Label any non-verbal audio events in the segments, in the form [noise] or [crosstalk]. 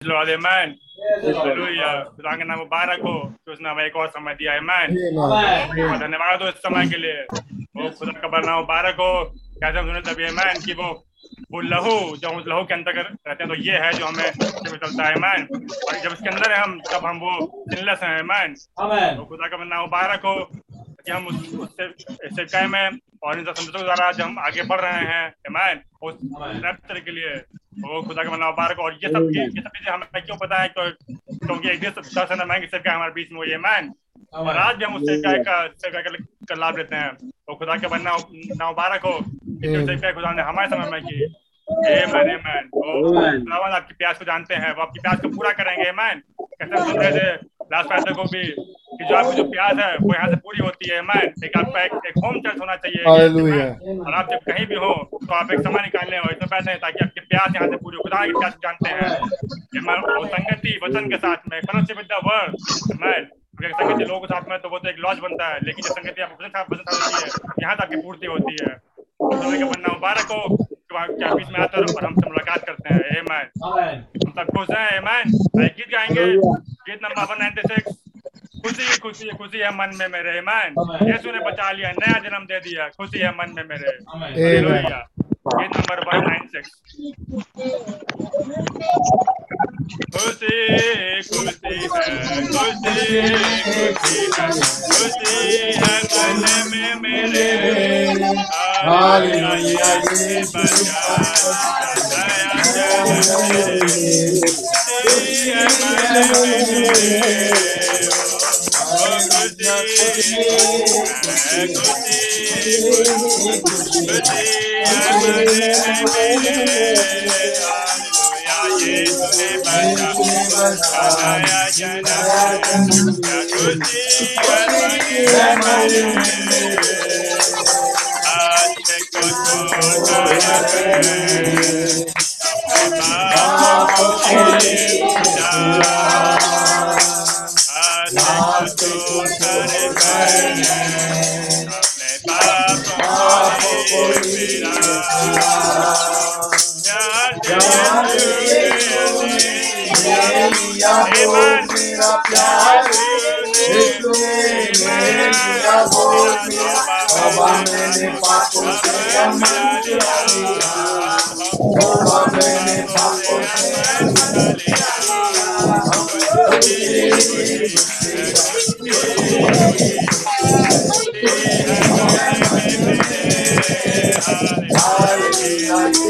Lord, amen. Hallelujah. खुदा का नाम मुबारक हो कि उसने हमें एक और समय दिया amen. धन्यवाद हो इस समय के लिए वो खुदा का बना मुबारक हो कैसे हम सुने तभी amen. कि वो वो लहू जब उस लहू के अंदर रहते हैं तो ये है जो हमें चलता है amen. और जब इसके अंदर है हम तब हम वो सिनलेस हैं amen. तो खुदा का बना मुबारक हो कि हम उस उससे सेवकाई में और इन संतों द्वारा जब हम आगे बढ़ रहे हैं amen. उस रैप्चर के लिए वो खुदा का मना मुबारक। और ये सब ये सब चीज़ें हमें क्यों पता है? क्योंकि एक दिन दस हमारे बीच में ये मैन और आज भी हम उससे का लाभ लेते हैं? तो खुदा के बनना ना मुबारक हो। खुदा ने हमारे समय में की। Amen, amen. खुदावन आपकी प्यास को जानते हैं। वो आपकी प्यास को पूरा करेंगे। मैन कैसे सुन रहे थे? लास्ट फाइटर को भी। कि जो आपकी जो प्यास है वो यहाँ से पूरी होती है। मैन एक आपका एक, एक होम चर्च होना चाहिए। और आप जब कहीं भी हो तो आप एक समय निकाल लें और इसमें पैसे ताकि आपकी प्यास यहाँ से पूरी खुदा की प्यास जानते हैं। संगति वचन के साथ में fellowship with the word man संगति लोगों के साथ में तो वो तो एक लॉज बनता है। लेकिन जब संगति आपको वचन साथ होती है यहाँ तक की पूर्ति होती है। समय का बनना मुबारक हो। क्या बीच में आते और हमसे मुलाकात करते हैं। ए मैन हम सब खुश हैं। ए मैन गीत गाएँगे। गीत नंबर वन नाइनटी सिक्स। खुशी है खुशी है खुशी है मन में मेरे मैन यीशु ने बचा लिया नया जन्म दे दिया खुशी है मन में मेरे. गीत नंबर वन नाइन सिक्स खुशी खुशी खुशी खुशी है मन में मेरे। हालेलुया। ये बचा मन Ah, मैंने पापों से मन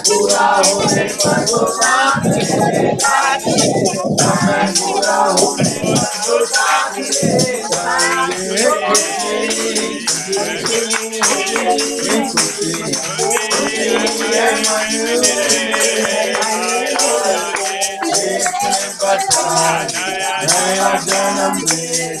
पूरा होने पर वो साथ पूरा होने पर वो साथ नया जन्म खुशी है खुशी मन pasar. Jaya Janamde,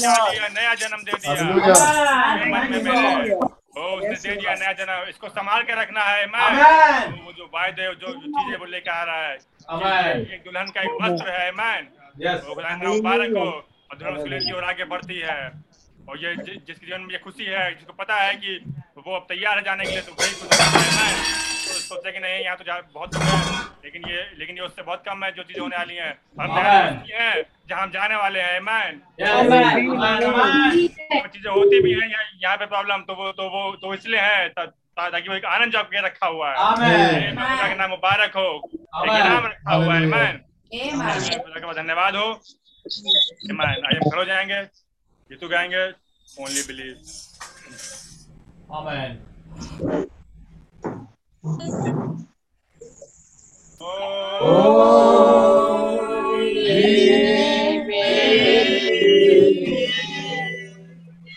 नया जन्म दे दिया। ओ उसने दे दिया नया जन्म। इसको संभाल के रखना है मैं। वो जो वायदे जो जो चीज़ें वो लेके आ रहा है। एक दुल्हन का एक वस्त्र है मैन मुबारक हो और दुल्हन उसके लेती और आगे बढ़ती है। और ये जि, जिसके जीवन में ये खुशी है जिसको पता है कि वो अब तैयार है जाने के लिए तो वही खुश है। तो सोचे कि नहीं यहाँ तो जा- बहुत कुछ है लेकिन ये लेकिन ये उससे बहुत कम है जो चीज़ें होने वाली हैं। हम. हैं जहाँ हम जाने वाले हैं मैन चीज़ें होती भी हैं यहाँ पे प्रॉब्लम तो वो तो वो तो इसलिए है ताकि वो एक आनंद जब के रखा हुआ है। नाम मुबारक हो एक. नाम रखा हुआ है मैन धन्यवाद हो। मैन आइए खड़े हो जाएँगे गीतू गाएँगे ओनली बिलीव आमेन।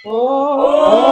Lord,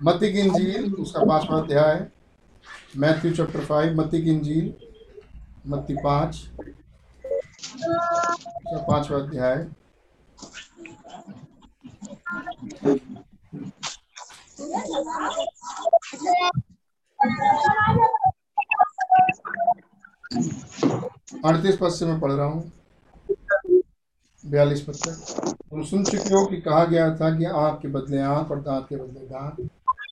मत्ती की इंजील, उसका पांचवा अध्याय मैथ्यू चैप्टर फाइव मत्ती की इंजील, मत्ती पाँच। उसका पांचवा अध्याय अड़तीस पद से मैं पढ़ रहा हूँ। बयालीस पद तुम सुन चुके हो कि कहा गया था कि आँख के बदले आँख और दांत के बदले दांत।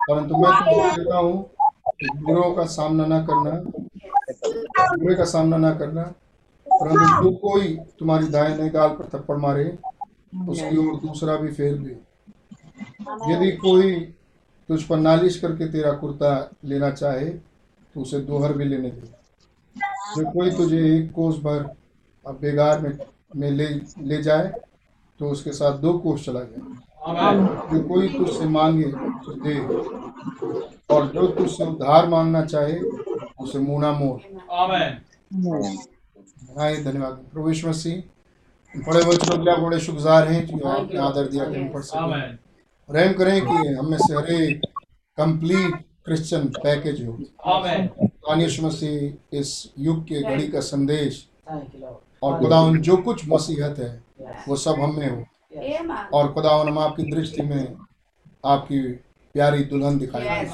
परंतु मैं तुमको कहता हूँ बुरों का सामना ना करना बुरे का सामना ना करना, परंतु जो कोई तुम्हारी दाहिने गाल पर थप्पड़ मारे, उसकी ओर दूसरा भी फेर दे। यदि कोई तुझ पर नालिश करके तेरा कुर्ता लेना चाहे तो उसे दोहर भी लेने दे। जो कोई तुझे एक कोस भर अब बेगार में में ले ले जाए तो उसके साथ दो कोष चला जाए। जो कोई तुझसे मांगे तो दे। और जो तुझसे उधार मांगना चाहे उसे मुना Amen. आए धन्यवाद। प्रभु यीशु मसीह बड़े वचनों के लिए बड़े शुक्रगुजार हैं कि आपने आदर दिया कि हम पढ़ सकें। Amen. रहम करें कि हम में से हर एक कंप्लीट क्रिश्चियन पैकेज हो। मसीह इस युग के घड़ी का संदेश। Thank you, Lord. और खुदा जो कुछ मसीहत है वो सब हम में हो। और खुदावन हम आपकी दृष्टि में आपकी प्यारी दुल्हन दिखाई Yes.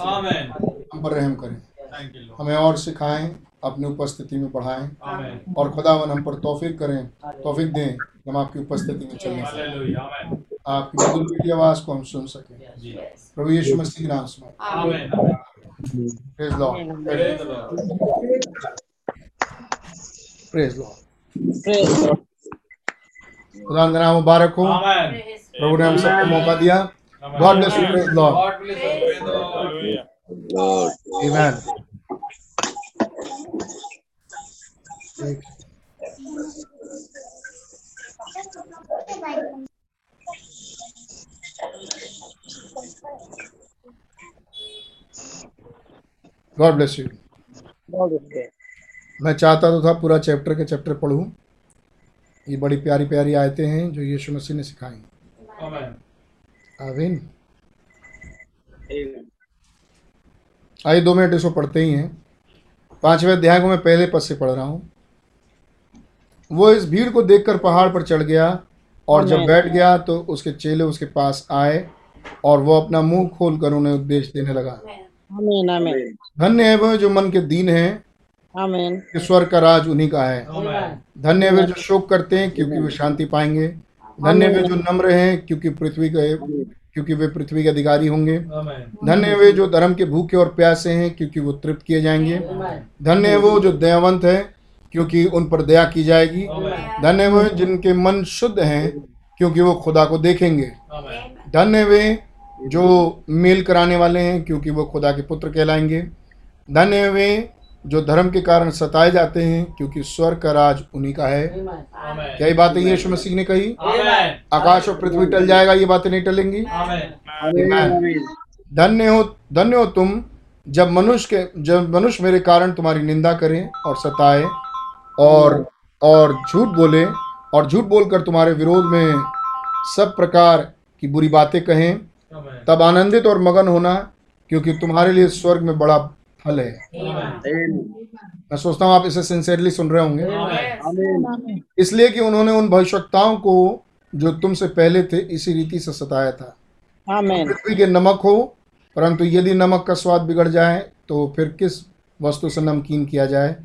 हम पर रहम करें। Thank you, Lord. हमें और सिखाएँ अपनी उपस्थिति में बढ़ाएँ। और खुदावन हम पर तौफीक करें तौफीक दें हम आपकी उपस्थिति में चलने पाएँ। Hallelujah. Amen. आपकी मधुर मीठी आवाज़ को हम सुन सकें। प्रभु यीशु मसीह के नाम से. Praise Lord Praise Lord. Praise Lord खुदा का नाम मुबारक हो Amen. Praise प्रभु ने हम सबको मौका दिया Amen. God bless you praise Lord God bless you. Praise the Lord. मैं चाहता तो था पूरा चैप्टर के चैप्टर पढ़ूं। ये बड़ी प्यारी प्यारी आयतें हैं जो यीशु मसीह ने सिखाई. आमीन। आइए दो मिनट इसको पढ़ते ही हैं। पाँचवें अध्याय को मैं पहले पद से पढ़ रहा हूँ। वो इस भीड़ को देखकर पहाड़ पर चढ़ गया और जब बैठ गया तो उसके चेले उसके पास आए और वो अपना मुँह खोल कर उन्हें उपदेश देने लगा। Amen. आमीन आमीन धन्य है वह जो मन के दीन हैं। स्वर्ग का राज उन्हीं का है। धन्य वे जो शोक करते हैं क्योंकि वे शांति पाएँगे। धन्य वे जो नम्र हैं क्योंकि पृथ्वी के क्योंकि वे पृथ्वी के अधिकारी होंगे। धन्य वे जो धर्म के भूखे और प्यासे हैं क्योंकि वो तृप्त किए जाएँगे। धन्य वो जो दयावंत है क्योंकि उन पर दया की जाएगी। धन्य वे जिनके मन शुद्ध हैं क्योंकि वो खुदा को देखेंगे। धन्य वे जो मेल कराने वाले हैं क्योंकि वो खुदा के पुत्र कहलाएँगे। धन्य वे जो धर्म के कारण सताए जाते हैं क्योंकि स्वर्ग का राज उन्हीं का है। क्या बातें यीशु मसीह ने कही? आकाश और पृथ्वी टल जाएगा ये बातें नहीं टलेंगी? Amen. Amen. धन्य हो धन्य हो तुम जब मनुष्य के जब मनुष्य मेरे कारण तुम्हारी निंदा करें और सताए और और झूठ बोले और झूठ बोलकर तुम्हारे विरोध में सब प्रकार की बुरी बातें कहें तब आनंदित और मगन होना क्योंकि तुम्हारे लिए स्वर्ग में बड़ा फल है मैं सोचता हूँ आप इसे सिंसियरली सुन रहे होंगे इसलिए कि उन्होंने उन भविष्यताओं को जो तुमसे पहले थे इसी रीति से सताया था पृथ्वी के नमक हो परंतु यदि नमक का स्वाद बिगड़ जाए तो फिर किस वस्तु से नमकीन किया जाए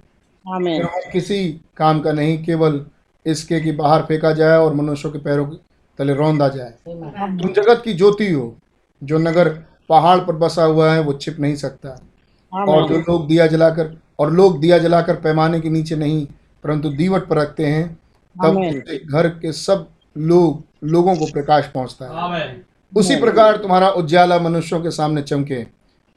आमीन किसी काम का नहीं केवल इसके कि बाहर फेंका जाए और मनुष्यों के पैरों के तले रौंदा जाए तुम जगत की ज्योति हो जो नगर पहाड़ पर बसा हुआ है वो छिप नहीं सकता और जो लोग दिया जलाकर और लोग दिया जलाकर पैमाने के नीचे नहीं परंतु दीवट पर रखते हैं तब। उससे घर के सब लोग लोगों को प्रकाश पहुँचता है। उसी प्रकार तुम्हारा उज्याला मनुष्यों के सामने चमके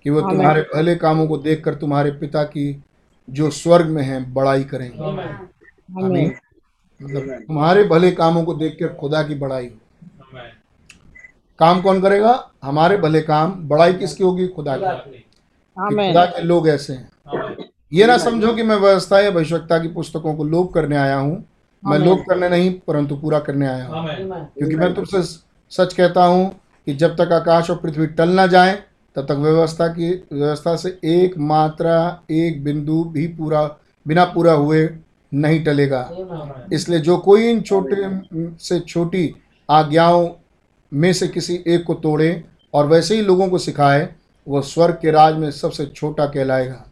कि वो तुम्हारे भले कामों को देखकर तुम्हारे पिता की जो स्वर्ग में है बड़ाई करें Amen. आमीन। मतलब तुम्हारे भले कामों को देखकर खुदा की बड़ाई। हो काम कौन करेगा? हमारे भले काम बड़ाई किसकी होगी? खुदा की। खुदा के लोग ऐसे हैं। ये ना समझो कि मैं व्यवस्था या भविष्यता की पुस्तकों को लोप करने आया हूँ। मैं। लोप करने नहीं परंतु पूरा करने आया हूँ। क्योंकि मैं तुमसे सच कहता हूँ कि जब तक आकाश और पृथ्वी टल ना जाए तब तक व्यवस्था की व्यवस्था से एक मात्रा एक बिंदु भी पूरा बिना पूरा हुए नहीं टलेगा। इसलिए जो कोई इन छोटे से छोटी आज्ञाओं में से किसी एक को तोड़े और वैसे ही लोगों को सिखाए वह स्वर्ग के राज में सबसे छोटा कहलाएगा।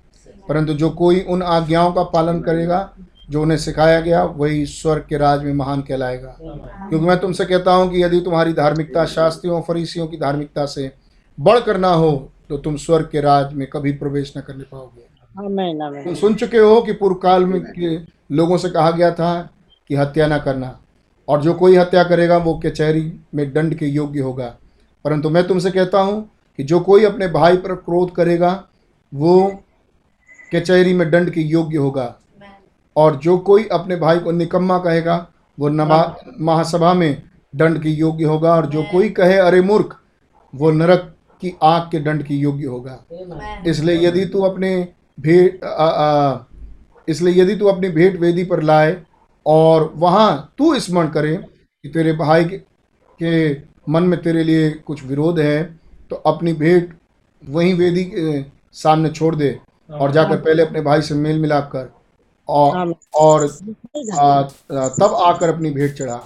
परंतु जो कोई उन आज्ञाओं का पालन करेगा जो उन्हें सिखाया गया वही स्वर्ग के राज में महान कहलाएगा। क्योंकि मैं तुमसे कहता हूँ कि यदि तुम्हारी धार्मिकता शास्त्रियों फरीसियों की धार्मिकता से बढ़कर ना हो तो तुम स्वर्ग के राज में कभी प्रवेश न करने पाओगे। तुम सुन चुके हो कि पूर्व काल में के लोगों से कहा गया था कि हत्या ना करना। और जो कोई हत्या करेगा वो कचहरी में दंड के योग्य होगा। परंतु मैं तुमसे कहता हूँ कि जो कोई अपने भाई पर क्रोध करेगा वो कचहरी में दंड के योग्य होगा। और जो कोई अपने भाई को निकम्मा कहेगा वो नमा महासभा में दंड के योग्य होगा और जो कोई कहे अरे मूर्ख वो नरक की आग के दंड की योग्य होगा। इसलिए यदि तू अपने भेंट इसलिए यदि तू अपनी भेंट वेदी पर लाए और वहाँ तू स्मरण करे कि तेरे भाई के, के मन में तेरे लिए कुछ विरोध है तो अपनी भेंट वहीं वेदी के सामने छोड़ दे और जाकर पहले अपने भाई से मेल मिलाप कर। और और आ, आ, तब आकर अपनी भेंट चढ़ा।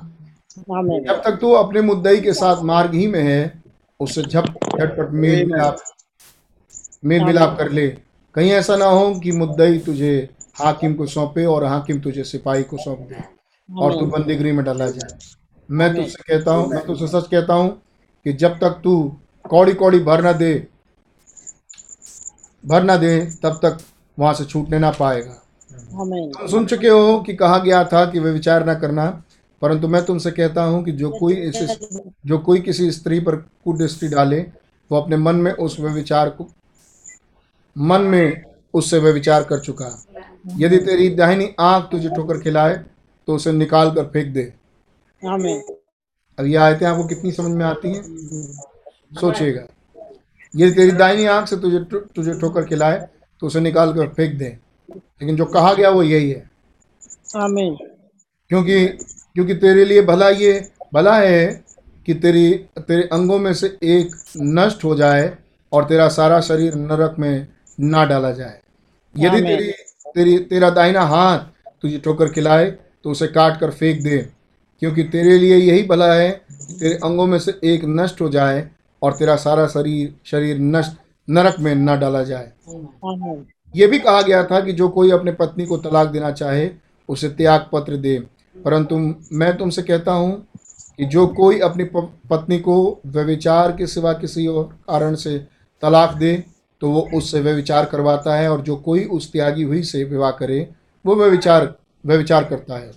जब तक तू अपने मुद्दई के साथ मार्ग ही में है उससे झप झटपट मेल मिलाप मेल मिलाप कर ले। कहीं ऐसा ना हो कि मुद्दई तुझे हाकिम को सौंपे और हाकिम तुझे सिपाही को सौंप दे और तू बंदीगृह में डाला जाए। मैं तुझसे कहता हूँ मैं तुझसे सच कहता हूँ कि जब तक तू कौड़ी कौड़ी भर ना दे। भर ना दे तब तक वहाँ से छूटने ना पाएगा। तुम सुन चुके हो कि कहा गया था कि वे विचार ना करना परंतु मैं तुमसे कहता हूँ कि जो कोई इस जो कोई किसी स्त्री पर कुदृष्टि डाले वो अपने मन में उस वे विचार को मन में उससे वे विचार कर चुका। यदि तेरी दाहिनी आँख तुझे ठोकर खिलाए तो उसे निकाल कर फेंक दे। अब ये आयतें आपको कितनी समझ में आती हैं? सोचिएगा। यदि तेरी दाहिनी आँख से तुझे तुझे ठोकर खिलाए तो उसे निकाल कर फेंक दे। लेकिन जो कहा गया वो यही है। आमीन। क्योंकि क्योंकि तेरे लिए भला ये भला है कि तेरी तेरे अंगों में से एक नष्ट हो जाए और तेरा सारा शरीर नरक में ना डाला जाए। यदि तेरी तेरी तेरा दाहिना हाथ तुझे ठोकर खिलाए तो उसे काट कर फेंक दे। क्योंकि तेरे लिए यही भला है कि तेरे अंगों में से एक नष्ट हो जाए और तेरा सारा शरीर शरीर नष्ट नरक में न डाला जाए। ये भी कहा गया था कि जो कोई अपने पत्नी को तलाक देना चाहे उसे त्याग पत्र दे। परंतु मैं तुमसे कहता हूँ कि जो कोई अपनी पत्नी को व्यविचार के सिवा किसी और कारण से तलाक दे तो वो उससे व्यविचार करवाता है और जो कोई उस त्यागी हुई से विवाह करे वो व्यविचार व्यविचार करता है।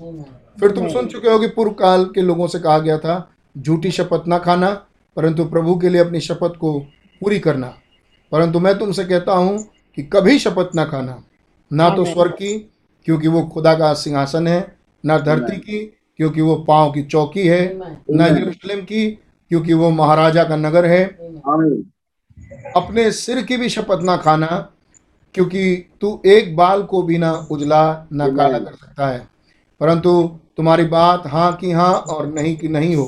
फिर तुम सुन चुके हो कि पूर्व काल के लोगों से कहा गया था झूठी शपथ ना खाना परंतु प्रभु के लिए अपनी शपथ को पूरी करना। परंतु मैं तुमसे कहता हूँ कि कभी शपथ ना खाना। ना तो स्वर्ग की क्योंकि वो खुदा का सिंहासन है। ना धरती की क्योंकि वो पाँव की चौकी है। ना यरूशलेम की क्योंकि वो महाराजा का नगर है। अपने सिर की भी शपथ ना खाना क्योंकि तू एक बाल को भी ना उजला ना काला कर सकता है। परंतु तुम्हारी बात हाँ की हाँ और नहीं की नहीं हो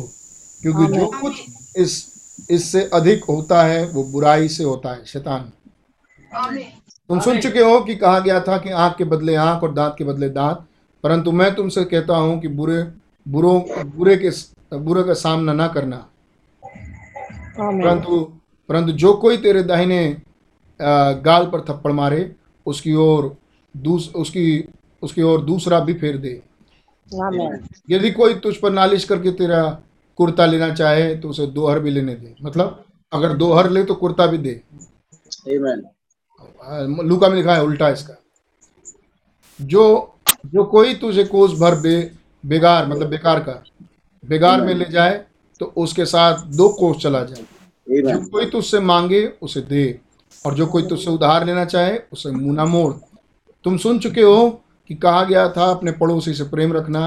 क्योंकि जो कुछ इस इससे अधिक होता है वो बुराई से होता है शैतान। तुम सुन चुके हो कि कहा गया था कि आँख के बदले आँख और दांत के बदले दांत परंतु मैं तुमसे कहता हूँ कि बुरे बुरों बुरे के बुरे का सामना ना करना। परंतु परंतु जो कोई तेरे दाहिने गाल पर थप्पड़ मारे उसकी ओर दूस उसकी उसकी ओर दूसरा भी फेर दे। यदि कोई तुझ पर नालिश करके तेरा कुर्ता लेना चाहे तो उसे दोहर भी लेने दे। मतलब अगर दोहर ले तो कुर्ता भी दे। लूका में लिखा है उल्टा इसका। जो जो कोई तुझे कोस भर बे बेगार मतलब बेकार का बेगार में ले जाए तो उसके साथ दो कोस चला जाए। जो कोई तुझसे मांगे उसे दे। और जो कोई तुझसे उधार लेना चाहे उसे मुँह न मोड़। तुम सुन चुके हो कि कहा गया था अपने पड़ोसी से प्रेम रखना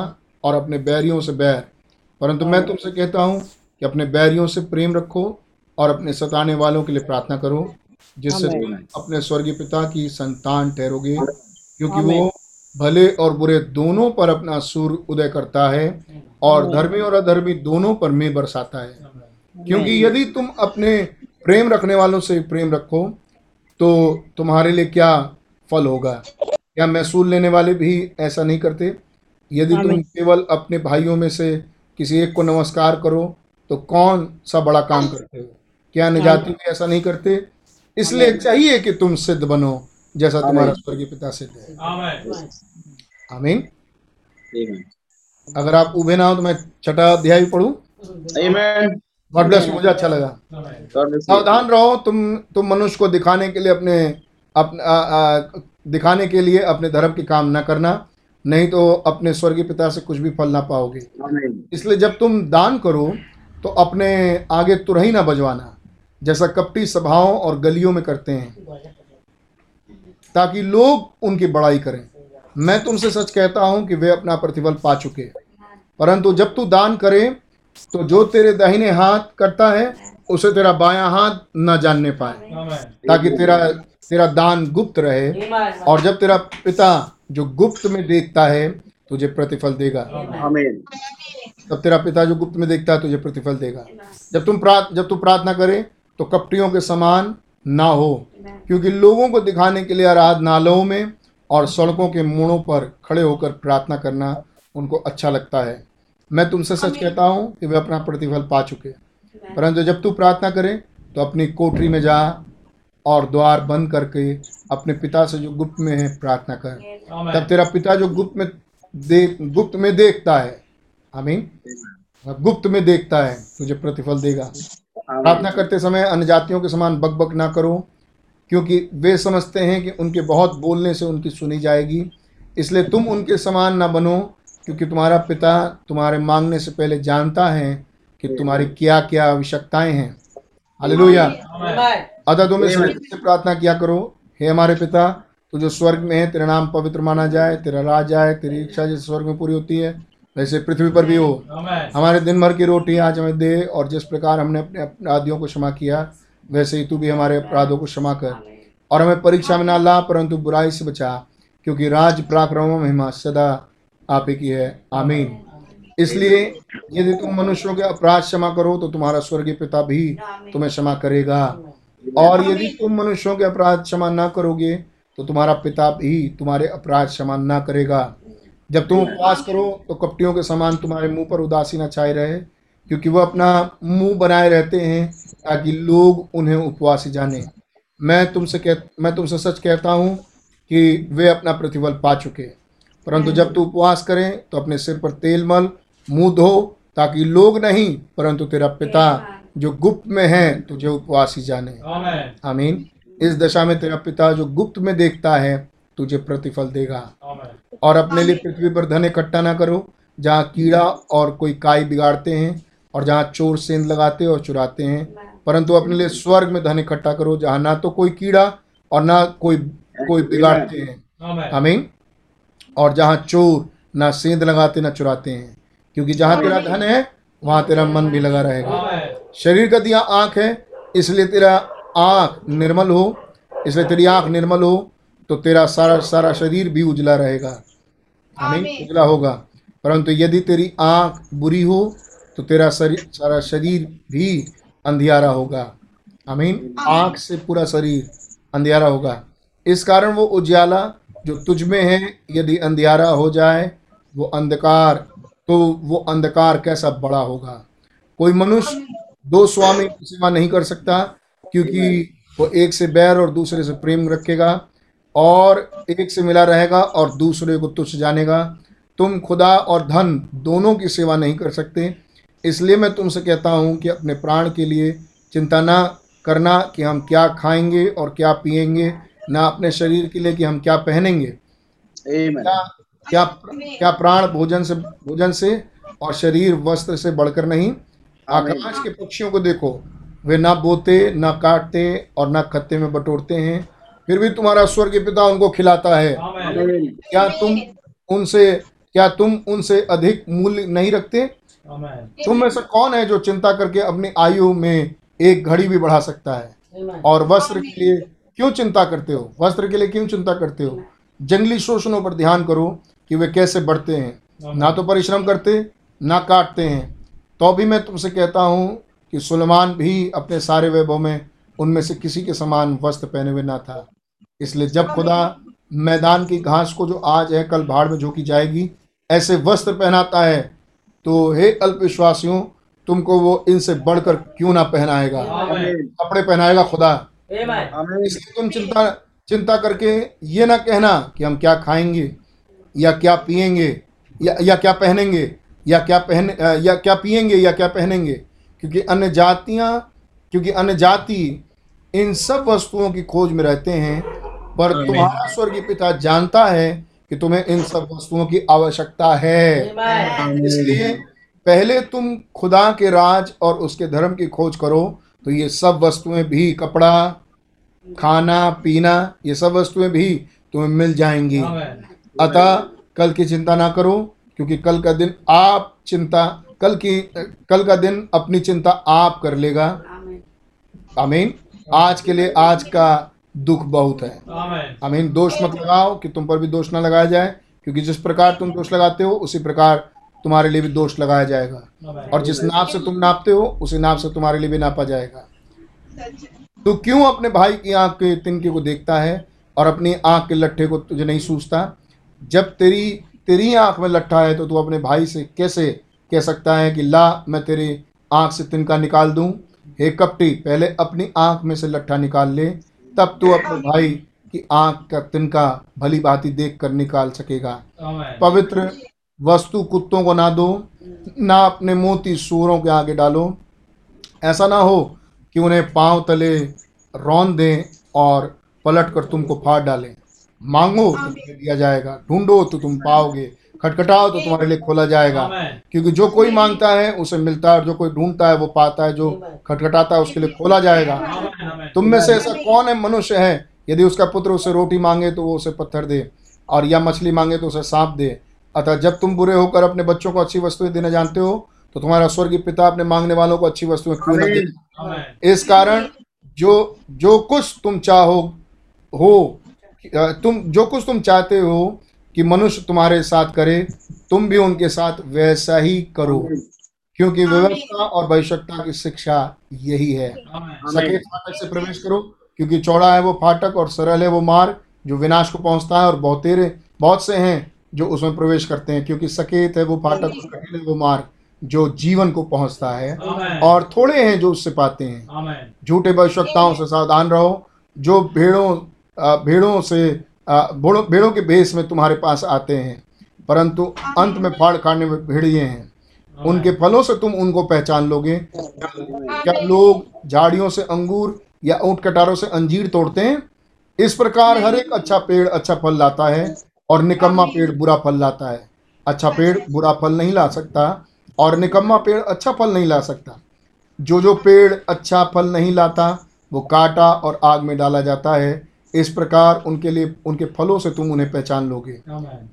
और अपने बैरियों से बैर। परंतु मैं तुमसे कहता हूँ कि अपने बैरियों से प्रेम रखो और अपने सताने वालों के लिए प्रार्थना करो जिससे तुम अपने स्वर्गीय पिता की संतान ठहरोगे क्योंकि वो भले और बुरे दोनों पर अपना सूर उदय करता है और धर्मी और अधर्मी दोनों पर में बरसाता है। क्योंकि यदि तुम अपने प्रेम रखने वालों से प्रेम रखो तो तुम्हारे लिए क्या फल होगा? क्या महसूल लेने वाले भी ऐसा नहीं करते? यदि तुम केवल अपने भाइयों में से किसी एक को नमस्कार करो तो कौन सा बड़ा काम करते हो? क्या निजाति भी ऐसा नहीं करते? इसलिए चाहिए कि तुम सिद्ध बनो जैसा तुम्हारा स्वर्गीय पिता सिद्ध है। आमीन। आमीन। अगर आप उभे ना हो तो मैं छठा अध्याय भी पढ़ूं गॉड ब्लेस मुझे अच्छा लगा। सावधान रहो तुम तुम मनुष्य को दिखाने के लिए अपने अपने दिखाने के लिए अपने धर्म के काम न करना। नहीं तो अपने स्वर्गीय पिता से कुछ भी फल ना पाओगे। इसलिए जब तुम दान करो तो अपने आगे तुरही ना बजवाना, जैसा कपटी सभाओं और गलियों में करते हैं, ताकि लोग उनकी बड़ाई करें। मैं तुमसे सच कहता हूँ कि वे अपना प्रतिफल पा चुके परंतु जब तू दान करे तो जो तेरे दाहिने हाथ करता है, उसे तेरा बायां हाथ न जानने पाए, ताकि तेरा तेरा दान गुप्त रहे और जब तेरा पिता जो गुप्त में देखता है तुझे प्रतिफल देगा। आमीन तब तेरा पिता जो गुप्त में देखता है तुझे प्रतिफल देगा। जब तुम प्रार्थ जब तू प्रार्थना करे तो कपटियों के समान ना हो क्योंकि लोगों को दिखाने के लिए आराधनालयों में और सड़कों के मोड़ों पर खड़े होकर प्रार्थना करना उनको अच्छा लगता है। मैं तुमसे सच कहता हूँ कि वे अपना प्रतिफल पा चुके परंतु जब तू प्रार्थना करे तो अपनी कोठरी में जा और द्वार बंद करके अपने पिता से जो गुप्त में है प्रार्थना कर। तब तेरा पिता जो गुप्त में देख गुप्त में देखता है। आमीन। गुप्त में देखता है तुझे प्रतिफल देगा। प्रार्थना करते समय अन्य जातियों के समान बकबक बक ना करो क्योंकि वे समझते हैं कि उनके बहुत बोलने से उनकी सुनी जाएगी। इसलिए तुम उनके समान ना बनो क्योंकि तुम्हारा पिता तुम्हारे मांगने से पहले जानता है कि तुम्हारी क्या क्या आवश्यकताएँ हैं। हालेलुया अतः तुम इस से प्रार्थना किया करो। हे हमारे पिता तू जो स्वर्ग में है तेरा नाम पवित्र माना जाए तेरा राज आए तेरी इच्छा जैसे स्वर्ग में पूरी होती है वैसे पृथ्वी पर भी हो। हमारे दिन भर की रोटी आज हमें दे और जिस प्रकार हमने अपने अपराधियों को क्षमा किया वैसे ही तू भी हमारे अपराधों को क्षमा कर। और हमें परीक्षा में ना ला परंतु बुराई से बचा क्योंकि राज पराक्रम महिमा सदा आप ही की है। आमीन। इसलिए यदि तुम मनुष्यों के अपराध क्षमा करो तो तुम्हारा स्वर्गीय पिता भी तुम्हें क्षमा करेगा। और यदि तुम मनुष्यों के अपराध क्षमा ना करोगे तो तुम्हारा पिता भी तुम्हारे अपराध क्षमा ना करेगा। जब तुम उपवास करो तो कपटियों के समान तुम्हारे मुँह पर उदासीना छाए रहे, क्योंकि वह अपना मुँह बनाए रहते हैं, ताकि लोग उन्हें उपवासी जाने। मैं तुमसे कह, मैं तुमसे सच कहता हूँ कि वे अपना प्रतिफल पा चुके। परंतु जब तू उपवास करें तो अपने सिर पर तेल मल मुँह धो ताकि लोग नहीं परंतु तेरा पिता जो गुप्त में है तुझे उपवासी जाने। आमीन। इस दशा में तेरा पिता जो गुप्त में देखता है तुझे प्रतिफल देगा। और अपने लिए पृथ्वी पर धन इकट्ठा ना करो जहाँ कीड़ा और कोई काई बिगाड़ते हैं और जहाँ चोर सेंध लगाते और चुराते हैं। परंतु अपने लिए स्वर्ग में धन इकट्ठा करो जहाँ ना तो कोई कीड़ा और ना कोई कोई बिगाड़ते हैं। आमीन। और जहाँ चोर ना सेंध लगाते ना चुराते हैं। क्योंकि जहाँ तेरा धन है वहाँ तेरा मन भी लगा रहेगा। शरीर का दिया आँख है इसलिए तेरा आँख निर्मल हो इसलिए तेरी आँख निर्मल हो तो तेरा सारा सारा शरीर भी उजला रहेगा। आमीन उजला होगा। परंतु यदि तेरी आँख बुरी हो तो तेरा शरीर सारा शरीर भी अंधियारा होगा। आमीन आँख से पूरा शरीर अंधियारा होगा। इस कारण वो उजाला जो तुझ में है यदि अंधियारा हो जाए वो अंधकार तो वो अंधकार कैसा बड़ा होगा? कोई मनुष्य दो स्वामी की सेवा नहीं कर सकता क्योंकि वो एक से बैर और दूसरे से प्रेम रखेगा और एक से मिला रहेगा और दूसरे को तुच्छ जानेगा। तुम खुदा और धन दोनों की सेवा नहीं कर सकते। इसलिए मैं तुमसे कहता हूँ कि अपने प्राण के लिए चिंता ना करना कि हम क्या खाएँगे और क्या पिएँगे ना अपने शरीर के लिए कि हम क्या पहनेंगे। क्या क्या प्राण भोजन से भोजन से और शरीर वस्त्र से बढ़कर नहीं। आकाश के पक्षियों को देखो। वे ना बोते ना काटते और ना खत्ते में बटोरते हैं। फिर भी तुम्हारा स्वर्गीय पिता उनको खिलाता है। क्या तुम उनसे क्या तुम उनसे अधिक मूल्य नहीं रखते? तुम में से कौन है जो चिंता करके अपनी आयु में एक घड़ी भी बढ़ा सकता है? और वस्त्र के लिए क्यों चिंता करते हो? वस्त्र के लिए क्यों चिंता करते हो? जंगली शोषणों पर ध्यान करो। कि वे कैसे बढ़ते हैं। ना तो परिश्रम करते ना काटते हैं। तो भी मैं तुमसे कहता हूँ कि सुलेमान भी अपने सारे वैभव में उनमें से किसी के समान वस्त्र पहने हुए ना था। इसलिए जब खुदा मैदान की घास को जो आज है कल भाड़ में झोंकी जाएगी ऐसे वस्त्र पहनाता है तो हे अल्पविश्वासियों तुमको वो इनसे बढ़कर क्यों ना पहनाएगा? कपड़े पहनाएगा खुदा। इसलिए तुम चिंता चिंता करके ये ना कहना कि हम क्या खाएँगे। या क्या पिएँगे या या क्या पहनेंगे या क्या पहन या क्या पिएँगे या क्या पहनेंगे? क्योंकि अन्य जातियाँ क्योंकि अन्य जाति इन सब वस्तुओं की खोज में रहते हैं पर तुम्हारा स्वर्गीय पिता जानता है कि तुम्हें इन सब वस्तुओं की आवश्यकता है। इसलिए पहले तुम खुदा के राज और उसके धर्म की खोज करो तो ये सब वस्तुएँ भी कपड़ा खाना पीना ये सब वस्तुएँ भी तुम्हें मिल जाएँगी। अतः कल की चिंता ना करो क्योंकि कल का दिन आप चिंता कल की कल का दिन अपनी चिंता आप कर लेगा। आमीन। आज के लिए आज का दुख बहुत है। आमीन। दोष मत लगाओ कि तुम पर भी दोष ना लगाया जाए क्योंकि जिस प्रकार तुम दोष लगाते हो उसी प्रकार तुम्हारे लिए भी दोष लगाया जाएगा। और जिस नाप से तुम नापते हो उसी नाप से तुम्हारे लिए भी नापा जाएगा। तो क्यों अपने भाई की आँख के तिनके को देखता है और अपनी आँख के लट्ठे को तुझे नहीं सूझता? जब तेरी तेरी आँख में लट्ठा है तो तू अपने भाई से कैसे कह सकता है कि ला मैं तेरी आँख से तिनका निकाल दूँ? हे कपटी पहले अपनी आँख में से लट्ठा निकाल ले तब तू अपने भाई की आँख का तिनका भली भांति देख कर निकाल सकेगा। पवित्र वस्तु कुत्तों को ना दो ना अपने मोती सूरों के आगे डालो। ऐसा ना हो कि उन्हें पाँव तले रौन दें और पलट कर तुमको फाड़ डालें। मांगो तो तुम्हें दिया जाएगा। ढूंढो तो तुम पाओगे। खटखटाओ तो तुम्हारे लिए खोला जाएगा। क्योंकि जो कोई माँगता है उसे मिलता है और जो कोई ढूंढता है वो पाता है जो खटखटाता है उसके लिए खोला जाएगा। तुम में से ऐसा कौन है मनुष्य है यदि उसका पुत्र उसे रोटी मांगे तो वो उसे पत्थर दे और या मछली मांगे तो उसे सांप दे। अतः जब तुम बुरे होकर अपने बच्चों को अच्छी वस्तुएँ देना जानते हो तो तुम्हारा स्वर्गीय पिता अपने मांगने वालों को अच्छी वस्तुएँ क्यों न दे? इस कारण जो जो कुछ तुम चाहो हो तुम जो कुछ तुम चाहते हो कि मनुष्य तुम्हारे साथ करे तुम भी उनके साथ वैसा ही करो। क्योंकि व्यवस्था और भविष्यता की शिक्षा यही है। सकेत फाटक से प्रवेश करो क्योंकि चौड़ा है वो फाटक और सरल है वो मार्ग जो विनाश को पहुँचता है और बहुतेरे बहुत से हैं जो उसमें प्रवेश करते हैं क्योंकि सकेत है वो फाटक और कठिन है वो मार्ग जो जीवन को पहुँचता है। और थोड़े हैं जो उससे पाते हैं। झूठे भविष्यताओं से सावधान रहो जो भेड़ों भेड़ों से भेड़ों के भेष में तुम्हारे पास आते हैं परंतु अंत में फाड़ खाने में भेड़िए हैं। उनके फलों से तुम उनको पहचान लोगे। क्या लोग झाड़ियों से अंगूर या ऊँट कटारों से अंजीर तोड़ते हैं? इस प्रकार हर एक अच्छा पेड़ अच्छा फल लाता है और निकम्मा पेड़ बुरा फल लाता है। अच्छा पेड़ बुरा फल नहीं ला सकता और निकम्मा पेड़ अच्छा फल नहीं ला सकता। जो जो पेड़ अच्छा फल नहीं लाता वो काटा और आग में डाला जाता है। इस प्रकार उनके लिए उनके फलों से तुम उन्हें पहचान लोगे।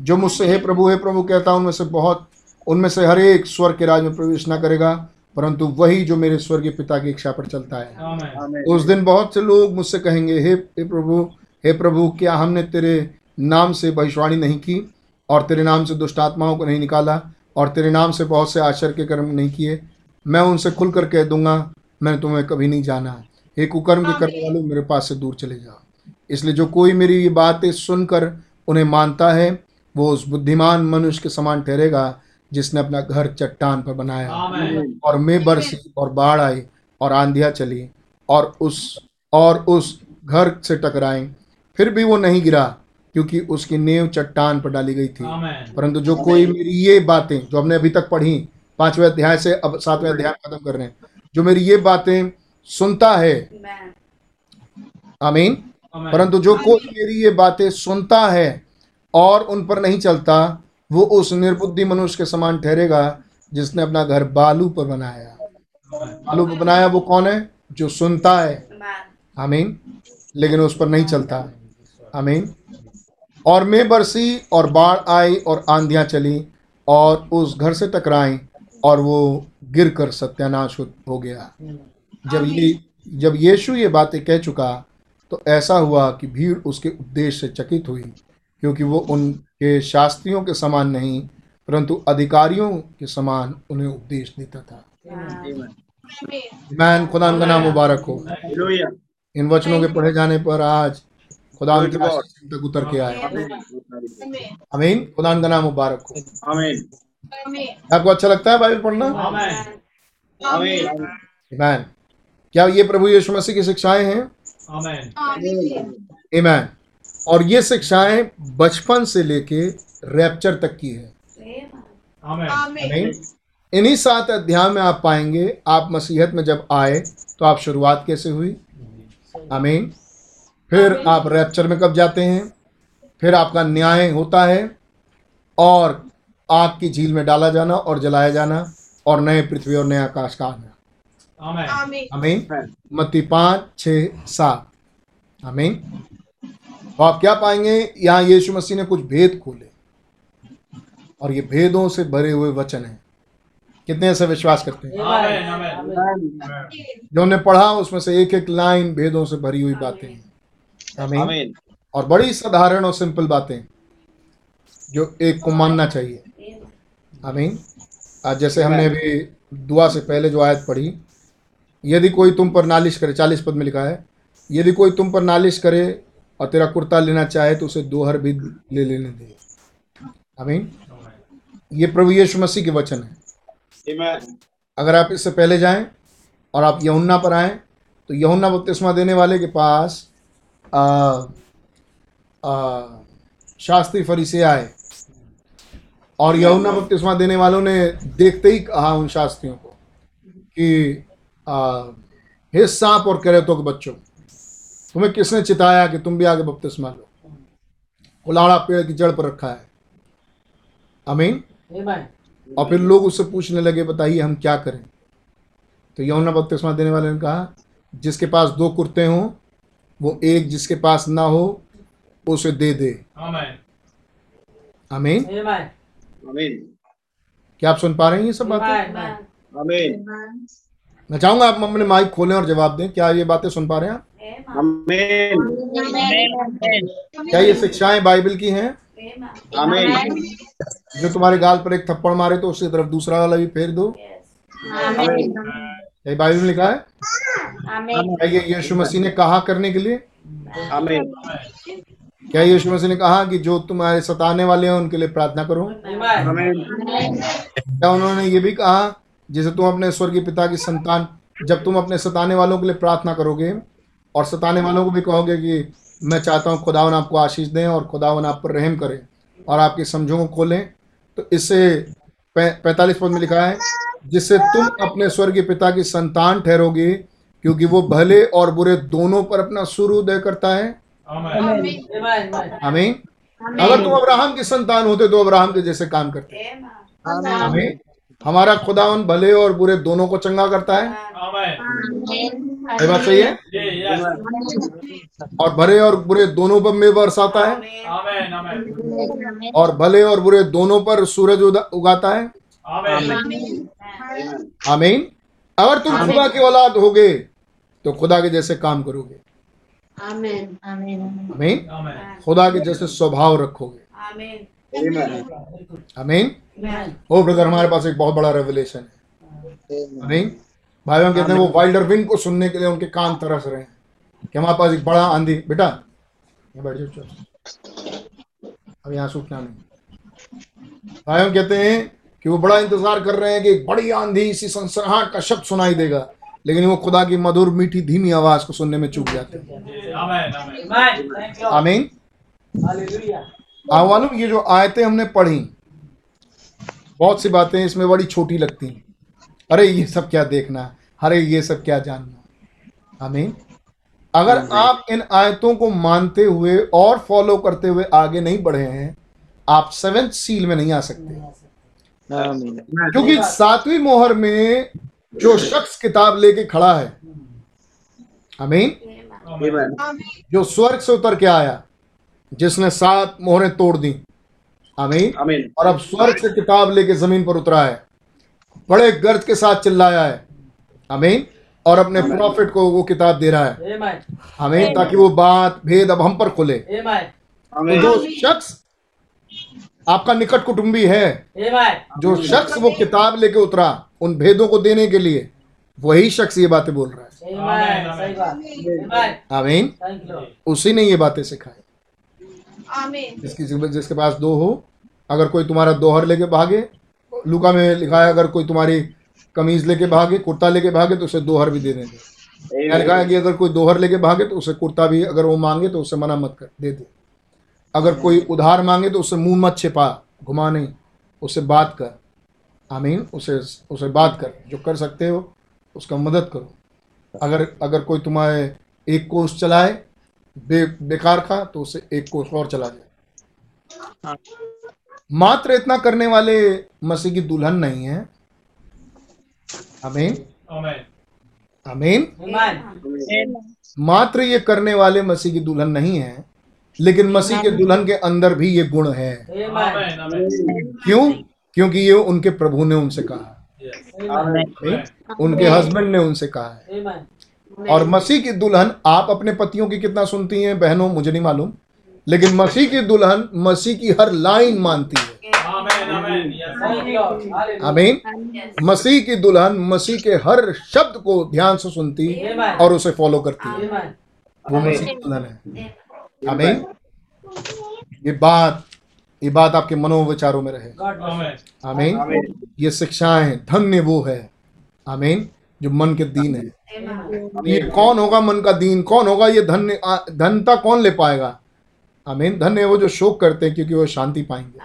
जो मुझसे हे प्रभु हे प्रभु कहता उनमें से बहुत उनमें से हर एक स्वर्ग के राज में प्रवेश न करेगा परंतु वही जो मेरे स्वर्गीय पिता की इच्छा पर चलता है। उस दिन बहुत से लोग मुझसे कहेंगे हे हे प्रभु हे प्रभु क्या हमने तेरे नाम से भविष्यवाणी नहीं की और तेरे नाम से दुष्ट आत्माओं को नहीं निकाला और तेरे नाम से बहुत से आश्चर्य के कर्म नहीं किए? मैं उनसे खुलकर कह दूँगा मैंने तुम्हें कभी नहीं जाना। हे कुकर्म के करने वालों मेरे पास से दूर चले जाओ। इसलिए जो कोई मेरी ये बातें सुनकर उन्हें मानता है वो उस बुद्धिमान मनुष्य के समान ठहरेगा जिसने अपना घर चट्टान पर बनाया। और मैं बरसी और बाढ़ आई और आंधिया चली और उस और उस घर से टकराई। फिर भी वो नहीं गिरा क्योंकि उसकी नींव चट्टान पर डाली गई थी। परंतु जो कोई मेरी ये बातें जो हमने अभी तक पढ़ी पाँचवें अध्याय से अब सातवें अध्याय खत्म कर रहे हैं जो मेरी ये बातें सुनता है आमीन। परंतु जो कोई मेरी ये बातें सुनता है और उन पर नहीं चलता वो उस निर्बुद्धि मनुष्य के समान ठहरेगा जिसने अपना घर बालू पर बनाया। बालू पर बनाया वो कौन है? जो सुनता है। आमीन। लेकिन उस पर नहीं चलता। आमीन। और मैं बरसी और बाढ़ आई और आंधियाँ चली और उस घर से टकराई और वो गिर कर सत्यानाश हो- हो गया। जब ये जब यीशु ये बातें कह चुका तो ऐसा हुआ कि भीड़ उसके उपदेश से चकित हुई क्योंकि वो उनके शास्त्रियों के समान नहीं परंतु अधिकारियों के समान उन्हें उपदेश देता था। मैन खुदा का नाम मुबारक हो। इन वचनों के पढ़े जाने पर आज खुदा तक उतर के आए। अमीन खुदा का नाम मुबारक हो। आपको अच्छा लगता है बाइबल पढ़ना? मैन क्या ये प्रभु यीशु मसीह की शिक्षाएँ हैं? ईमैन और ये शिक्षाएँ बचपन से लेके रैप्चर तक की है। इन्हीं सात अध्याय में आप पाएँगे आप मसीहत में जब आए तो आप शुरुआत कैसे हुई? आमीन फिर आप रैप्चर में कब जाते हैं? फिर आपका न्याय होता है और आग की झील में डाला जाना और जलाया जाना और नए पृथ्वी और नए आकाश का आना। आमीन मत्ती पाँच छः सात आमीन तो आप क्या पाएँगे? यहाँ यीशु मसीह ने कुछ भेद खोले। और ये भेदों से भरे हुए वचन हैं। कितने ऐसे विश्वास करते हैं? जो हमने पढ़ा उसमें से एक एक लाइन भेदों से भरी हुई बातें हैं। आमीन और बड़ी साधारण और सिंपल बातें जो एक को मानना चाहिए। आमीन आज जैसे हमने अभी दुआ से पहले जो आयत पढ़ी यदि कोई तुम पर नालिश करे चालीस पद में लिखा है यदि कोई तुम पर नालिश करे और तेरा कुर्ता लेना चाहे तो उसे दोहर भी ले लेने दे। आमीन। ये प्रभु यीशु मसीह के वचन है। अगर आप इससे पहले जाएँ और आप यहुन्ना पर आएँ तो यहुन्ना बपतिस्मा देने वाले के पास आ, आ, शास्त्री फरीसे आए। और यहुन्ना बपतिस्मा देने वालों ने देखते ही कहा उन शास्त्रियों को कि हे सांप और करेतों के बच्चों। तुम्हें किसने चिताया कि तुम भी आगे बपतिस्मा लो? कुलाड़ा पेड़ की जड़ पर रखा है। अमीन? और फिर लोग उससे पूछने लगे बताइए हम क्या करें? तो यौना बपतिस्मा देने वाले ने कहा जिसके पास दो कुर्ते हों वो एक जिसके पास ना हो उसे दे दे। अमीन? आमीन Amen. Amen. क्या आप सुन पा रहे हैं ये सब बातें. मैं चाहूँगा आप अपने माइक खोलें और जवाब दें क्या ये बातें सुन पा रहे हैं आप क्या ये शिक्षाएँ बाइबल की हैं. जो तुम्हारे गाल पर एक थप्पड़ मारे तो उसकी तरफ़ दूसरा वाला भी फेर दो क्या ये बाइबल में लिखा है क्या ये यीशु मसीह ने कहा करने के लिए. क्या यीशु मसीह ने कहा कि जो तुम्हारे सताने वाले हैं उनके लिए प्रार्थना करो. क्या उन्होंने ये भी कहा जैसे तुम अपने स्वर्गीय पिता की संतान जब तुम अपने सताने वालों के लिए प्रार्थना करोगे और सताने वालों को भी कहोगे कि मैं चाहता हूँ खुदावन आपको आशीष दें और खुदावन आप पर रहम करें और आपकी समझों को खोलें। तो इससे पैंतालीस पद में लिखा है जिससे तुम अपने स्वर्गीय पिता की संतान ठहरोगे क्योंकि वो भले और बुरे दोनों पर अपना सूर्योदय करता है. हमें अगर तुम अब्राहम की संतान होते तो अब्राहम के जैसे काम करते। हमें हमारा खुदावन भले और बुरे दोनों को चंगा करता है। ये बात सही है? और भले और बुरे दोनों पर में बरसाता है। Amen. Amen. और भले और बुरे दोनों पर सूरज उगाता है। Amen. आमीन। अगर तुम खुदा की औलाद होगे तो खुदा के जैसे काम करोगे। Amen. आमीन। Amen. खुदा के जैसे स्वभाव रखोगे। Amen. आमीन ओ ब्रदर हमारे पास एक बहुत बड़ा रेवलेशन है आमीन भाइयों कहते हैं वो वाइल्डर विंड को सुनने के लिए उनके कान तरस रहे हैं कि हमारे पास एक बड़ा आंधी बेटा बैठ जाओ चलो अब यहाँ सूखना नहीं भाइयों कहते हैं कि वो बड़ा इंतज़ार कर रहे हैं कि एक बड़ी आंधी इसी संसराहट का शब्द सुनाई देगा लेकिन वो खुदा की मधुर मीठी धीमी आवाज़ को सुनने में चूक जाते हैं Amen. Amen. Amen. Thank you. आमीन Hallelujah. आप मालूम ये जो आयतें हमने पढ़ी बहुत सी बातें इसमें बड़ी छोटी लगती हैं। अरे ये सब क्या देखना? अरे ये सब क्या जानना? हमें अगर आप इन आयतों को मानते हुए और फॉलो करते हुए आगे नहीं बढ़े हैं आप सेवेंथ सील में नहीं आ सकते। क्योंकि सातवीं मोहर में जो शख्स किताब लेके खड़ा है आमीन Amen. जो स्वर्ग से उतर के आया जिसने सात मोहरें तोड़ दी। आमीन। Amen. और अब स्वर्ग से किताब लेके ज़मीन पर उतरा है। बड़े गर्द के साथ चिल्लाया है। आमीन। और अपने प्रॉफिट को वो किताब दे रहा है। Amen. आमीन ताकि वो बात भेद अब हम पर खुले। तो जो शख्स आपका निकट कुटुंबी है जो शख्स वो किताब लेके उतरा उन भेदों को देने के लिए वही शख्स ये बातें बोल रहा है. आमीन। Thank you. Lord. उसी ने ये बातें सिखाई. जिसकी जिसके पास दो हो अगर कोई तुम्हारा दोहर लेके भागे लुका में लिखा है अगर कोई तुम्हारी कमीज लेके भागे कुर्ता लेके भागे तो उसे दोहर भी दे देंगे। यहाँ लिखा है कि अगर कोई दोहर लेके भागे तो उसे कुर्ता भी अगर वो मांगे तो उसे मना मत कर दे दे। अगर कोई उधार मांगे तो उसे मुँह मत छिपा घुमा नहीं उससे बात कर। आमीन उसे उसे बात कर जो कर सकते हो उसका मदद करो। अगर अगर कोई तुम्हारे एक कोष चलाए बे, बेकार का तो उसे एक कोष और चला जाए मात्र इतना करने वाले मसीह की दुल्हन नहीं है. आमीन Amen. मात्र ये करने वाले मसीह की दुल्हन नहीं है लेकिन मसीह के दुल्हन के अंदर भी ये गुण है. क्यों क्योंकि ये उनके प्रभु ने उनसे कहा Yes. Amen. आमीन? उनके हस्बैंड ने उनसे कहा है Amen. और मसीह की दुल्हन आप अपने पतियों की कितना सुनती हैं बहनों मुझे नहीं मालूम। लेकिन मसीह की दुल्हन मसीह की हर लाइन मानती है. आमीन। मसीह की दुल्हन मसीह के हर शब्द को ध्यान से सुनती और उसे फॉलो करती है। वो मसीह की दुल्हन है। आमीन। ये बात ये बात आपके मनोविचारों में रहे। God आमीन। ये शिक्षाएँ धन्य वो है। आमीन। जो मन के दीन है. ये कौन होगा मन का दीन? कौन होगा ये धन्य आ- धनता कौन ले पाएगा? आमीन। धन्य है वो जो शोक करते हैं क्योंकि वो शांति पाएँगे।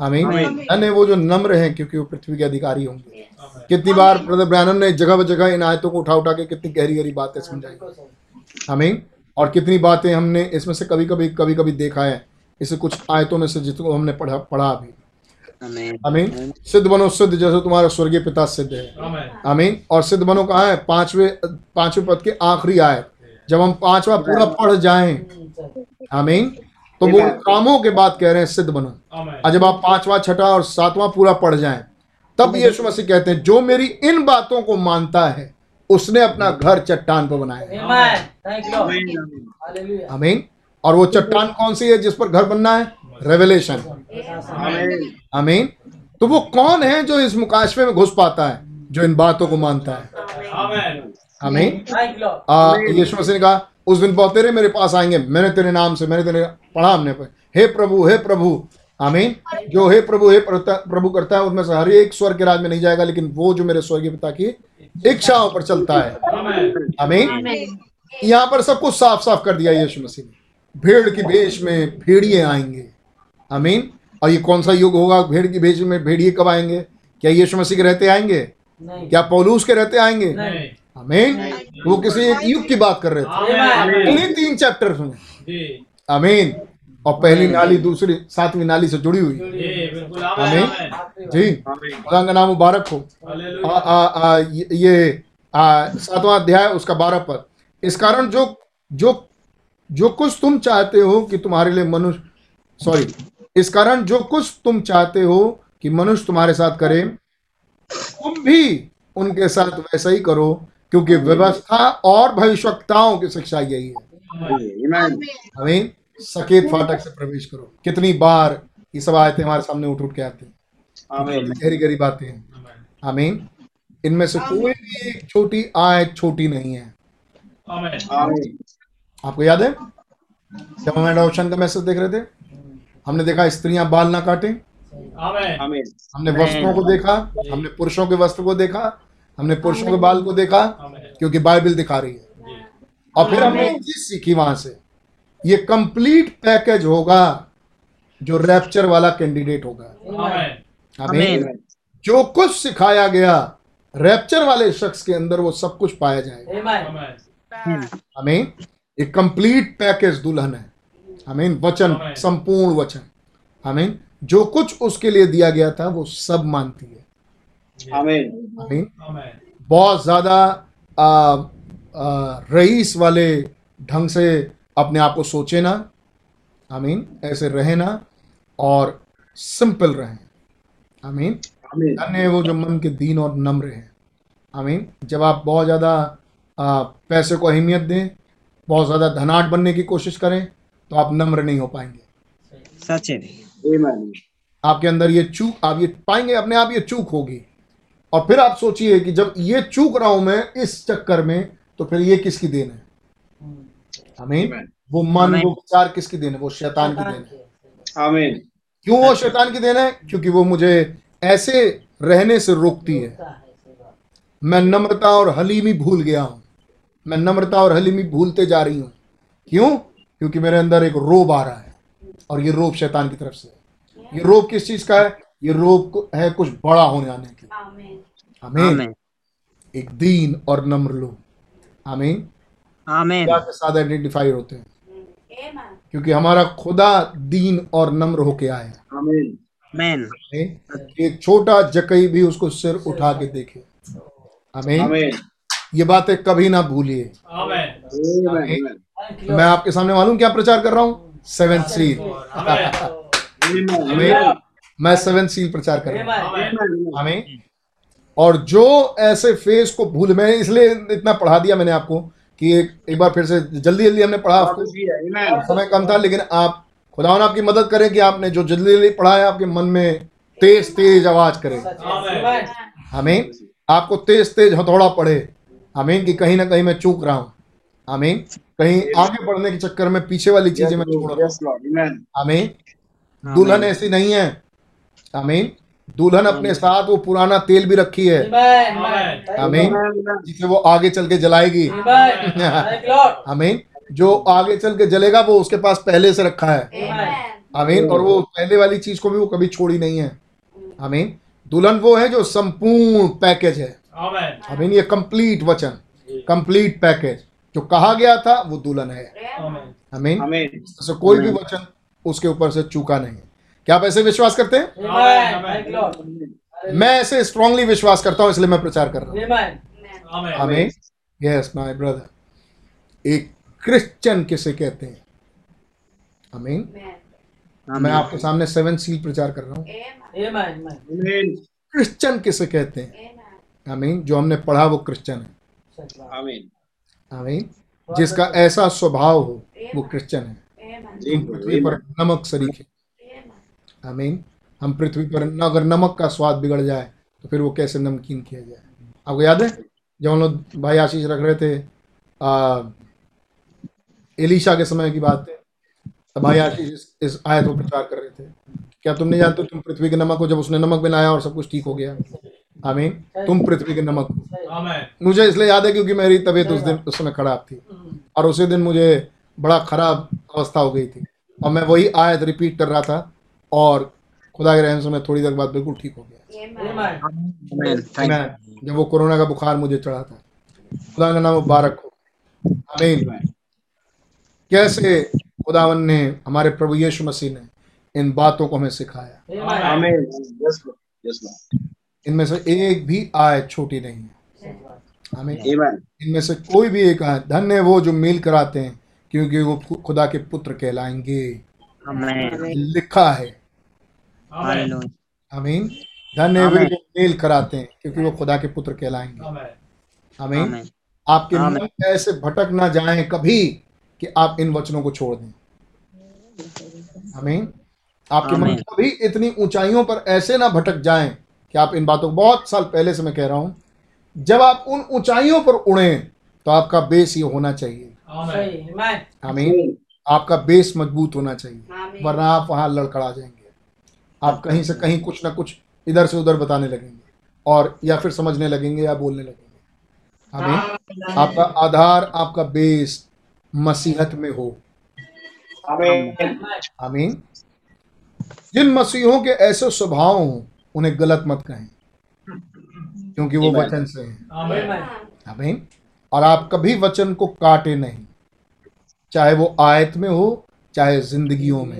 आमीन। धन्य है वो जो नम्र हैं क्योंकि वो पृथ्वी के अधिकारी होंगे। कितनी बार ब्रदर ब्रैनम ने जगह जगह इन आयतों को उठा उठा के कितनी गहरी गहरी बातें समझाई। आमीन। और कितनी बातें हमने इसमें से कभी कभी कभी कभी देखा है। इसे कुछ आयतों में से जिसको हमने पढ़ा पढ़ा अभी। आमीन सिद्ध बनो सिद्ध जैसे तुम्हारा स्वर्गीय पिता सिद्ध है। आमीन और सिद्ध बनो कहाँ है? पांचवे पांचवे पद के आखिरी आयत। जब हम पांचवा पूरा पढ़ जाएँ। आमीन तो वो कामों के बाद कह रहे हैं सिद्ध बनो। और जब आप पांचवा छठा और सातवां पूरा पढ़ जाएँ तब यीशु मसीह कहते हैं जो मेरी इन बातों को मानता है उसने अपना घर चट्टान पर बनाया है. आमीन और वो चट्टान कौन सी है जिस पर घर बनना है? रेवलेशन आमीन तो वो कौन है जो इस मुकाशवे में घुस पाता है जो इन बातों को मानता है? आमीन यीशु मसीह ने कहा उस दिन बहुत तेरे मेरे पास आएँगे मैंने तेरे नाम से मैंने तेरे पढ़ा हमने पर। हे प्रभु हे प्रभु। आमीन जो हे प्रभु हे प्रभु करता है उनमें से हर एक स्वर्ग के राज में नहीं जाएगा लेकिन वो जो मेरे स्वर्गीय पिता की इच्छाओं पर चलता है। आमीन यहाँ पर सब कुछ साफ़ साफ़ कर दिया यीशु मसीह ने। भेड़ की भेष में भेड़िए आएँगे। आमीन और ये कौन सा युग होगा? भेड़ की भेष में भेड़िए कब आएँगे? क्या यीशु मसीह के रहते आएँगे? नहीं। क्या पौलूस के रहते आएँगे? आमीन। वो किसी एक युग की बात कर रहे थे. इन्हीं तीन चैप्टर में। आमीन। और पहली नाली दूसरी सातवीं नाली से जुड़ी हुई। है। जी। खुदा का नाम मुबारक हो। आ, आ, आ, ये ये, सातवां अध्याय उसका बारह पद इस कारण जो जो जो कुछ तुम चाहते हो कि तुम्हारे लिए मनुष्य सॉरी इस कारण जो कुछ तुम चाहते हो कि मनुष्य तुम्हारे साथ करे तुम भी उनके साथ वैसा ही करो क्योंकि व्यवस्था और भविष्यताओं की शिक्षा यही है। हमें सकेत फाटक से प्रवेश करो। कितनी बार ये सब आयतें हमारे सामने उठ उठ के आते हैं। गहरी गहरी बातें हैं। आमीन इनमें से कोई भी एक छोटी आय छोटी नहीं है। आपको याद है? जब हम एडॉप्शन का मैसेज देख रहे थे? हमने देखा स्त्रियाँ बाल ना काटें। हमने वस्त्रों को देखा हमने पुरुषों के वस्त्र को देखा हमने पुरुषों के बाल को देखा क्योंकि बाइबल दिखा रही है। और फिर हमने एक चीज़ सीखी वहाँ से। ये कंप्लीट पैकेज होगा जो रैप्चर वाला कैंडिडेट होगा। हमें जो कुछ सिखाया गया रैप्चर वाले शख्स के अंदर वो सब कुछ पाया जाएगा। हमें एक कंप्लीट पैकेज दुल्हन है। आमीन वचन संपूर्ण वचन। आमीन जो कुछ उसके लिए दिया गया था वो सब मानती है। आमीन बहुत ज़्यादा रईस वाले ढंग से अपने आप को सोचे ना। आमीन ऐसे रहे ना और सिंपल रहें। आमीन धन्य है वो जो मन के दीन और नम्र हैं। आमीन जब आप बहुत ज़्यादा पैसे को अहमियत दें बहुत ज़्यादा धनाट बनने की कोशिश करें तो आप नम्र नहीं हो पाएँगे। सच आपके अंदर ये चूक आप ये पाएँगे अपने आप ये चूक होगी। और फिर आप सोचिए कि जब ये चूक रहा हूँ मैं इस चक्कर में तो फिर ये किसकी देन है? आमीन वो मन वो विचार किसकी देन है? वो शैतान की देन है। आमीन क्यों वो शैतान की देन है? क्योंकि वो मुझे ऐसे रहने से रोकती है। मैं नम्रता और हलीमी भूल गया हूँ। मैं नम्रता और हलीमी भूलते जा रही हूँ। क्यों? क्योंकि मेरे अंदर एक रोब आ रहा है। और ये रोब शैतान की तरफ़ से है। ये रोब किस चीज़ का है? ये रोब है कुछ बड़ा होने आने की आमीन। एक दीन और नम्र लोग। आमीन। आमीन। के साथ आइडेंटिफाई होते हैं? क्योंकि हमारा खुदा दीन और नम्र होके आया आमीन। एक छोटा जकई भी उसको सिर उठा के देखे। आमीन। आमीन। ये बातें कभी ना भूलिए। मैं आपके सामने मालूम क्या प्रचार कर रहा हूँ? सेवन सील मैं सेवन सील प्रचार कर रहा हूँ. आमीन और जो ऐसे फेस को भूल मैंने इसलिए इतना पढ़ा दिया मैंने आपको कि एक एक बार फिर से जल्दी जल्दी हमने पढ़ा आपको। समय कम था लेकिन आप खुदावन आपकी मदद करें कि आपने जो जल्दी जल्दी पढ़ा है आपके मन में तेज तेज आवाज़ करे। हमें आपको तेज तेज हथौड़ा पड़े। हमें कि कहीं ना कहीं मैं चूक रहा हूँ। आमीन। कहीं आगे बढ़ने के चक्कर में पीछे वाली चीज़ें मैं छोड़। रहा हूँ आमीन। दुल्हन ऐसी नहीं है। आमीन। दुल्हन अपने साथ वो पुराना तेल भी रखी है। Amen. Amen. आमीन। जिसे वो आगे चल के जलाएगी. आमीन। जो आगे चल के जलेगा वो उसके पास पहले से रखा है। Amen. आमीन। और वो पहले वाली चीज़ को भी वो कभी छोड़ी नहीं है। आमीन। दुल्हन वो है जो संपूर्ण पैकेज है. आमीन ये कंप्लीट वचन। कंप्लीट पैकेज जो कहा गया था वो दुल्हन है Amen. आमीन Amen. कोई भी वचन उसके ऊपर से चूका नहीं है क्या आप ऐसे विश्वास करते हैं. मैं ऐसे स्ट्रांगली विश्वास करता हूँ इसलिए मैं प्रचार कर रहा हूँ Amen. Amen. Yes my brother एक क्रिश्चियन किसे कहते हैं आमीन Amen. मैं आपके सामने सेवन सील प्रचार कर रहा हूँ Amen. Amen. Amen. Amen. Christian किसे कहते हैं Amen. आमीन जो हमने पढ़ा वो क्रिश्चियन है आमीन जिसका ऐसा स्वभाव हो वो क्रिश्चियन है। पृथ्वी पर नमक सरीख। है आमीन हम पृथ्वी पर न अगर नमक का स्वाद बिगड़ जाए तो फिर वो कैसे नमकीन किया जाए? आपको याद है जब हम लोग भाई आशीष रख रहे थे आ, एलिशा के समय की बात है तब भाई आशीष इस, इस आयत को प्रचार कर रहे थे क्या तुमने जानते तुम पृथ्वी के नमक हो जब उसने नमक बनाया और सब कुछ ठीक हो गया? आमीन। तुम पृथ्वी के नमक। हो मुझे इसलिए याद है क्योंकि मेरी तबीयत उस दिन उस समय खराब थी। और उसी दिन मुझे बड़ा खराब अवस्था हो गई थी। और मैं वही आयत रिपीट कर रहा था और खुदा के रहम से मैं थोड़ी देर बाद बिल्कुल ठीक हो गया। Amen. Amen. Thank मैं जब वो कोरोना का बुखार मुझे चढ़ा था। खुदा का नाम मुबारक हो। आमीन। कैसे खुदावन ने हमारे प्रभु यीशु मसीह ने इन बातों को हमें सिखाया? Amen. इनमें से एक भी आयत छोटी नहीं है। Amen. इनमें से कोई भी एक आयत धन्य वो जो मील कराते हैं क्योंकि वो खुदा के पुत्र कहलाएँगे। लिखा है. आमीन। धन्य वे जो मेल कराते हैं क्योंकि वो खुदा के पुत्र कहलाएँगे. आमीन। आपके मन ऐसे भटक ना जाएँ कभी कि आप इन वचनों को छोड़ दें। आमीन। आपके मन कभी इतनी ऊंचाइयों पर ऐसे ना भटक जाएँ कि आप इन बातों को बहुत साल पहले से मैं कह रहा हूँ जब आप उन ऊंचाइयों पर उड़े तो आपका बेस ये होना चाहिए. आमीन आपका बेस मज़बूत होना चाहिए वरना आप वहाँ लड़खड़ा जाएँगे। आप कहीं से कहीं कुछ ना कुछ इधर से उधर बताने लगेंगे और या फिर समझने लगेंगे या बोलने लगेंगे। आमीन आपका आधार आपका बेस मसीहत में हो। Amen. आमीन जिन मसीहों के ऐसे स्वभाव हों उन्हें गलत मत कहें। क्योंकि वो वचन से हैं. और आप कभी वचन को काटे नहीं। चाहे वो आयत में हो चाहे जिंदगियों में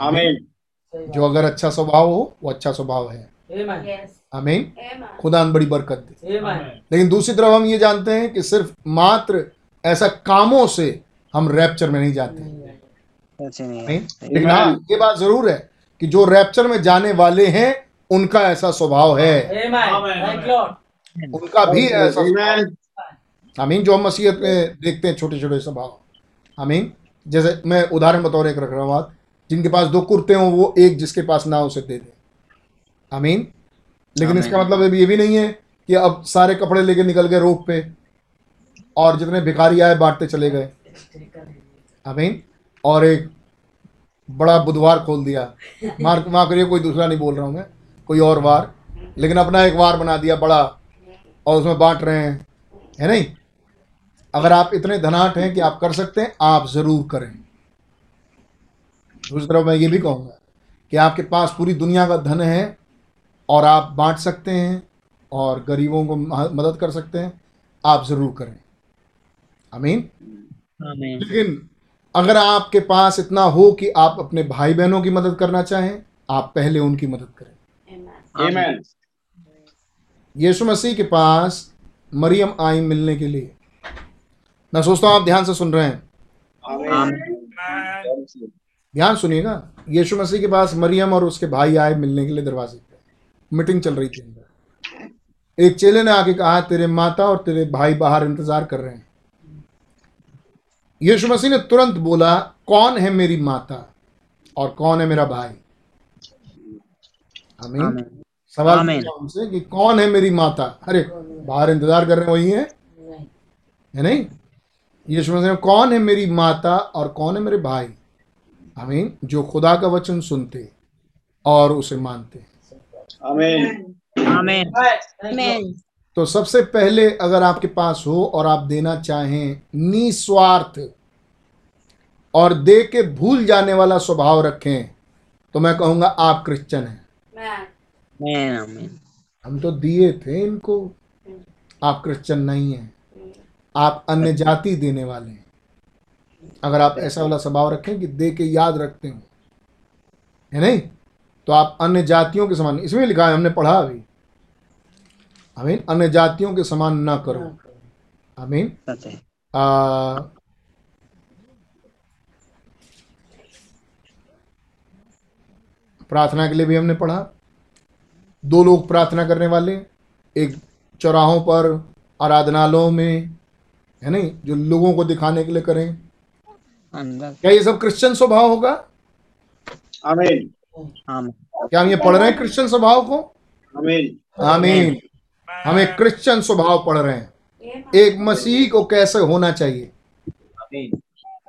Amen. Amen. जो अगर अच्छा स्वभाव हो वो अच्छा स्वभाव है। Amen. Yes. आमीन। खुदा बड़ी बरकत दे। लेकिन दूसरी तरफ़ हम ये जानते हैं कि सिर्फ़ मात्र ऐसा कामों से हम रैप्चर में नहीं जाते। आमीन। लेकिन हाँ ये बात ज़रूर है कि जो रैप्चर में जाने वाले हैं उनका ऐसा स्वभाव है. उनका भी ऐसा. आमीन जो हम मसीहत में देखते हैं छोटे छोटे स्वभाव। आमीन। जैसे मैं उदाहरण बतौर एक रख रहा हूँ जिनके पास दो कुर्ते हों वो एक जिसके पास ना उसे दे दे। आमीन। लेकिन इसका मतलब अब ये भी नहीं है कि अब सारे कपड़े लेके निकल गए रोड पे और जितने भिखारी आए बांटते चले गए। आमीन। और एक बड़ा बुधवार खोल दिया। मार माँ करिए कोई दूसरा नहीं बोल रहा हूँ मैं। कोई और वार। लेकिन अपना एक वार बना दिया बड़ा और उसमें बांट रहे हैं। है नहीं? अगर आप इतने धनाट हैं कि आप कर सकते हैं आप ज़रूर करें। दूसरी तरफ़ मैं ये भी कहूँगा कि आपके पास पूरी दुनिया का धन है और आप बांट सकते हैं और गरीबों को मदद कर सकते हैं। आप ज़रूर करें। आमीन। लेकिन अगर आपके पास इतना हो कि आप अपने भाई बहनों की मदद करना चाहें आप पहले उनकी मदद करें। Amen. यीशु मसीह के पास मरियम आई मिलने के लिए। मैं सोचता हूँ आप ध्यान से सुन रहे हैं. ध्यान सुनिएगा। यीशु मसीह के पास मरियम और उसके भाई आए मिलने के लिए दरवाजे पे। मीटिंग चल रही थी अंदर। एक चेले ने आके कहा तेरे माता और तेरे भाई बाहर इंतज़ार कर रहे हैं। यीशु मसीह ने तुरंत बोला कौन है मेरी माता और कौन है मेरा भाई? आमीन। सवाल पूछा उनसे कि कौन है मेरी माता? अरे बाहर इंतज़ार कर रहे हैं वही है। नहीं। है नहीं? यीशु मसीह ने कौन है मेरी माता और कौन है मेरे भाई? आमीन। जो खुदा का वचन सुनते और उसे मानते। Amen. Amen. Thank you. Amen. तो सबसे पहले अगर आपके पास हो और आप देना चाहें निस्वार्थ और दे के भूल जाने वाला स्वभाव रखें तो मैं कहूँगा आप क्रिश्चियन हैं. हम तो दिए थे इनको। आप क्रिश्चियन नहीं हैं। आप अन्य जाति देने वाले हैं। अगर आप ऐसा वाला स्वभाव रखें कि दे के याद रखते हो है नहीं? तो आप अन्य जातियों के समान इसमें लिखा है हमने पढ़ा अभी। आमीन? अन्य जातियों के समान ना करो। आमीन? सच प्रार्थना के लिए भी हमने पढ़ा। दो लोग प्रार्थना करने वाले एक चौराहों पर आराधनालयों में है नहीं? जो लोगों को दिखाने के लिए करें। अंदर। क्या ये सब क्रिश्चियन स्वभाव होगा? Amen. आमीन क्या हम ये पढ़ रहे हैं क्रिश्चियन स्वभाव को? Amen. आमीन। हम एक क्रिश्चियन स्वभाव पढ़ रहे हैं। एक मसीह को कैसे होना चाहिए?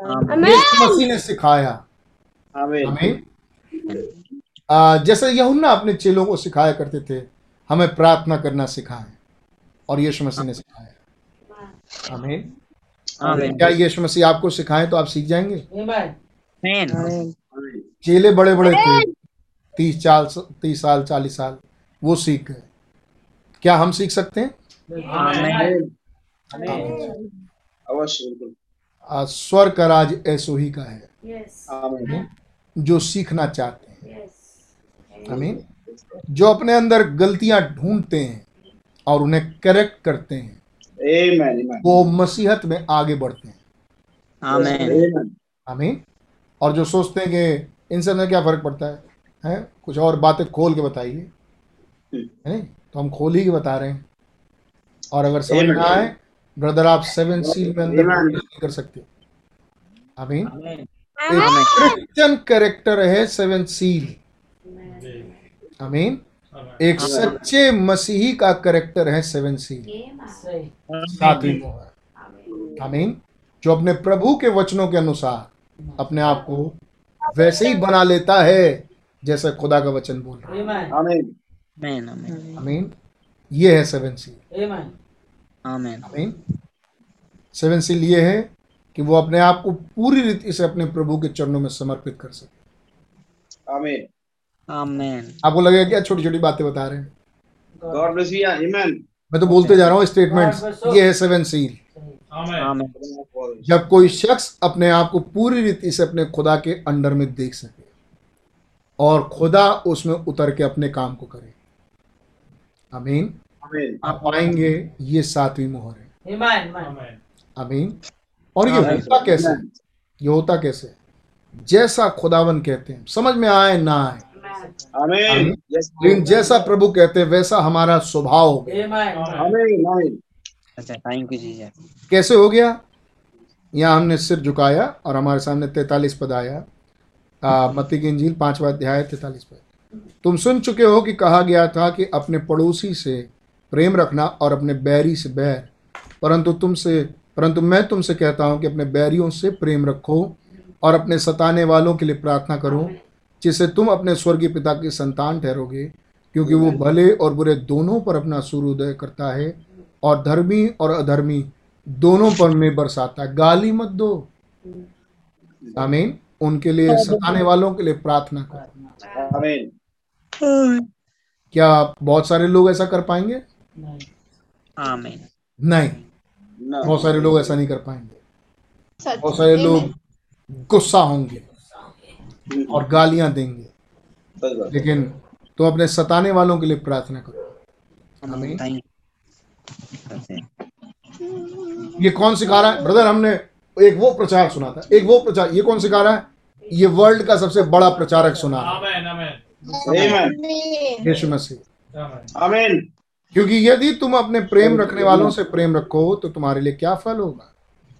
मसीह ने सिखाया। हमें आ, जैसे यहुन्ना अपने चेलों को सिखाया करते थे हमें प्रार्थना करना सिखाए और यीशु मसीह ने सिखाया। हमें क्या यीशु मसीह आपको सिखाएँ तो आप सीख जाएँगे? Amen. आमीन। Amen. चेले बड़े बड़े थे तीस चाल तीस साल चालीस साल वो सीख गए। क्या हम सीख सकते हैं? अवश्य बिल्कुल। स्वर का राज ऐसो ही का है। जो सीखना चाहते हैं। Yes. आमीन। जो अपने अंदर गलतियाँ ढूंढते हैं और उन्हें करेक्ट करते हैं Amen. Amen. वो मसीहत में आगे बढ़ते हैं। आमीन। और जो सोचते हैं कि इनसे क्या फ़र्क पड़ता है हैं? कुछ और बातें खोल के बताइए। है? नहीं तो हम खोल ही के बता रहे हैं। और अगर समझ में आए ब्रदर आप सेवन सील में अंदर कर सकते। आमीन। एक क्रिश्चियन कैरेक्टर है सेवन सील आमीन। एक सच्चे मसीही का करेक्टर है सेवन सील. सातवीं मोहर आमीन। जो अपने प्रभु के वचनों के अनुसार अपने आप को वैसे ही बना लेता है जैसे खुदा का वचन बोल रहा Amen. Amen. आमीन आमीन आमीन ये है सेवन सील आमीन आमीन सेवन सील ये है कि वो अपने आप को पूरी रीति से अपने प्रभु के चरणों में समर्पित कर सके। Amen. आमीन आपको लगेगा क्या छोटी छोटी बातें बता रहे हैं। God bless you. Amen. मैं तो बोलते जा रहा हूँ स्टेटमेंट ये है सेवन सील जब कोई शख्स अपने आप को पूरी रीति से अपने खुदा के अंडर में देख सके और खुदा उसमें उतर के अपने काम को करे। आमीन। Amen. आप पाएँगे ये सातवीं मोहर है। Amen. Amen. और ये होता कैसे? ये होता कैसे? जैसा खुदावन कहते हैं। समझ में आए ना आए? लेकिन जैसा प्रभु कहते हैं वैसा हमारा स्वभाव हो गया। Amen. Amen. Amen. अच्छा थैंक यू जीसस कैसे हो गया? यहाँ हमने सिर झुकाया और हमारे सामने तैतालीस पद आया। मत्ती की इंजील पांचवा अध्याय तैतालीस पद। तुम सुन चुके हो कि कहा गया था कि अपने पड़ोसी से प्रेम रखना और अपने बैरी से बैर। परंतु तुमसे परंतु मैं तुमसे कहता हूँ कि अपने बैरियों से प्रेम रखो और अपने सताने वालों के लिए प्रार्थना करो जिससे तुम अपने स्वर्गीय पिता की संतान ठहरोगे क्योंकि वो भले और बुरे दोनों पर अपना सूर्योदय करता है और धर्मी और अधर्मी दोनों पर में बरसाता है। गाली मत दो। आमीन। उनके लिए सताने वालों के लिए प्रार्थना करो। Amen. क्या बहुत सारे लोग ऐसा कर पाएँगे. आमीन नहीं। बहुत सारे लोग ऐसा नहीं कर पाएँगे। बहुत सारे लोग गुस्सा होंगे और गालियाँ देंगे। लेकिन तुम अपने सताने वालों के लिए प्रार्थना करो। आमीन थैंक ये कौन सिखा रहा है? ब्रदर हमने एक वो प्रचार सुना था। एक वो प्रचार ये कौन सिखा रहा है? ये वर्ल्ड का सबसे बड़ा प्रचारक सुना। रहा Amen. यीशु मसीह. Amen. क्योंकि यदि तुम अपने प्रेम रखने वालों से प्रेम रखो तो तुम्हारे लिए क्या फल होगा?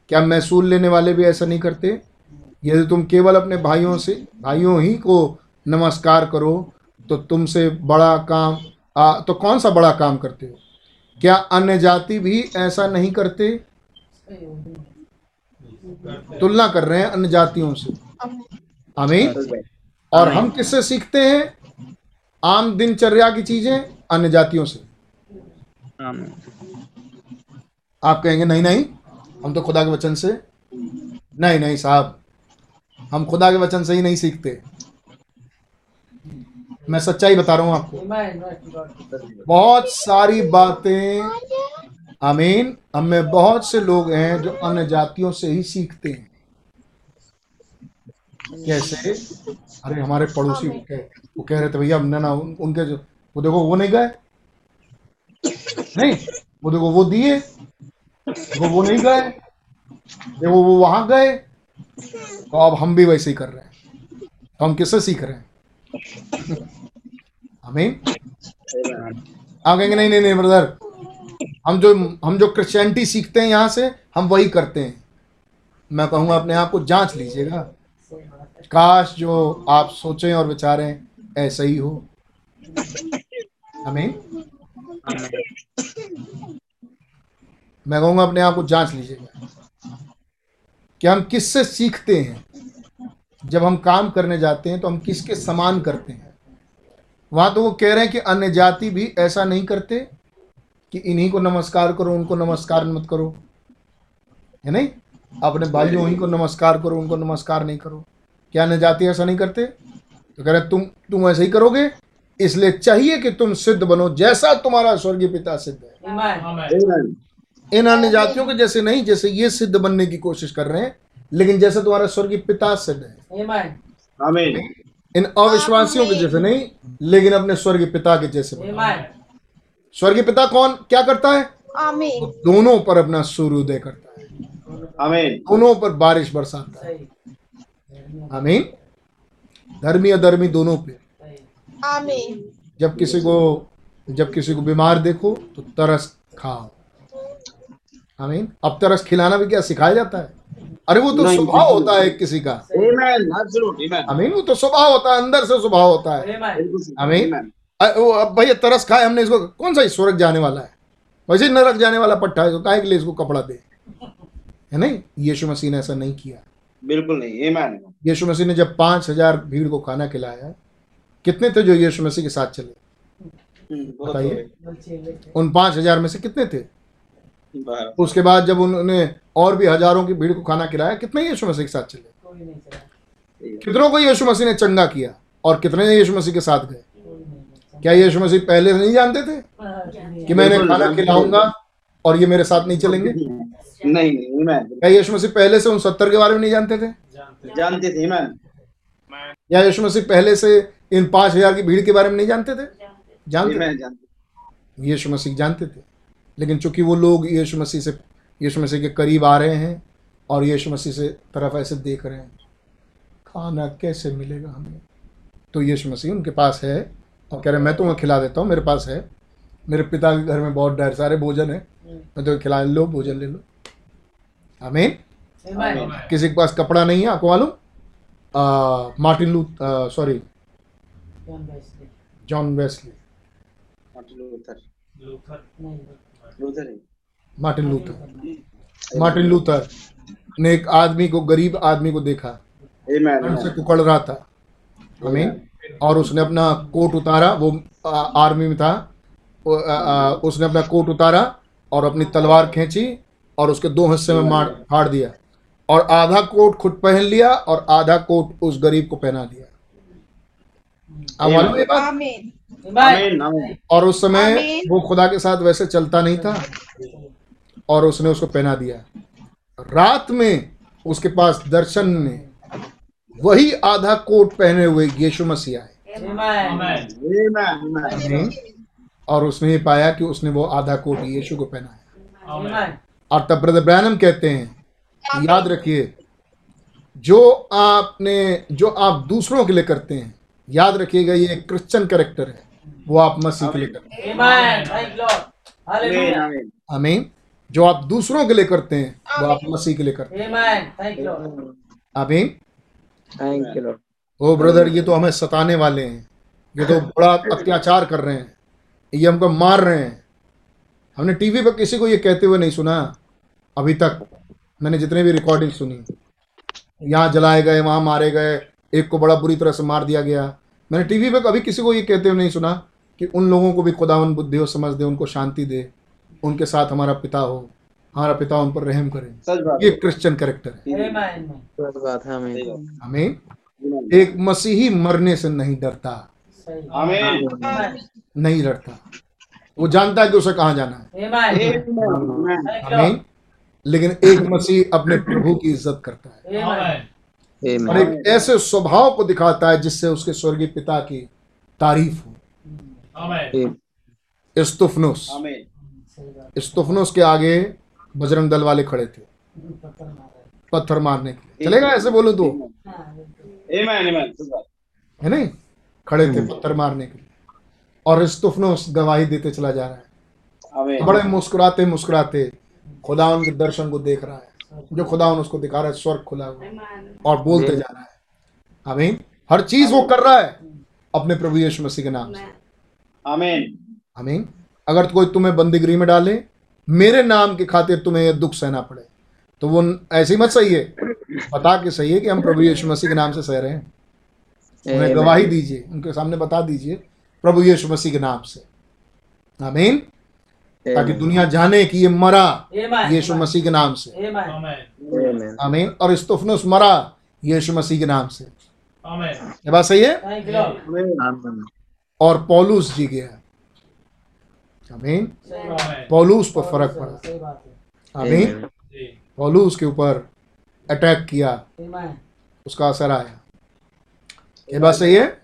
क्या महसूल लेने वाले भी ऐसा नहीं करते? यदि तुम केवल अपने भाइयों से भाइयों ही को नमस्कार करो तो तुमसे बड़ा काम आ, तो कौन सा बड़ा काम करते हो? क्या अन्य जाति भी ऐसा नहीं करते? तुलना कर रहे हैं अन्य जातियों से। आमीन। God. और हम किससे सीखते हैं? आम दिनचर्या की चीज़ें अन्य जातियों से। आप कहेंगे नहीं नहीं हम तो खुदा के वचन से नहीं नहीं साहब हम खुदा के वचन से ही नहीं सीखते। मैं सच्चाई बता रहा हूँ आपको. बहुत सारी बातें आमीन हम में बहुत से लोग हैं जो अन्य जातियों से ही सीखते हैं। कैसे? अरे हमारे पड़ोसी वो कह, वो कह रहे थे भैया हमने ना उन, उनके जो वो देखो वो नहीं गए? नहीं वो देखो वो दिए। वो वो नहीं गए। देखो वो वहाँ गए। तो अब हम भी वैसे ही कर रहे हैं। तो हम किससे सीख रहे हैं? हमें Amen. आप कहेंगे नहीं नहीं नहीं ब्रदर हम जो हम जो क्रिश्चियनिटी सीखते हैं यहाँ से हम वही करते हैं। मैं कहूँगा अपने आप को जाँच लीजिएगा। काश जो आप सोचें और विचारें, ऐसा ही हो। हमें मैं कहूँगा अपने आप को जाँच लीजिएगा कि हम किससे सीखते हैं। जब हम काम करने जाते हैं तो हम किसके समान करते हैं। वहाँ तो वो कह रहे हैं कि अन्य जाति भी ऐसा नहीं करते कि इन्हीं को नमस्कार करो, उनको नमस्कार मत करो। है नहीं? अपने भाइयों ही को नमस्कार करो, उनको नमस्कार नहीं करो। क्या अन्य जाति ऐसा नहीं करते तो कह रहे तुम तुम ऐसे ही करोगे इसलिए चाहिए कि तुम सिद्ध बनो जैसा तुम्हारा स्वर्गीय पिता सिद्ध है Amen. Amen. इन अन्य जातियों के जैसे नहीं जैसे ये सिद्ध बनने की कोशिश कर रहे हैं लेकिन जैसे तुम्हारा स्वर्गीय पिता सिद्ध है Amen. Amen. इन अविश्वासियों के जैसे नहीं लेकिन अपने स्वर्गीय पिता के जैसे बनो। स्वर्गीय पिता कौन क्या करता है आमीन वो दोनों पर अपना सूर्योदय करता है Amen. दोनों पर बारिश बरसाता है सही आमीन। धर्मी अधर्मी दोनों पे। आमीन। जब किसी को जब किसी को बीमार देखो तो तरस खाओ। आमीन। अब तरस खिलाना भी क्या सिखाया जाता है? अरे वो तो स्वभाव होता है किसी का। Amen. आमीन वो तो स्वभाव होता है अंदर से स्वभाव होता है। वो अब भैया तरस खाए हमने इसको कौन सा स्वर्ग जाने वाला है? वैसे नरक जाने वाला पट्टा है तो काहे के लिए इसको कपड़ा दे? है नहीं? यीशु मसीह ने ऐसा नहीं किया। बिल्कुल नहीं Amen. यीशु मसीह ने जब पाँच हज़ार भीड़ को खाना खिलाया कितने थे जो यीशु मसीह के साथ चले? हम्म, बताइए। हो उन पाँच हज़ार में से कितने थे? उसके बाद जब उन्होंने और भी हज़ारों की भीड़ को खाना खिलाया कितने यीशु मसीह के साथ चले? कोई नहीं चला कितनों को यीशु मसीह ने चंगा किया और कितने यीशु मसीह के साथ गए? क्या यीशु मसीह पहले से नहीं जानते थे कि मैं इन्हें खाना खिलाऊँगा और ये मेरे साथ नहीं चलेंगे? नहीं नहीं. क्या यीशु मसीह पहले से उन सत्तर के बारे में नहीं जानते थे? जानते थे। Amen. या यीशु मसीह पहले से इन पाँच हज़ार की भीड़ के बारे में नहीं जानते थे? जानते थे. यीशु मसीह जानते थे। लेकिन चूँकि वो लोग यीशु मसीह से यीशु मसीह के करीब आ रहे हैं और यीशु मसीह से तरफ़ ऐसे देख रहे हैं खाना कैसे मिलेगा हमें? तो यीशु मसीह उनके पास है और कह रहे हैं मैं तुम्हें खिला देता हूँ मेरे पास है। मेरे पिता के घर में बहुत ढेर सारे भोजन है। मैं तुम्हें खिला लो भोजन ले लो। आमीन किसी के पास कपड़ा नहीं है आपको मालूम? मार्टिन लू sorry John Wesley Martin Luther Martin Luther ने एक आदमी को गरीब आदमी को देखा। Amen. से कुकड़ रहा था। आमीन और उसने अपना कोट उतारा वो आ, आर्मी में था। उसने अपना कोट उतारा और अपनी तलवार खींची। और उसके दो हिस्से में मार फाड़ दिया। और आधा कोट खुद पहन लिया और आधा कोट उस गरीब को पहना दिया। बात. और उस समय वो खुदा के साथ वैसे चलता नहीं था और उसने उसको पहना दिया। रात में उसके पास दर्शन में वही आधा कोट पहने हुए यीशु मसीह आए। और उसने ये पाया कि उसने वो आधा कोट यीशु को पहनाया. और तब ब्रदर ब्रैनम कहते हैं याद रखिए जो आपने जो आप दूसरों के लिए करते हैं याद रखिएगा ये क्रिश्चियन कैरेक्टर है वो आप मसीह के लिए करते हैं। Amen. Thank Lord. Amen. Hallelujah. Amen. आमीन। जो आप दूसरों के लिए करते हैं वो आप मसीह के लिए करते हैं। Amen. आमीन। Thank you Lord oh brother ये तो हमें सताने वाले हैं। ये तो बड़ा अत्याचार कर रहे हैं। ये हमको मार रहे हैं। हमने टीवी पर किसी को ये कहते हुए नहीं सुना। अभी तक मैंने जितने भी रिकॉर्डिंग सुनी यहाँ जलाए गए वहाँ मारे गए एक को बड़ा बुरी तरह से मार दिया गया। मैंने टीवी पे कभी किसी को ये कहते हुए नहीं सुना कि उन लोगों को भी खुदावन बुद्धि और समझ दे उनको शांति दे उनके साथ हमारा पिता हो हमारा पिता उन पर रहम करे। ये क्रिश्चियन कैरेक्टर है। है हमें एक मसीही मरने से नहीं डरता। सही। आमीन। Amen. नहीं डरता। वो जानता है कि उसे कहाँ जाना है। हमें. लेकिन एक मसीह अपने प्रभु की इज़्ज़त करता है। और एक ऐसे स्वभाव को दिखाता है जिससे उसके स्वर्गीय पिता की तारीफ़ हो। इस्तुफनुस। के आगे बजरंग दल वाले खड़े थे। पत्थर मारने के लिए। चलेगा ऐसे बोलो तो? है नहीं? खड़े थे पत्थर मारने के लिए। और इस्तुफनुस गवाही देते चला जा रहा है। बड़े मुस्कुराते मुस्कुराते खुदा उनके दर्शन को देख रहा है। जो खुदा उसको दिखा रहा है स्वर्ग खुला हुआ और बोलते जा रहा है। आमीन। हर चीज़ वो कर रहा है अपने प्रभु यीशु मसीह के नाम से। आमीन आमीन। अगर कोई तुम्हें बंदीगिरी में डाले मेरे नाम के खातिर तुम्हें यह दुख सहना पड़े। तो वो ऐसे ही मत सही है। बता के सही है कि हम प्रभु यीशु मसीह के नाम से सह रहे हैं। उन्हें गवाही दीजिए उनके सामने बता दीजिए प्रभु यीशु मसीह के नाम से। आमीन। ताकि दुनिया जाने कि ये मरा Amen. यीशु मसीह के नाम से। Amen. आमीन आमीन और इस्तुफनुस मरा यीशु मसीह के नाम से। ये बात सही है? और पौलुस जी गया आमीन पौलुस पर फ़र्क पड़ा। सही बात आमीन पौलुस के ऊपर अटैक किया। उसका असर आया। ये बात सही है?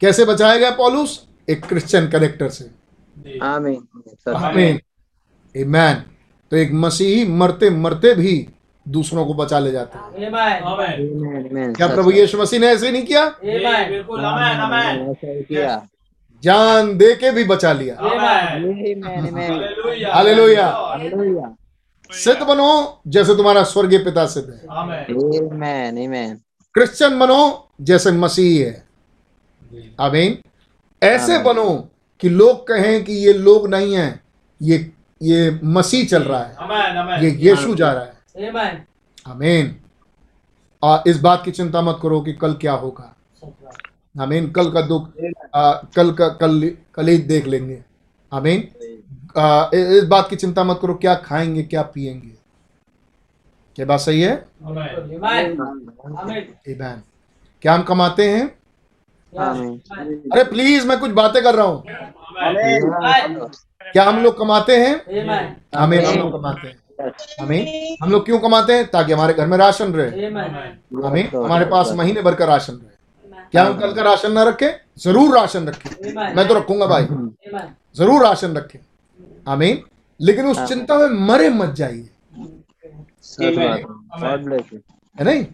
कैसे बचाया गया पौलुस? एक क्रिश्चियन कैरेक्टर से। आमीन। आमीन। आमीन तो एक मसीही मरते मरते भी दूसरों को बचा ले जाते है। Amen. आमीन आमीन क्या प्रभु यीशु मसीह ने ऐसे नहीं किया? किया। जान दे के भी बचा लिया। Amen. आमीन आमीन हालेलुया। हालेलुया। सिद्ध बनो जैसे तुम्हारा स्वर्गीय पिता सिद्ध है। आमीन। आमीन क्रिश्चियन बनो जैसे मसीह है। आमीन ऐसे बनो कि लोग कहें कि ये लोग नहीं हैं ये ये मसीह चल रहा है। अमें, अमें, ये यीशु जा रहा है। Amen. आमीन और इस बात की चिंता मत करो कि कल क्या होगा। आमीन कल का दुख आ, कल का कल कल ही देख लेंगे। इ- इस बात की चिंता मत करो क्या खाएँगे क्या पिएँगे क्या बात सही है. क्या हम कमाते हैं. अरे प्लीज़ मैं कुछ बातें कर रहा हूँ। क्या हम लोग कमाते हैं? हमें हम लोग कमाते हैं। आमीन हम लोग क्यों कमाते हैं? ताकि हमारे घर में राशन रहे। हमें हमारे पास महीने भर का राशन रहे। क्या हम कल का राशन ना रखें? ज़रूर राशन रखें। मैं तो रखूँगा भाई। ज़रूर राशन रखें। हमें लेकिन उस चिंता में मरे मत जाइए। है नहीं?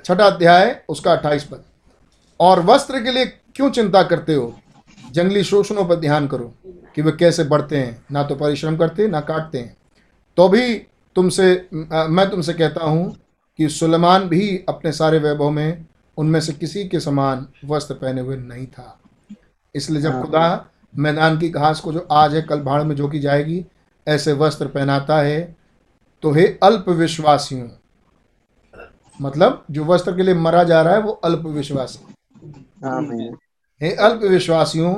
छठा अध्याय उसका अट्ठाईस पद। और वस्त्र के लिए क्यों चिंता करते हो? जंगली शोषणों पर ध्यान करो कि वे कैसे बढ़ते हैं। ना तो परिश्रम करते ना काटते हैं। तो भी तुमसे मैं तुमसे कहता हूँ कि सुलेमान भी अपने सारे वैभव में उनमें से किसी के समान वस्त्र पहने हुए नहीं था। इसलिए जब खुदा मैदान की घास को जो आज है कल भाड़ में झोंकी जाएगी ऐसे वस्त्र पहनाता है तो हे अल्प विश्वासियों मतलब जो वस्त्र के लिए मरा जा रहा है वो अल्प विश्वासी। आमीन। हे अल्प विश्वासियों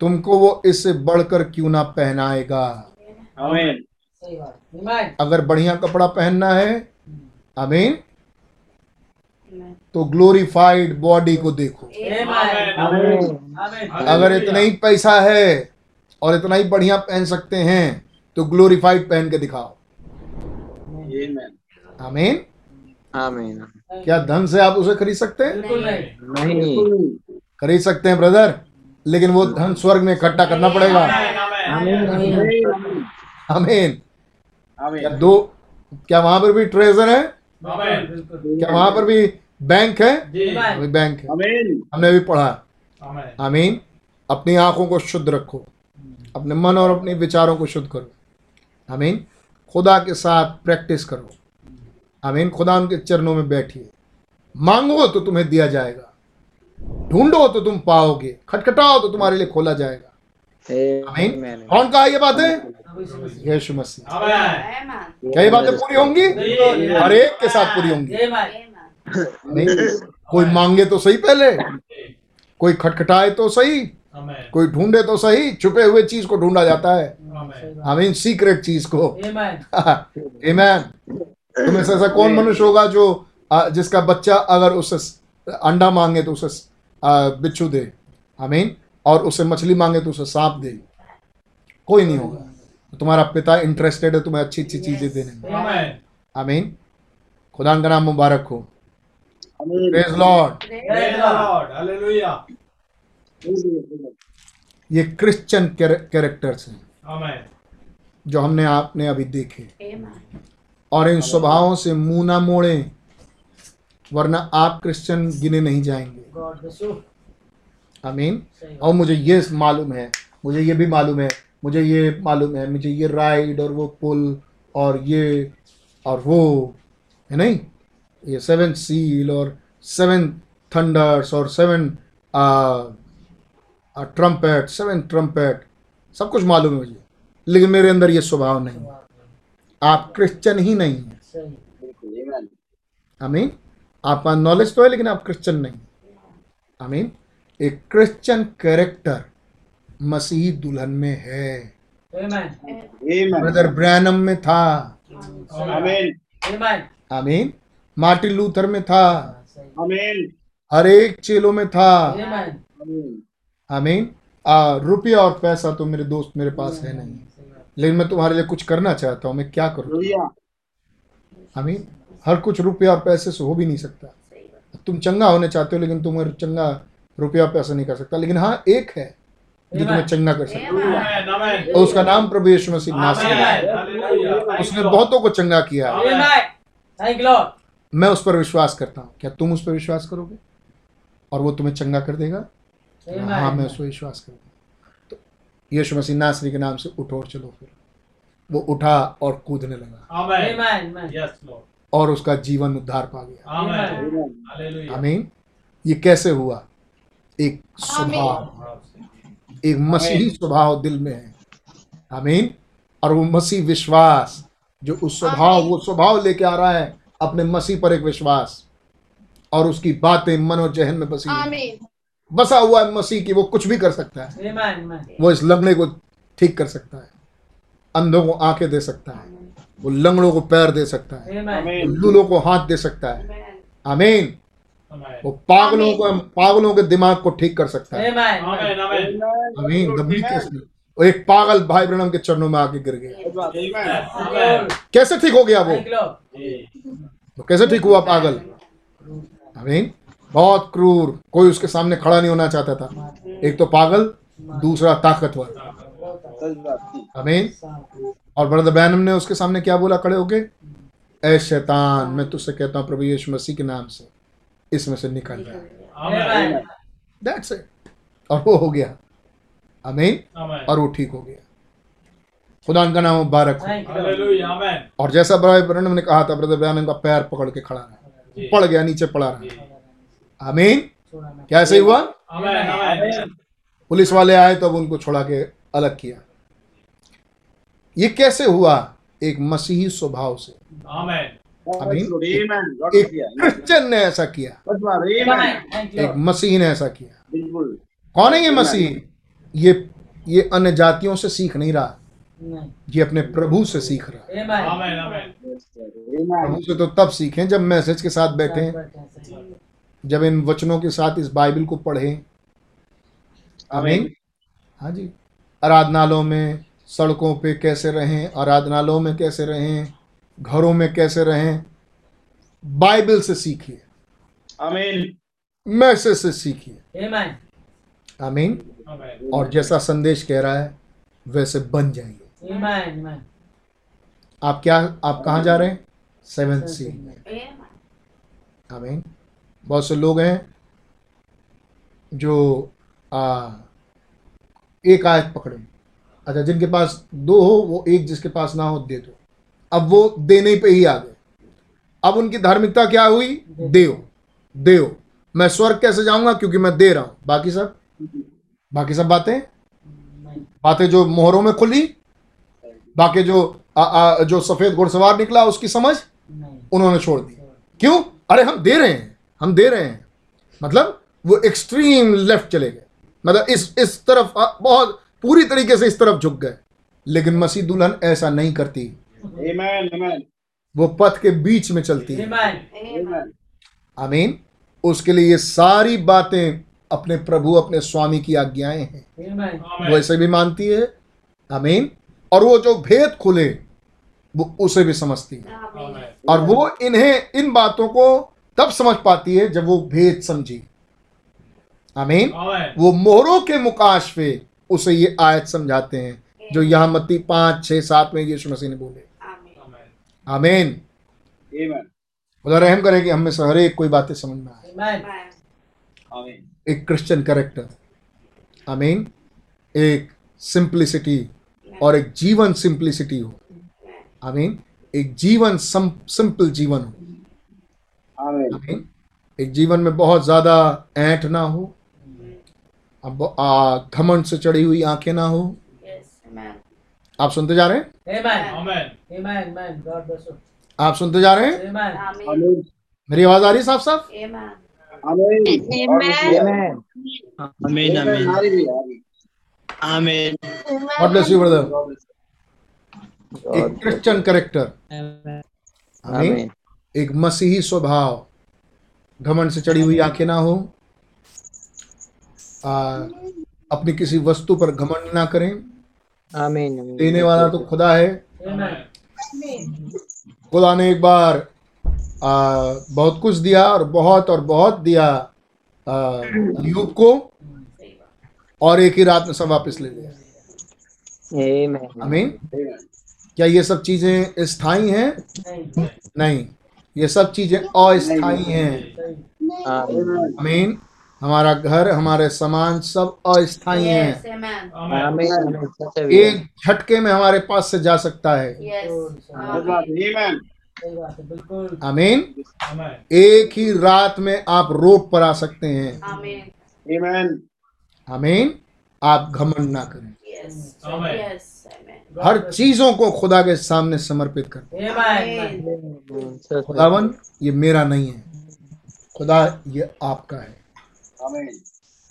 तुमको वो इससे बढ़कर क्यों ना पहनाएगा? आमीन। सही बात। Amen. अगर बढ़िया कपड़ा पहनना है आमीन। तो ग्लोरीफाइड बॉडी को देखो। Amen. आमीन Amen. अगर इतना ही पैसा है और इतना ही बढ़िया पहन सकते हैं तो ग्लोरीफाइड पहन के दिखाओ। आमीन। आमीन। क्या धन से आप उसे खरीद सकते हैं? बिल्कुल नहीं। नहीं। खरीद सकते हैं ब्रदर लेकिन वो धन स्वर्ग में इकट्ठा करना पड़ेगा। आमीन। क्या दो क्या वहाँ पर भी ट्रेजर है? क्या वहाँ पर भी बैंक है? Amen. अभी बैंक है। हमने भी पढ़ा। आमीन। अपनी आँखों को शुद्ध रखो। अपने मन और अपने विचारों को शुद्ध करो। आमीन। खुदा के साथ प्रैक्टिस करो। आमीन खुदा उनके चरणों में बैठिए। मांगो तो तुम्हें दिया जाएगा। ढूंढो तो तुम पाओगे। खटखटाओ तो तुम्हारे लिए खोला जाएगा। आमीन। कौन कहा ये बातें? यीशु मसीह। क्या ये बातें पूरी होंगी? हर एक के साथ पूरी होंगी। नहीं कोई मांगे तो सही पहले। कोई खटखटाए तो सही। कोई ढूंढे तो सही। छुपे हुए चीज़ को ढूंढा जाता है। Amen. हमें सीक्रेट चीज़ को। Amen. [laughs] तुम्हें से ऐसा कौन मनुष्य होगा जो जिसका बच्चा अगर उसे अंडा मांगे तो उसे बिच्छू दे। आमीन। और उसे मछली मांगे तो उसे सांप दे। कोई नहीं होगा। तो तुम्हारा पिता इंटरेस्टेड है तुम्हें अच्छी अच्छी चीज़ें देने में. आमीन। खुदा का नाम मुबारक हो। आमीन। Praise Lord Praise the Lord. Hallelujah. ये क्रिश्चियन कैरेक्टर्स हैं। जो हमने आपने अभी देखे। और इन स्वभावों से मुँह ना मोड़े वरना आप क्रिश्चियन गिने नहीं जाएँगे। आमीन। और मुझे ये मालूम है मुझे ये भी मालूम है मुझे ये मालूम है मुझे ये राइड और वो पुल और ये और वो है नहीं? ये सेवन सील और सेवन थंडर्स और सेवन ट्रम्पेट सेवन ट्रम्पेट सब कुछ मालूम है मुझे लेकिन मेरे अंदर ये स्वभाव नहीं। है आप क्रिश्चियन ही नहीं हैं। सही बिल्कुल आमीन आमीन। आपका नॉलेज तो है लेकिन आप क्रिश्चियन नहीं आमीन। एक क्रिश्चियन कैरेक्टर मसीही दुल्हन में है। ब्रदर ब्रैनम में था। आमीन। मार्टिन लूथर में था। हर एक चेलो में था। Amen. आमीन। रुपया और पैसा तो मेरे दोस्त मेरे पास है नहीं. लेकिन मैं तुम्हारे लिए कुछ करना चाहता हूँ मैं क्या करूँ? आमीन हर कुछ रुपया और पैसे से हो भी नहीं सकता। तुम चंगा होने चाहते हो लेकिन तुम चंगा रुपया और पैसा नहीं कर सकता। लेकिन हाँ एक है जो तुम्हें चंगा कर सकता है. और उसका नाम प्रभु यीशु मसीह नासरी है। उसने बहुतों को चंगा किया है. मैं उस पर विश्वास करता हूँ। क्या तुम उस पर विश्वास करोगे? और वो तुम्हें चंगा कर देगा? हाँ मैं उस पर विश्वास करूँगा। यीशु मसीह नासरी के नाम से उठो और चलो फिर। वो उठा और कूदने लगा। Amen. Amen. Yes, Lord. और उसका जीवन उद्धार पा गया। Amen. आमीन ये कैसे हुआ? एक स्वभाव। एक मसीही स्वभाव दिल में है। आमीन और वो मसीह विश्वास जो उस स्वभाव वो स्वभाव लेके आ रहा है अपने मसीह पर एक विश्वास। और उसकी बातें मन और जहन में बसी। बसा हुआ है मसीह की वो कुछ भी कर सकता है. वो इस लंगड़े को ठीक कर सकता है। अंधों को आँखें दे सकता है। वो लंगड़ों को पैर दे सकता है। लूलों को हाथ दे सकता है। आमीन। वो पागलों को पागलों के दिमाग को ठीक कर सकता है. आमीन। दबी कैसे वो एक पागल भाई ब्रणम के चरणों में आके गिर गया। कैसे ठीक हो गया वो. वो कैसे ठीक हुआ पागल? आमीन। बहुत क्रूर। कोई उसके सामने खड़ा नहीं होना चाहता था। एक तो पागल दूसरा ताकतवर। आमीन और ब्रदर बैनम ने उसके सामने क्या बोला खड़े होके? ऐ शैतान मैं तुझसे कहता हूँ प्रभु यीशु मसीह के नाम से इसमें से निकल जाए दैट्स इट और वो हो गया। Amen. और वो ठीक हो गया। खुदा का नाम मुबारक हो. और जैसा ब्रदर ब्रनम ने कहा था ब्रदर बैनम का पैर पकड़ के खड़ा रहा। पड़ गया नीचे पड़ा रहा। आमीन। क्या ऐसे हुआ. पुलिस वाले आए तो अब उनको छोड़ा के अलग किया। ये कैसे हुआ एक मसीही स्वभाव से? एक किया। क्रिश्चियन ने ऐसा किया। एक. मसीह ने ऐसा किया। बिल्कुल। कौन है ये मसीह? ये ये अन्य जातियों से सीख नहीं रहा। ये अपने प्रभु से सीख रहा। है Amen. Amen. Amen. आमीन प्रभु से तो तब सीखें जब मैसेज के साथ बैठे. जब इन वचनों के साथ इस बाइबल को पढ़ें। आमीन। हाँ जी। आराधनालयों में सड़कों पे कैसे रहें आराधनालयों में कैसे रहें घरों में कैसे रहें बाइबल से सीखिए। आमीन। मैसेज से सीखिए। Amen. आमीन। और जैसा संदेश कह रहा है वैसे बन जाइए। Amen. Amen. आप क्या आप कहाँ जा रहे हैं? सेवन सी आमीन। बहुत से लोग हैं जो आ, एक आयत पकड़े। अच्छा जिनके पास दो हो वो एक जिसके पास ना हो दे दो। अब वो देने पे ही आ गए। अब उनकी धार्मिकता क्या हुई? देव देव मैं स्वर्ग कैसे जाऊँगा? क्योंकि मैं दे रहा हूँ। बाकी सब? बाकी सब बातें? बातें जो मोहरों में खुली? बाकी जो आ, आ, जो सफ़ेद घुड़सवार निकला उसकी समझ? उन्होंने छोड़ दी। क्यों? अरे हम दे रहे हैं। हम दे रहे हैं। मतलब वो एक्सट्रीम लेफ़्ट चले गए। मतलब इस इस तरफ़ बहुत पूरी तरीके से इस तरफ़ झुक गए। लेकिन मसीह दुल्हन ऐसा नहीं करती। Amen. Amen. वो पथ के बीच में चलती। है Amen. Amen. आमीन। उसके लिए ये सारी बातें अपने प्रभु अपने स्वामी की आज्ञाएँ हैं। वो ऐसे भी मानती है। आमीन। और वो जो भेद खुले वो उसे भी समझती है। और वो इन्हें इन बातों को तब समझ पाती है जब वो भेद समझी। आमीन? वो मोहरों के मुकाशफे उसे ये आयत समझाते हैं जो यहाँ मत्ती पाँच छः सात में यीशु मसीह ने बोले। आमीन। Amen. खुदा रहम करें कि हमें से हर एक कोई बातें समझ में आए। Amen. Amen. एक क्रिश्चियन कैरेक्टर आमीन? एक सिंप्लिसिटी और एक जीवन सिंप्लिसिटी हो। आमीन? एक जीवन सिंपल जीवन हो. आमीन एक जीवन में बहुत ज़्यादा ऐंठ ना हो अब आ, घमंड से चढ़ी हुई आँखें ना हो आप सुनते जा रहे हैं Amen. Amen. Amen. God bless you. आप सुनते जा रहे हैं Amen. Amen. मेरी आवाज़ आ रही है साफ़ साफ़. God bless you brother God bless you. एक क्रिश्चियन कैरेक्टर. आमीन. एक मसीही स्वभाव। घमंड से चढ़ी हुई आँखें ना हो। आ, अपनी किसी वस्तु पर घमंड ना करें। Amen. देने वाला तो खुदा है। खुदा ने एक बार आ, बहुत कुछ दिया और बहुत और बहुत दिया आ, को और एक ही रात में सब वापस ले लिया। आमीन। क्या ये सब चीज़ें स्थायी हैं. नहीं। ये सब चीज़ें अस्थायी हैं. Amen. आमीन हमारा घर हमारे सामान सब अस्थायी हैं. एक झटके में हमारे पास से जा सकता है। बात है। है एक ही रात में आप रोड पर आ सकते हैं। Amen. आमीन आप घमंड ना करें. हर चीज़ों को खुदा के सामने समर्पित करें खुदावन ये मेरा नहीं है। खुदा ये आपका है।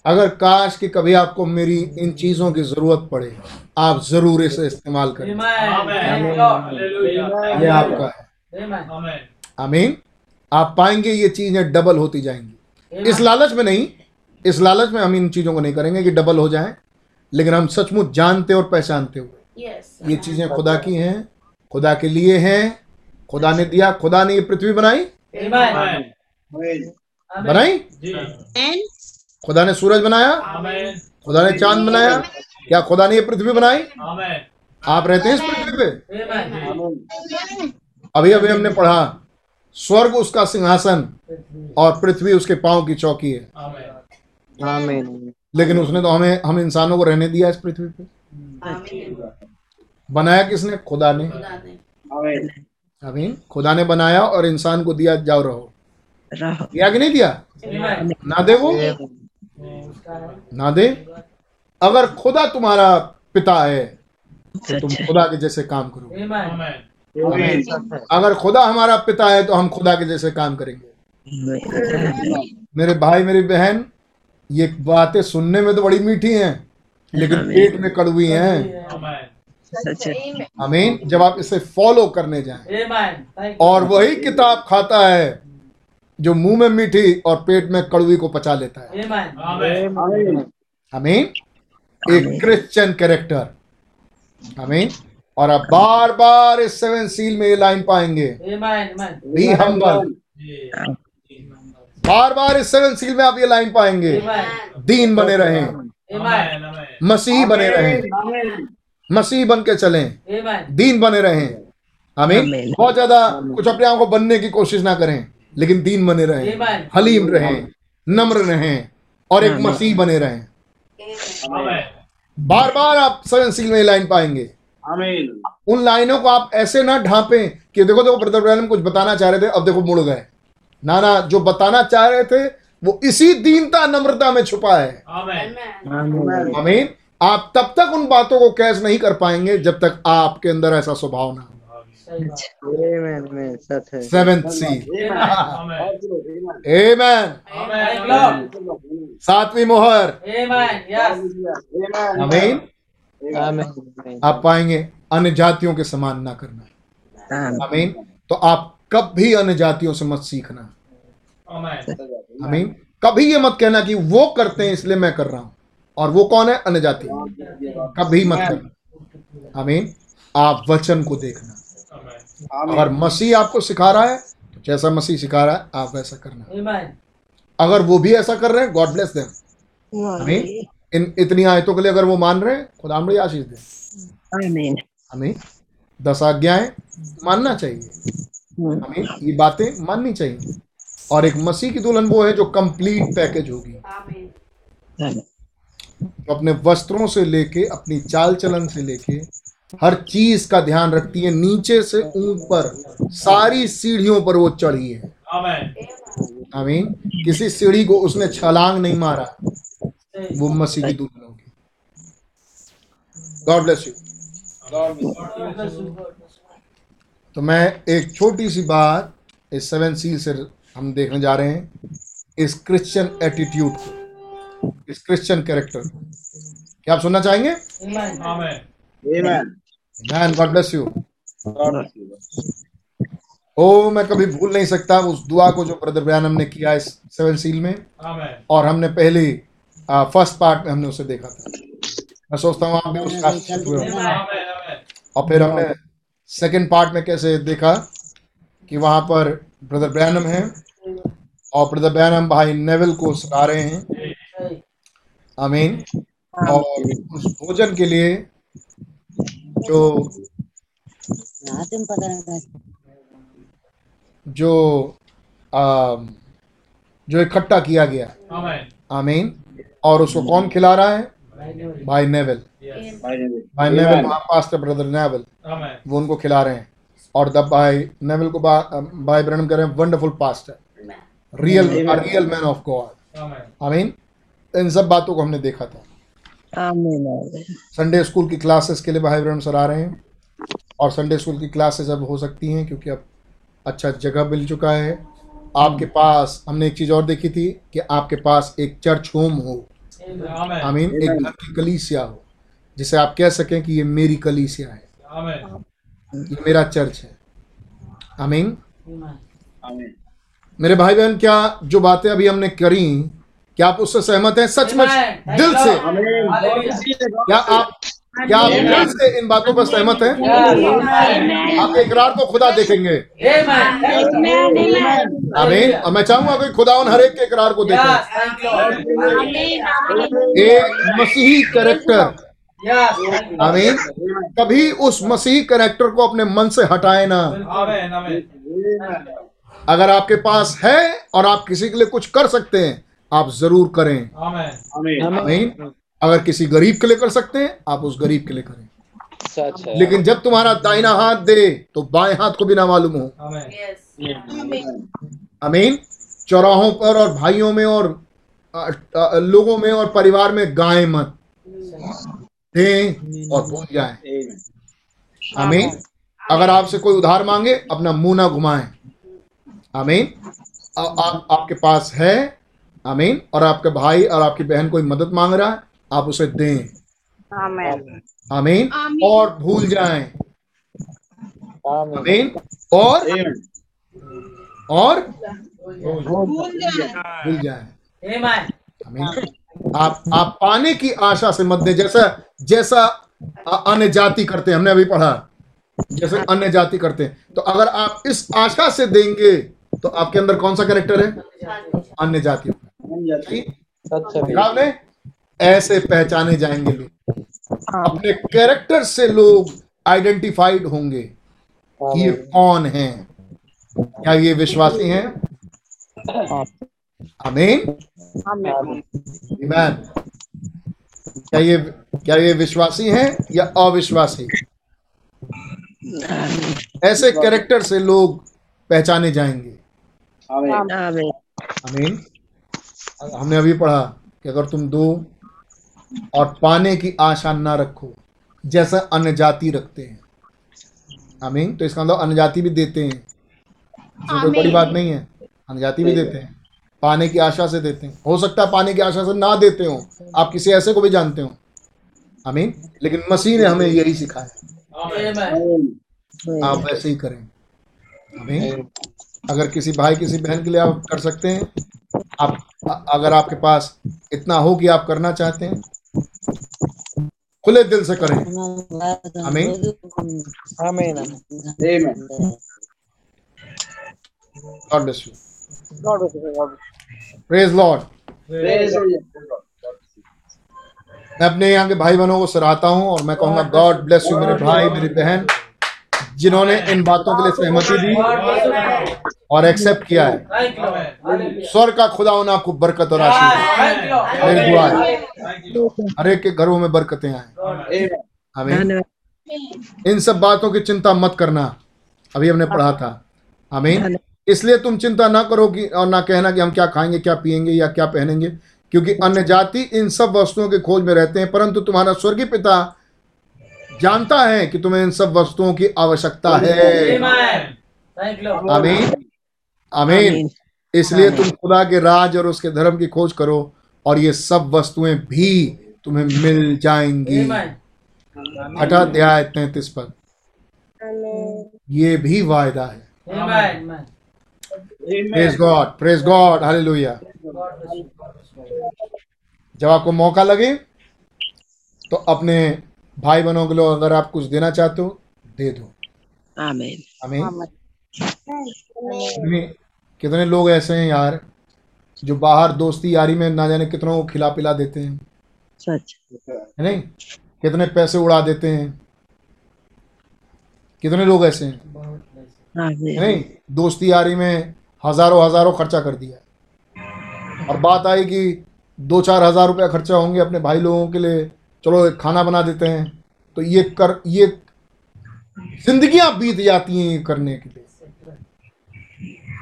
अगर काश कि कभी आपको मेरी इन चीज़ों की ज़रूरत पड़े आप ज़रूर इसे इस्तेमाल करें. ये आपका है। Amen. आमीन। आप पाएँगे ये चीज़ें डबल होती जाएँगी। इस लालच में नहीं इस लालच में हम इन चीज़ों को नहीं करेंगे कि डबल हो जाएँ लेकिन हम सचमुच जानते और पहचानते हुए। ये चीज़ें खुदा की हैं खुदा के लिए हैं खुदा ने दिया खुदा ने ये पृथ्वी बनाई. बनाई? खुदा ने सूरज बनाया? खुदा ने चाँद बनाया? क्या खुदा ने ये पृथ्वी बनाई? आप रहते हैं इस पृथ्वी पे? Amen. Amen. अभी अभी हमने पढ़ा स्वर्ग उसका सिंहासन और पृथ्वी उसके पाँव की चौकी है। लेकिन उसने तो हमें हम इंसानों को रहने दिया इस पृथ्वी पे। बनाया किसने? खुदा ने. अमीन खुदा ने बनाया और इंसान को दिया जाओ रहो। रहो। दिया कि नहीं दिया? ना दे वो? ना दे। अगर खुदा तुम्हारा पिता है तो तुम खुदा के जैसे काम करो. अगर खुदा हमारा पिता है तो हम खुदा के जैसे काम करेंगे। मेरे भाई मेरी बहन ये बातें सुनने में तो बड़ी मीठी हैं। लेकिन पेट में कड़वी हैं। सच है। अमीन जब आप इसे फॉलो करने जाएँ. और वही किताब खाता है जो मुँह में मीठी और पेट में कड़वी को पचा लेता है. अमीन एक क्रिश्चियन कैरेक्टर अमीन और आप बार बार इस सेवन सील में ये लाइन पाएँगे। Amen. Amen. बी हम्बल बार बार इस सेवन सील में आप ये लाइन पाएँगे। दीन बने रहें. मसीह बने रहें. मसीह बन के चले। Amen. दीन बने रहें। आमीन। बहुत ज़्यादा कुछ अपने आप को बनने की कोशिश ना करें लेकिन दीन बने रहें। हलीम रहें नम्र रहें और एक मसीह बने रहें। बार बार आप सेवन सील में लाइन पाएँगे। उन लाइनों को आप ऐसे ना ढांपे कि देखो देखो ब्रदर कुछ बताना चाह रहे थे अब देखो मुड़ गए। ना ना जो बताना चाह रहे थे वो इसी दीनता नम्रता में छुपा है Amen. आमीन आप तब तक उन बातों को कैच नहीं कर पाएँगे जब तक आपके अंदर ऐसा स्वभाव ना हो है सेवेंथ. सातवीं मोहर Amen. Yes. आमीन Amen. Amen. आप पाएँगे अन्य जातियों के समान ना करना अमीन तो आप कब भी अन्य जातियों से मत सीखना. आमीन। कभी ये मत कहना कि वो करते हैं इसलिए मैं कर रहा हूँ। और वो कौन है? अन्य जाति कभी मत करना। आमीन। आप वचन को देखना। अगर मसीह आपको सिखा रहा है तो जैसा मसीह सिखा रहा है आप वैसा करना। अगर वो भी ऐसा कर रहे हैं गॉड ब्लेस देम आमीन। इन इतनी आयतों के लिए अगर वो मान रहे हैं खुदा बड़ी आशीष दे। Amen. हमें दस आज्ञाएँ मानना चाहिए। Hmm. हमें ये बातें माननी चाहिए। और एक मसीह की दुल्हन वो है जो कंप्लीट पैकेज होगी. जो अपने वस्त्रों से लेके अपनी चाल चलन से लेके हर चीज़ का ध्यान रखती है। नीचे से ऊपर सारी सीढ़ियों पर वो चढ़ी है. आमीन किसी सीढ़ी को उसने छलांग नहीं मारा। वो मसीह की दुल्हन होगी। God bless you God bless you. God bless you. तो मैं एक छोटी सी बात इस सेवन सील से हम देखने जा रहे हैं इस क्रिश्चियन एटीट्यूड को इस क्रिश्चियन कैरेक्टर को क्या आप सुनना चाहेंगे Amen. Amen. Amen. Man god bless you God bless you. ओ मैं कभी भूल नहीं सकता उस दुआ को जो ब्रदर ब्रैनम ने किया इस सेवन सील में Amen. और हमने पहले फ़र्स्ट पार्ट में हमने उसे देखा था मैं सोचता हूँ आप भी उसका. और फिर हमने सेकंड पार्ट में कैसे देखा कि वहाँ पर ब्रदर ब्रैनम है और ब्रदर ब्रैनम भाई नेवल को सता रहे हैं। Say, आमीन और उस भोजन के लिए जो जो आ, जो इकट्ठा किया गया। Amen. आमीन। और उसको कौन खिला रहा है? भाई नेवल। भाई नेवल। Pastor brother naval. वो उनको खिला रहे हैं। और तब भाई नेवल को भाई ब्रैनम कह रहे हैं wonderful pastor real real man of god Amen. आमीन इन सब बातों को हमने देखा था Amen. Amen. संडे स्कूल की क्लासेस के लिए भाई ब्रह्म सर आ रहे हैं और संडे स्कूल की क्लासेस अब हो सकती हैं क्योंकि अब अच्छा जगह मिल चुका है आपके पास हमने एक चीज़ और देखी थी कि आपके पास एक चर्च होम हो Amen. Amen. आमीन एक घर की कलीसिया हो जिसे आप कह सकें कि ये मेरी कलीसिया है. ये मेरा चर्च है आमीन Amen. मेरे भाई बहन क्या जो बातें अभी हमने करी क्या आप उससे सहमत हैं सचमुच Amen. Thank दिल से. क्या आप क्या आप दिल से इन बातों पर सहमत हैं. आपके इकरार को खुदा देखेंगे. आमीन और मैं चाहूँगा कि खुदा उन हर एक के इकरार को देखे. एक मसीही कैरेक्टर. आमीन कभी उस मसीही कैरेक्टर को अपने मन से हटाए ना. अगर आपके पास है और आप किसी के लिए कुछ कर सकते हैं आप ज़रूर करें। Amen. Amen. आमीन। अगर किसी गरीब के लिए कर सकते हैं आप उस गरीब के लिए करें। सच है। लेकिन जब तुम्हारा दाहिना हाथ दे तो बाएँ हाथ को भी ना मालूम हो। अमीन चौराहों पर और भाइयों में और लोगों में और परिवार में गाय मत दें और भूल जाएँ. आमीन। अगर आपसे कोई उधार मांगे अपना मुँह ना घुमाएँ। आमीन। आप आपके पास है आमीन। और आपके भाई और आपकी बहन कोई मदद मांग रहा है आप उसे दें। आमीन। और भूल जाएँ। आमीन। आमीन और और? भूल जाए। आमीन। आप आप पाने की आशा से मत दें जैसा जैसा अन्य जाति करते हैं। हमने अभी पढ़ा। जैसे अन्य जाति करते हैं। तो अगर आप इस आशा से देंगे तो आपके अंदर कौन सा कैरेक्टर है? अन्य जातियों है आपने ऐसे पहचाने जाएँगे लोग। अपने कैरेक्टर से लोग आइडेंटिफाइड होंगे कि ये कौन है। क्या ये विश्वासी हैं? आमीन। ईमान क्या ये क्या ये विश्वासी हैं या अविश्वासी? ऐसे कैरेक्टर से लोग पहचाने जाएँगे. आमीन। हमने अभी पढ़ा कि अगर तुम दो और पाने की आशा ना रखो जैसा अन्य जाति रखते हैं। आमीन। तो इसका मतलब अन्यजाति भी देते हैं। इसमें कोई बड़ी बात नहीं है। अन्यजाति भी देते हैं। पाने की आशा से देते हैं। हो सकता है पाने की आशा से ना देते हो। आप किसी ऐसे को भी जानते हो। आमीन। लेकिन मसीह ने हमें यही सिखाया। आप वैसे ही करें। आमीन। अगर किसी भाई किसी बहन के लिए आप कर सकते हैं आप अगर आपके पास इतना हो कि आप करना चाहते हैं खुले दिल से करें। bless you, God bless you. Praise Lord. मैं अपने यहाँ के भाई बहनों को सराहता हूँ और मैं कहूँगा गॉड ब्लेस यू मेरे भाई मेरी बहन। जिन्होंने इन बातों के लिए सहमति दी. और एक्सेप्ट किया है. स्वर का खुदा उन्हें आपको बरकत और आशीष. मेरी दुआ है। हर एक के घरों में बरकतें आए। हमें इन सब बातों की चिंता मत करना। अभी हमने पढ़ा था। हमें इसलिए तुम चिंता ना करो कि और ना कहना कि हम क्या खाएँगे क्या पिएँगे या क्या पहनेंगे क्योंकि अन्य जाति इन सब वस्तुओं की खोज में रहते हैं परंतु तुम्हारा स्वर्गीय पिता जानता है कि तुम्हें इन सब वस्तुओं की आवश्यकता है। Amen. Thank you, Lord. आमीन। आमीन। इसलिए तुम खुदा के राज और उसके धर्म की खोज करो और ये सब वस्तुएँ भी तुम्हें मिल जाएँगी। Amen. अठा अध्याय तैतीस पद ये भी वायदा है। Amen. Praise god praise god hallelujah. जब आपको मौका लगे तो अपने भाई बहनों के लोग अगर आप कुछ देना चाहते हो दे दो। आमीन। आमीन। कितने कितने लोग ऐसे हैं यार जो बाहर दोस्ती यारी में ना जाने कितनों को खिला पिला देते हैं। सच। है नहीं? कितने पैसे उड़ा देते हैं। कितने लोग ऐसे हैं। है नहीं? दोस्ती यारी में हज़ारों हज़ारों खर्चा कर दिया। और बात आई कि दो चार हज़ार रुपया खर्चा होंगे अपने भाई लोगों के लिए। चलो एक खाना बना देते हैं। तो ये कर ये जिंदगियाँ बीत जाती हैं ये करने के लिए।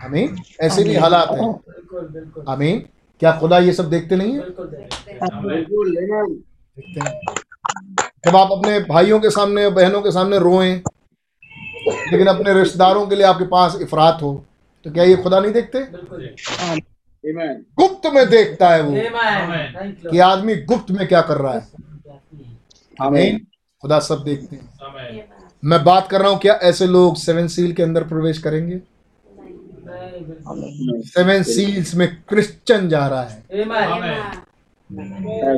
आमीन। ऐसे भी हालात हैं। बिल्कुल बिल्कुल। क्या खुदा ये सब देखते नहीं है? देखते बिल्कुल Amen. देखते हैं। जब आप अपने भाइयों के सामने बहनों के सामने रोएँ लेकिन अपने रिश्तेदारों के लिए आपके पास इफरात हो तो क्या ये खुदा नहीं देखते? गुप्त में देखता है वो Amen. कि आदमी गुप्त में क्या कर रहा है. आमीन। खुदा सब देखते हैं। मैं बात कर रहा हूँ क्या ऐसे लोग सेवन सील के अंदर प्रवेश करेंगे? सेवन सील्स में क्रिश्चियन जा रहा है।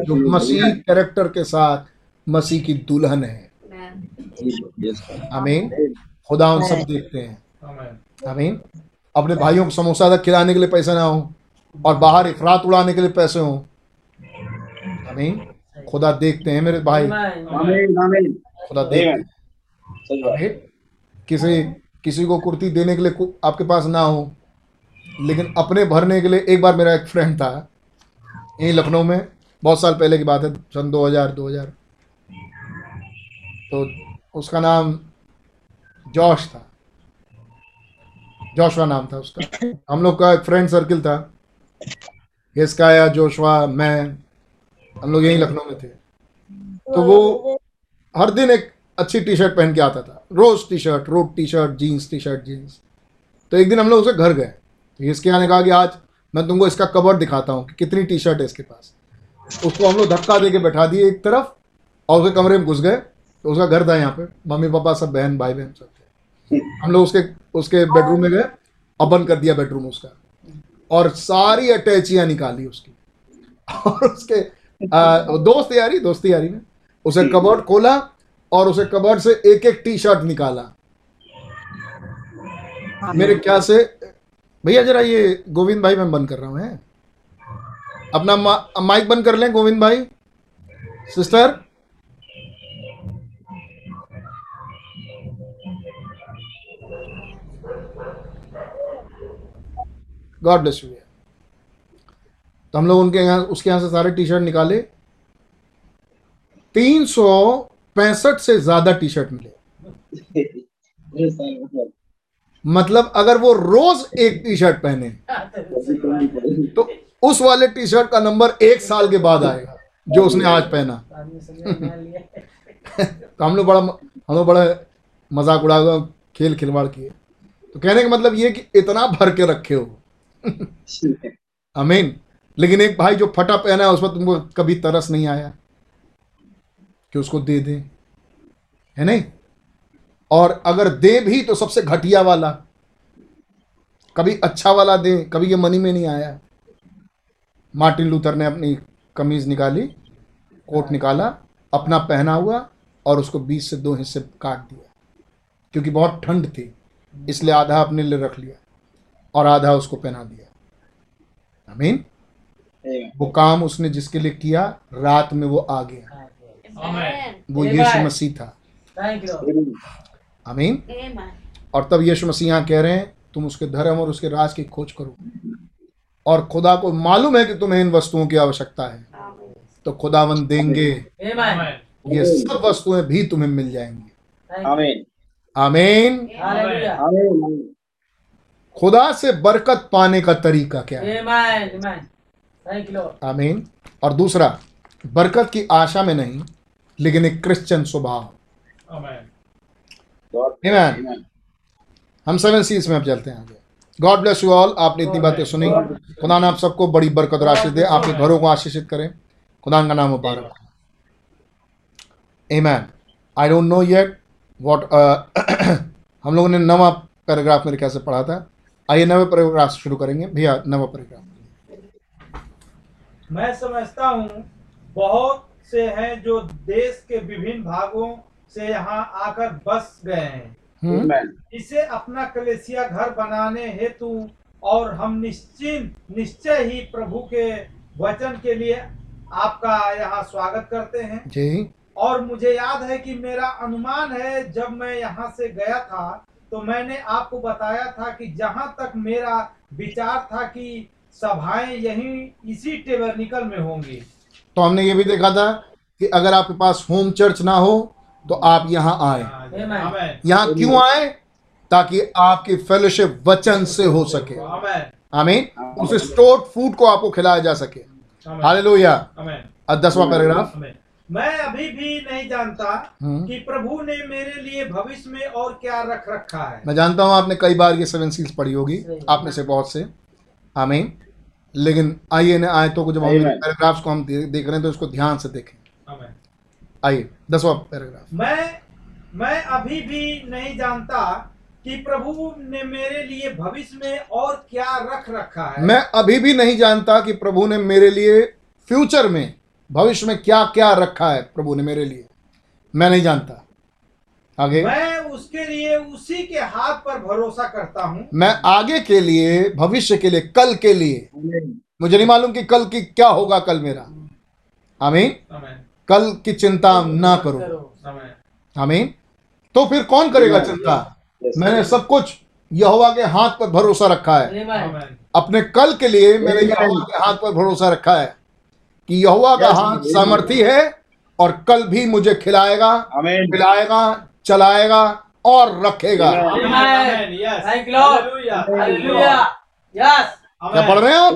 जो मसीह कैरेक्टर के साथ मसीह की दुल्हन है. आमीन खुदा उन सब देखते हैं। आमीन अपने भाइयों को समोसा तक खिलाने के लिए पैसे ना हो और बाहर इफरात उड़ाने के लिए पैसे हो। आमीन खुदा देखते हैं मेरे भाई. खुदा देखते हैं। किसी किसी को कुर्ती देने के लिए आपके पास ना हो लेकिन अपने भरने के लिए एक बार मेरा एक फ्रेंड था यहीं लखनऊ में बहुत साल पहले की बात है सन 2000 2000 तो उसका नाम जॉश था। जोशवा नाम था उसका। हम लोग का एक फ्रेंड सर्किल था। हिस्काया जोशवा मैं हम लोग यहीं लखनऊ में थे। तो वो हर दिन एक अच्छी टी शर्ट पहन के आता था। रोज T shirt road T shirt jeans T shirt jeans तो एक दिन हम लोग उसके घर गए। तो इसके आने कहा कि आज मैं तुमको इसका कवर्ड दिखाता हूँ कि कितनी टी शर्ट है इसके पास। उसको हम लोग धक्का दे के बैठा दिए एक तरफ़ और उसके कमरे में घुस गए। तो उसका घर था यहाँ पे। मम्मी पापा सब बहन भाई बहन सब थे। हम लोग उसके उसके बेडरूम में गए और बंद कर दिया बेडरूम उसका। और सारी अटैचियाँ निकाली उसकी। [laughs] और उसके दोस्त यारी दोस्ती यारी में। उसे कबर्ड खोला और उसे कबर्ड से एक एक टी शर्ट निकाला मेरे ख्याल से भैया जरा ये गोविंद भाई मैं बंद कर रहा हूँ हैं? अपना मा, माइक बंद कर लें गोविंद भाई। सिस्टर। God bless you. तो हम लोग उनके यहाँ उसके यहाँ से सारे टी शर्ट निकाले। तीन सौ पैंसठ से ज़्यादा टी शर्ट मिले। मतलब अगर वो रोज एक टी शर्ट पहने तो उस वाले टी शर्ट का नंबर एक साल के बाद आएगा जो उसने आज पहना। तो हम लोग बड़ा हम लोग बड़ा मज़ाक उड़ाया खेल खिलवाड़ किए। तो कहने का मतलब ये कि इतना भर के रखे हो। [laughs] अमीन लेकिन एक भाई जो फटा पहना है उस पर तुमको कभी तरस नहीं आया कि उसको दे दे? है नहीं? और अगर दे भी तो सबसे घटिया वाला, कभी अच्छा वाला दे, कभी ये मनी में नहीं आया। मार्टिन लूथर ने अपनी कमीज निकाली, कोट निकाला, अपना पहना हुआ, और उसको बीच से दो हिस्से काट दिया। क्योंकि बहुत ठंड थी, इसलिए आधा अपने लिए रख लिया, और आधा उसको पहना दिया। आमीन वो काम उसने जिसके लिए किया रात में वो आ गया। वो यीशु मसीह था। Thank you, Lord. आमीन और तब यीशु मसीह यहाँ कह रहे हैं तुम उसके धर्म और उसके राज की खोज करो। और खुदा को मालूम है कि तुम्हें इन वस्तुओं की आवश्यकता है। तो खुदावन देंगे। ये सब वस्तुएँ भी तुम्हें मिल जाएँगी। Thank आमीन आमीन आमीन खुदा से बरकत पाने का तरीका क्या है? आमीन और दूसरा बरकत की आशा में नहीं लेकिन एक क्रिश्चियन स्वभाव। आमीन हम सेवन सीज में अब चलते हैं आगे। गॉड ब्लेस यू ऑल आपने इतनी बातें सुनी। खुदा ने आप सबको बड़ी बरकत और आशीष दे। आपके घरों को आशीषित करें। खुदा का नाम मुबारक Amen. I don't know yet what uh, [clears throat] हम लोगों ने नवा पैराग्राफ मेरे ख्याल से पढ़ा था। आइए नवे पैराग्राफ शुरू करेंगे। भैया नवा पैराग्राफ मैं समझता हूँ बहुत से हैं जो देश के विभिन्न भागों से यहाँ आकर बस गए हैं। हम्म, इसे अपना कलेसिया घर बनाने हेतु और हम निश्चिंत निश्चय ही प्रभु के वचन के लिए आपका यहाँ स्वागत करते हैं। जी। और मुझे याद है कि मेरा अनुमान है जब मैं यहाँ से गया था तो मैंने आपको बताया था कि जहाँ तक मेरा विचार था कि सभाएँ यहीं इसी टेबरनिकल में होंगी। तो हमने ये भी देखा था कि अगर आपके पास होम चर्च ना हो तो आप यहाँ आए। यहाँ क्यों आए? ताकि आपकी फेलोशिप वचन से हो सके। आमीन। आमीन उस स्टोर्ड फ़ूड को आपको खिलाया जा सके। आमीन हालेलुया दसवां पैराग्राफ मैं अभी भी नहीं जानता हम्म। कि प्रभु ने मेरे लिए भविष्य में और क्या रख रखा है। मैं जानता हूँ आपने कई बार ये सेवन सील्स पढ़ी होगी। आप में से बहुत से। आमीन। लेकिन आइए ना आयतों को जब हम पैराग्राफ्स को हम देख रहे हैं तो इसको ध्यान से देखें। आइए दसवां पैराग्राफ मैं मैं अभी भी नहीं जानता कि प्रभु ने मेरे लिए भविष्य में और क्या रख रखा है। मैं अभी भी नहीं जानता कि प्रभु ने मेरे लिए फ्यूचर में भविष्य में क्या क्या रखा है प्रभु ने मेरे लिए। मैं नहीं जानता। आगे। मैं उसके लिए उसी के हाथ पर भरोसा करता हूँ। मैं आगे के लिए भविष्य के लिए कल के लिए। मुझे नहीं मालूम कि कल की क्या होगा कल मेरा। आमीन। आमीन कल की चिंता ना करो। आमीन आमीन। तो फिर कौन करेगा चिंता? मैंने सब कुछ यहोवा के हाथ पर भरोसा रखा है। अपने कल के लिए मैंने यहोवा के हाथ पर भरोसा रखा है कि यहोवा का हाथ सामर्थी है और कल भी मुझे खिलाएगा आमीन पिलाएगा चलाएगा और रखेगा. क्या पढ़ रहे हैं आप?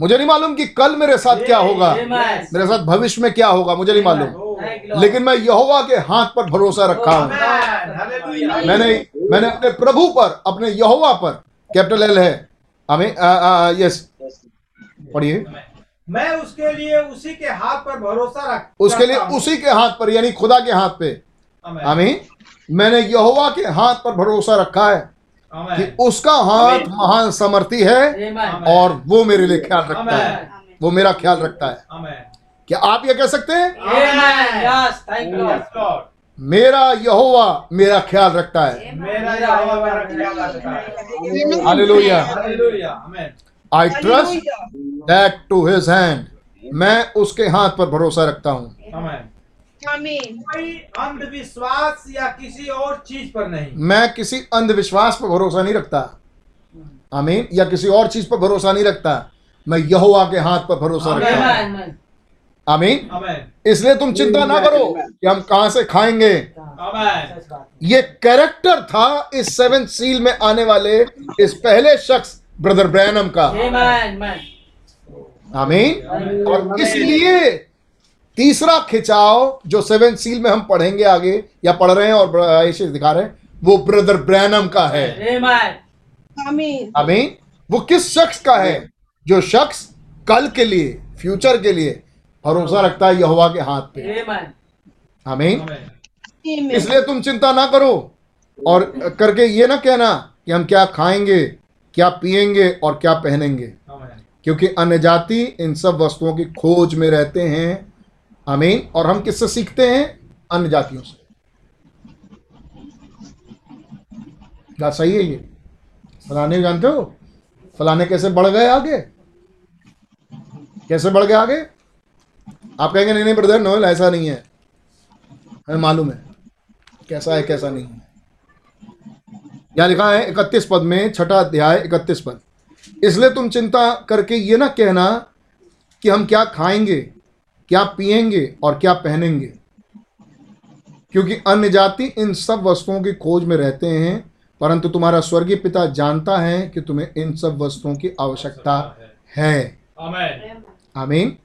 मुझे नहीं मालूम कि कल मेरे साथ क्या होगा। मेरे साथ भविष्य में क्या होगा मुझे नहीं मालूम. लेकिन मैं यहोवा के हाथ पर भरोसा रखा हूँ। मैंने मैंने अपने प्रभु पर अपने यहोवा पर कैपिटल एल है। हमें यस पढ़िए। मैं उसके लिए उसी के हाथ पर भरोसा रख उसके लिए उसी के हाथ पर यानी खुदा के हाथ पे। आमीन। मैंने यहोवा के हाथ पर भरोसा रखा है कि उसका हाथ महान समर्थी है और वो मेरे लिए ख्याल रखता है। वो मेरा ख्याल रखता है। क्या आप ये कह सकते हैं? मेरा यहोवा मेरा ख्याल रखता है। मेरा ख्याल रखता है। हालेलुया हालेलुया आमीन। I trust that to his hand मैं उसके हाथ पर भरोसा रखता हूँ। आमीन आमीन कोई अंधविश्वास या किसी और चीज़ पर नहीं। मैं किसी अंधविश्वास पर भरोसा नहीं रखता। आमीन या किसी और चीज़ पर भरोसा नहीं रखता। मैं यहोवा के हाथ पर भरोसा रखता हूँ. आमीन आमीन इसलिए तुम चिंता ना करो कि हम कहाँ से खाएँगे। ये कैरेक्टर था इस सेवन सील में आने वाले इस पहले शख्स ब्रदर ब्रैनम का. आमीन। और इसलिए तीसरा खिंचाव जो सेवन सील में हम पढ़ेंगे आगे या पढ़ रहे हैं और ऐसे दिखा रहे हैं वो ब्रदर ब्रैनम का है. आमीन। वो किस शख्स का है? जो शख्स कल के लिए फ्यूचर के लिए भरोसा रखता है यहोवा के हाथ पे। Amen. आमीन। इसलिए तुम चिंता ना करो। और करके ये ना कहना कि हम क्या खाएँगे? क्या पिएँगे और क्या पहनेंगे? क्योंकि अन्य जाति इन सब वस्तुओं की खोज में रहते हैं। आमीन। और हम किससे सीखते हैं? अन्य जातियों से। क्या सही है ये? फलाने जानते हो? फलाने कैसे बढ़ गए आगे? कैसे बढ़ गए आगे? आप कहेंगे नहीं नहीं ब्रदर नोएल ऐसा नहीं है। हमें मालूम है। कैसा है कैसा नहीं है। यहाँ लिखा है इकतीस पद में छठा अध्याय इकतीस पद। इसलिए तुम चिंता करके ये ना कहना कि हम क्या खाएँगे क्या पिएँगे और क्या पहनेंगे। क्योंकि अन्य जाति इन सब वस्तुओं की खोज में रहते हैं परंतु तुम्हारा स्वर्गीय पिता जानता है कि तुम्हें इन सब वस्तुओं की आवश्यकता है। आमीन।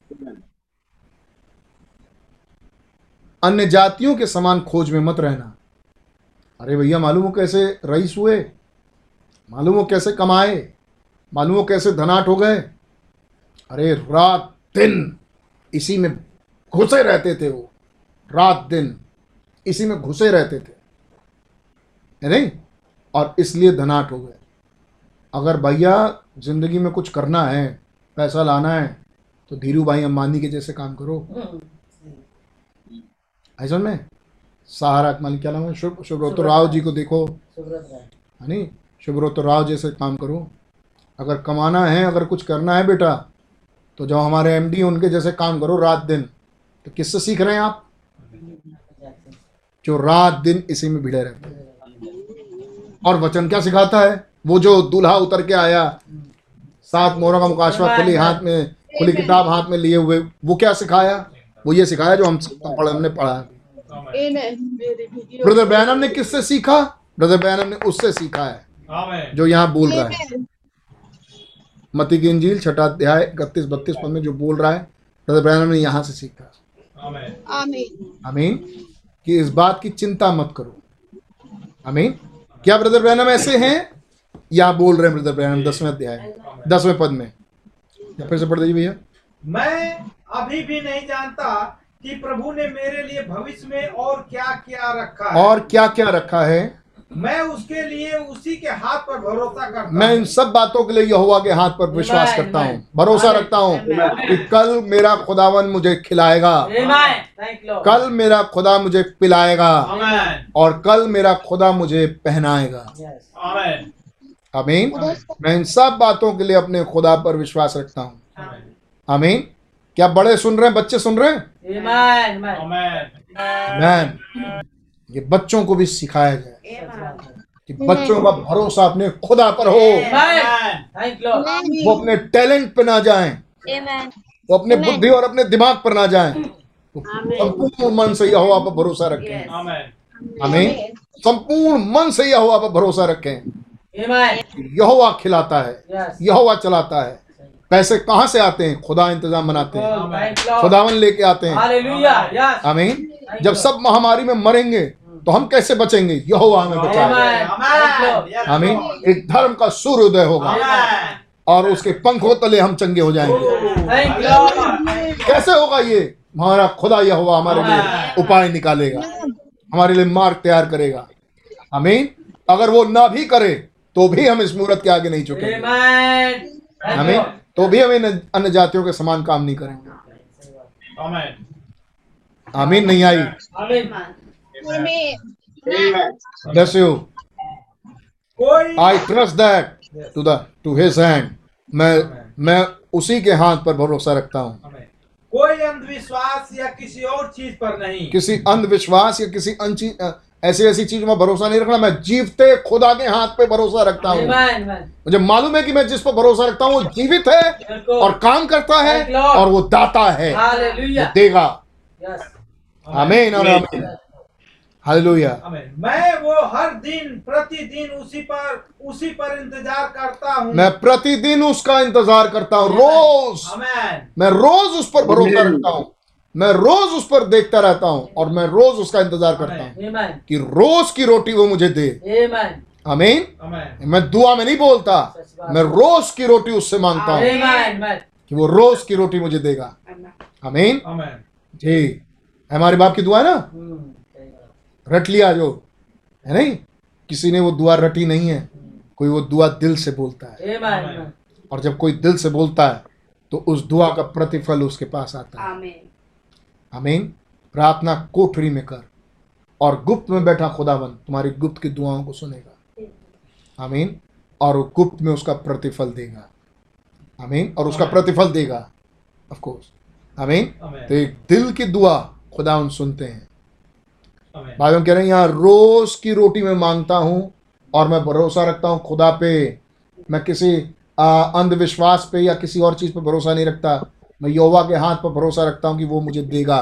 अन्य जातियों के समान खोज में मत रहना। अरे भैया मालूम हो कैसे रईस हुए? मालूम हो कैसे कमाए? मालूम हो कैसे धनाट हो गए? अरे रात दिन इसी में घुसे रहते थे वो। रात दिन इसी में घुसे रहते थे। है नहीं? और इसलिए धनाट हो गए। अगर भैया ज़िंदगी में कुछ करना है पैसा लाना है तो धीरू भाई अंबानी के जैसे काम करो। ऐसा में सहारा मान क्या नाम है? शुभ शुभ्रतो राव जी को देखो। है नहीं शुभ्रतो राव जैसे काम करो। अगर कमाना है अगर कुछ करना है बेटा तो जो हमारे एम डी उनके जैसे काम करो रात दिन। तो किससे सीख रहे हैं आप? जो रात दिन इसी में भिड़े रहते हैं। और वचन क्या सिखाता है? वो जो दूल्हा उतर के आया सात मोहरों का मुकाशवा खुली हाथ में खुली किताब हाथ में लिए हुए वो क्या सिखाया? वो ये सिखाया जो हम हमने पढ़ा ब्रदर बैनम ने किससे सीखा? ब्रदर बैनम ने उससे सीखा है जो यहाँ बोल रहा है। मती की इंजील छठा अध्याय इकतीस बत्तीस पद में जो बोल रहा है ब्रदर बैनम ने यहाँ से सीखा। आमीन आमीन कि इस बात की चिंता मत करो। आमीन क्या ब्रदर बैनम ऐसे हैं? या बोल रहे हैं ब्रदर बैनम दसवें अध्याय? दसवें पद में। या फिर से पढ़ दीजिए भैया। मैं अभी भी नहीं जानता कि प्रभु ने मेरे लिए भविष्य में और क्या क्या रखा है। और क्या क्या रखा है? मैं उसके लिए उसी के हाथ पर भरोसा करता मैं इन सब बातों के लिए यहोवा के हाथ पर विश्वास करता हूँ। भरोसा रखता हूँ कि कल मेरा खुदावन मुझे खिलाएगा। Amen. Thank you, Lord. कल मेरा खुदा मुझे पिलाएगा। और कल मेरा खुदा मुझे पहनाएगा। अमीन मैं इन सब बातों के लिए अपने खुदा पर विश्वास रखता हूँ। आमीन क्या बड़े सुन रहे हैं बच्चे सुन रहे हैं? Amen. Amen. Amen. मैन ये बच्चों को भी सिखाया जाए कि बच्चों का भरोसा अपने खुदा पर हो. वो अपने टैलेंट पे ना जाएँ। वो अपने बुद्धि और अपने दिमाग पर ना जाएँ। संपूर्ण मन से यहोवा पर भरोसा रखें। हमें संपूर्ण मन से यहोवा पर भरोसा रखें। यहोवा खिलाता है। Yes. यहोवा चलाता है। पैसे कहाँ से आते हैं? खुदा इंतज़ाम बनाते हैं। Oh. खुदावन लेके आते हैं. आमीन। जब सब महामारी में मरेंगे तो हम कैसे बचेंगे? यहोवा हमें बचाएगा। आमीन। एक धर्म का सूर्योदय होगा। और उसके पंखों तले हम चंगे हो जाएँगे। Lord. कैसे होगा ये? हमारा खुदा यहोवा हमारे लिए उपाय निकालेगा। हमारे लिए मार्ग तैयार करेगा। आमीन। अगर वो ना भी करे तो भी हम इस मुहूर्त के आगे नहीं चुके. आमीन. तो भी हम इन अन्य जातियों के समान काम नहीं करेंगे. आमीन। नहीं आई। you कोई I trust that to the to his hand मैं मैं उसी के हाथ पर भरोसा रखता हूँ। कोई अंधविश्वास या किसी और चीज़ पर नहीं। किसी अंधविश्वास या किसी ऐसी ऐसी चीज़ में भरोसा नहीं रखना। मैं जीवते खुदा के हाथ पे भरोसा रखता हूँ. मुझे मालूम है कि मैं जिस पर भरोसा रखता हूँ वो जीवित है और काम करता है और वो दाता है। वो देगा। हमें आमीन और आमीन हालेलुया मैं वो हर दिन प्रतिदिन उसी पर उसी पर इंतज़ार करता हूँ। मैं प्रतिदिन उसका इंतज़ार करता हूँ। रोज. मैं रोज उस पर भरोसा रखता हूँ। मैं रोज उस पर देखता रहता हूँ और मैं रोज उसका इंतज़ार करता हूँ कि रोज की रोटी वो मुझे दे। Amen. मैं दुआ में नहीं बोलता मैं रोज की रोटी उससे माँगता हूँ Amen. Amen. कि वो रोज की रोटी मुझे देगा। अमीन जी। हमारे बाप की दुआ है ना? बात। रट लिया जो। है नहीं? किसी ने वो दुआ रटी नहीं है। कोई वो दुआ दिल से बोलता है. और जब कोई दिल से बोलता है तो उस दुआ का प्रतिफल उसके पास आता है। आमीन। प्रार्थना कोठरी में कर और गुप्त में बैठा खुदावन तुम्हारी गुप्त की दुआओं को सुनेगा। आमीन। और वो गुप्त में उसका प्रतिफल देगा। आमीन। और उसका प्रतिफल देगा। ऑफ़ कोर्स आमीन। तो एक दिल की दुआ खुदावन सुनते हैं. भाई कह रहे हैं यहाँ रोज की रोटी में माँगता हूँ और मैं भरोसा रखता हूँ खुदा पे। मैं किसी अंधविश्वास पे या किसी और चीज़ पे भरोसा नहीं रखता। मैं योवा के हाथ पर भरोसा रखता हूँ कि वो मुझे देगा.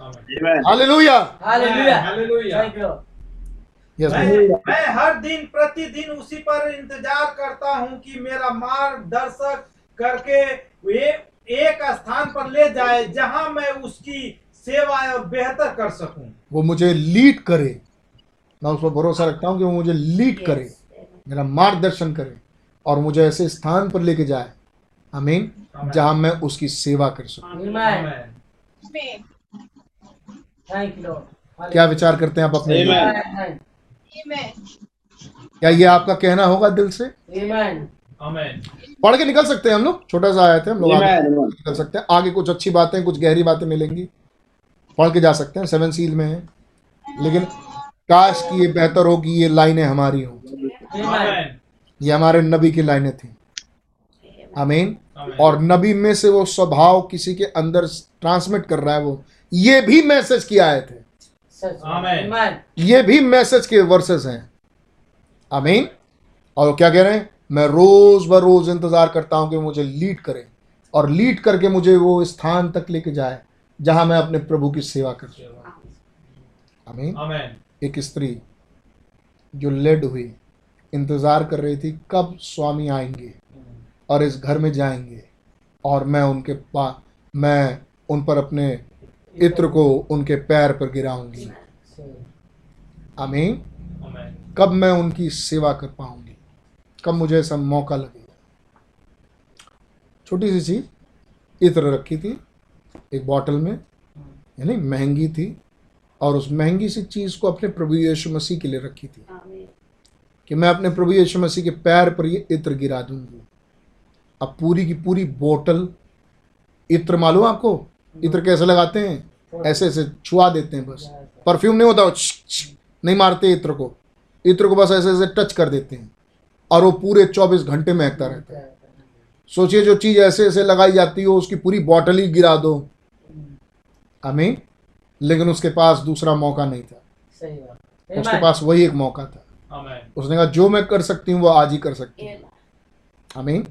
Hallelujah Hallelujah. Hallelujah. Thank you. Yes मैं मैं हर दिन प्रतिदिन उसी पर इंतज़ार करता हूँ कि मेरा मार्गदर्शक करके वे एक स्थान पर ले जाए जहाँ मैं उसकी सेवा और बेहतर कर सकूँ वो मुझे लीड करे मैं उस पर भरोसा रखता हूँ कि वो मुझे लीड करे मेरा मार्गदर्शन करे और मुझे ऐसे स्थान पर लेके जाए आमीन जहाँ मैं उसकी सेवा कर सकूँ. क्या विचार करते हैं आप अपने क्या ये आपका कहना होगा दिल से. पढ़ के निकल सकते हैं हम लोग? छोटा सा आए थे हम लोग निकल सकते हैं। आगे कुछ अच्छी बातें कुछ गहरी बातें मिलेंगी। पढ़ के जा सकते हैं सेवन सील में है। लेकिन काश की ये बेहतर हो कि ये लाइनें हमारी हों. ये हमारे नबी की लाइनें थी। आमीन। और नबी में से वो स्वभाव किसी के अंदर ट्रांसमिट कर रहा है वो। ये भी मैसेज की आए थे। Amen. Amen. ये भी मैसेज के वर्सेस हैं। आमीन। और क्या कह रहे हैं? मैं रोज ब रोज इंतज़ार करता हूँ कि मुझे लीड करे। और लीड करके मुझे वो स्थान तक लेके जाए जहाँ मैं अपने प्रभु की सेवा कर सकूँ। आमीन। एक स्त्री जो लेड हुई इंतज़ार कर रही थी कब स्वामी आएँगे। और इस घर में जाएँगे। और मैं उनके पा मैं उन पर अपने इत्र को उनके पैर पर गिराऊँगी। आमीन। कब मैं उनकी सेवा कर पाऊँगी? कब मुझे ऐसा मौका लगेगा? छोटी सी चीज़ इत्र रखी थी एक बॉटल में यानी महँगी थी और उस महँगी सी चीज़ को अपने प्रभु यीशु मसीह के लिए रखी थी कि मैं अपने प्रभु यीशु मसीह के पैर पर ये इत्र गिरा दूँगी। अब पूरी की पूरी बोतल इत्र मालूम आपको? इत्र कैसे लगाते हैं? ऐसे ऐसे छुआ देते हैं बस। परफ्यूम नहीं होता नहीं मारते इत्र को। इत्र को बस ऐसे ऐसे टच कर देते हैं। और वो पूरे 24 घंटे महकता रहता है। सोचिए जो चीज़ ऐसे ऐसे लगाई जाती हो उसकी पूरी बॉटल ही गिरा दो। आमीन। लेकिन उसके पास दूसरा मौका नहीं था। सही बात। उसके पास वही एक मौका था। उसने कहा जो मैं कर सकती हूँ वो आज ही कर सकती हूँ। आमीन।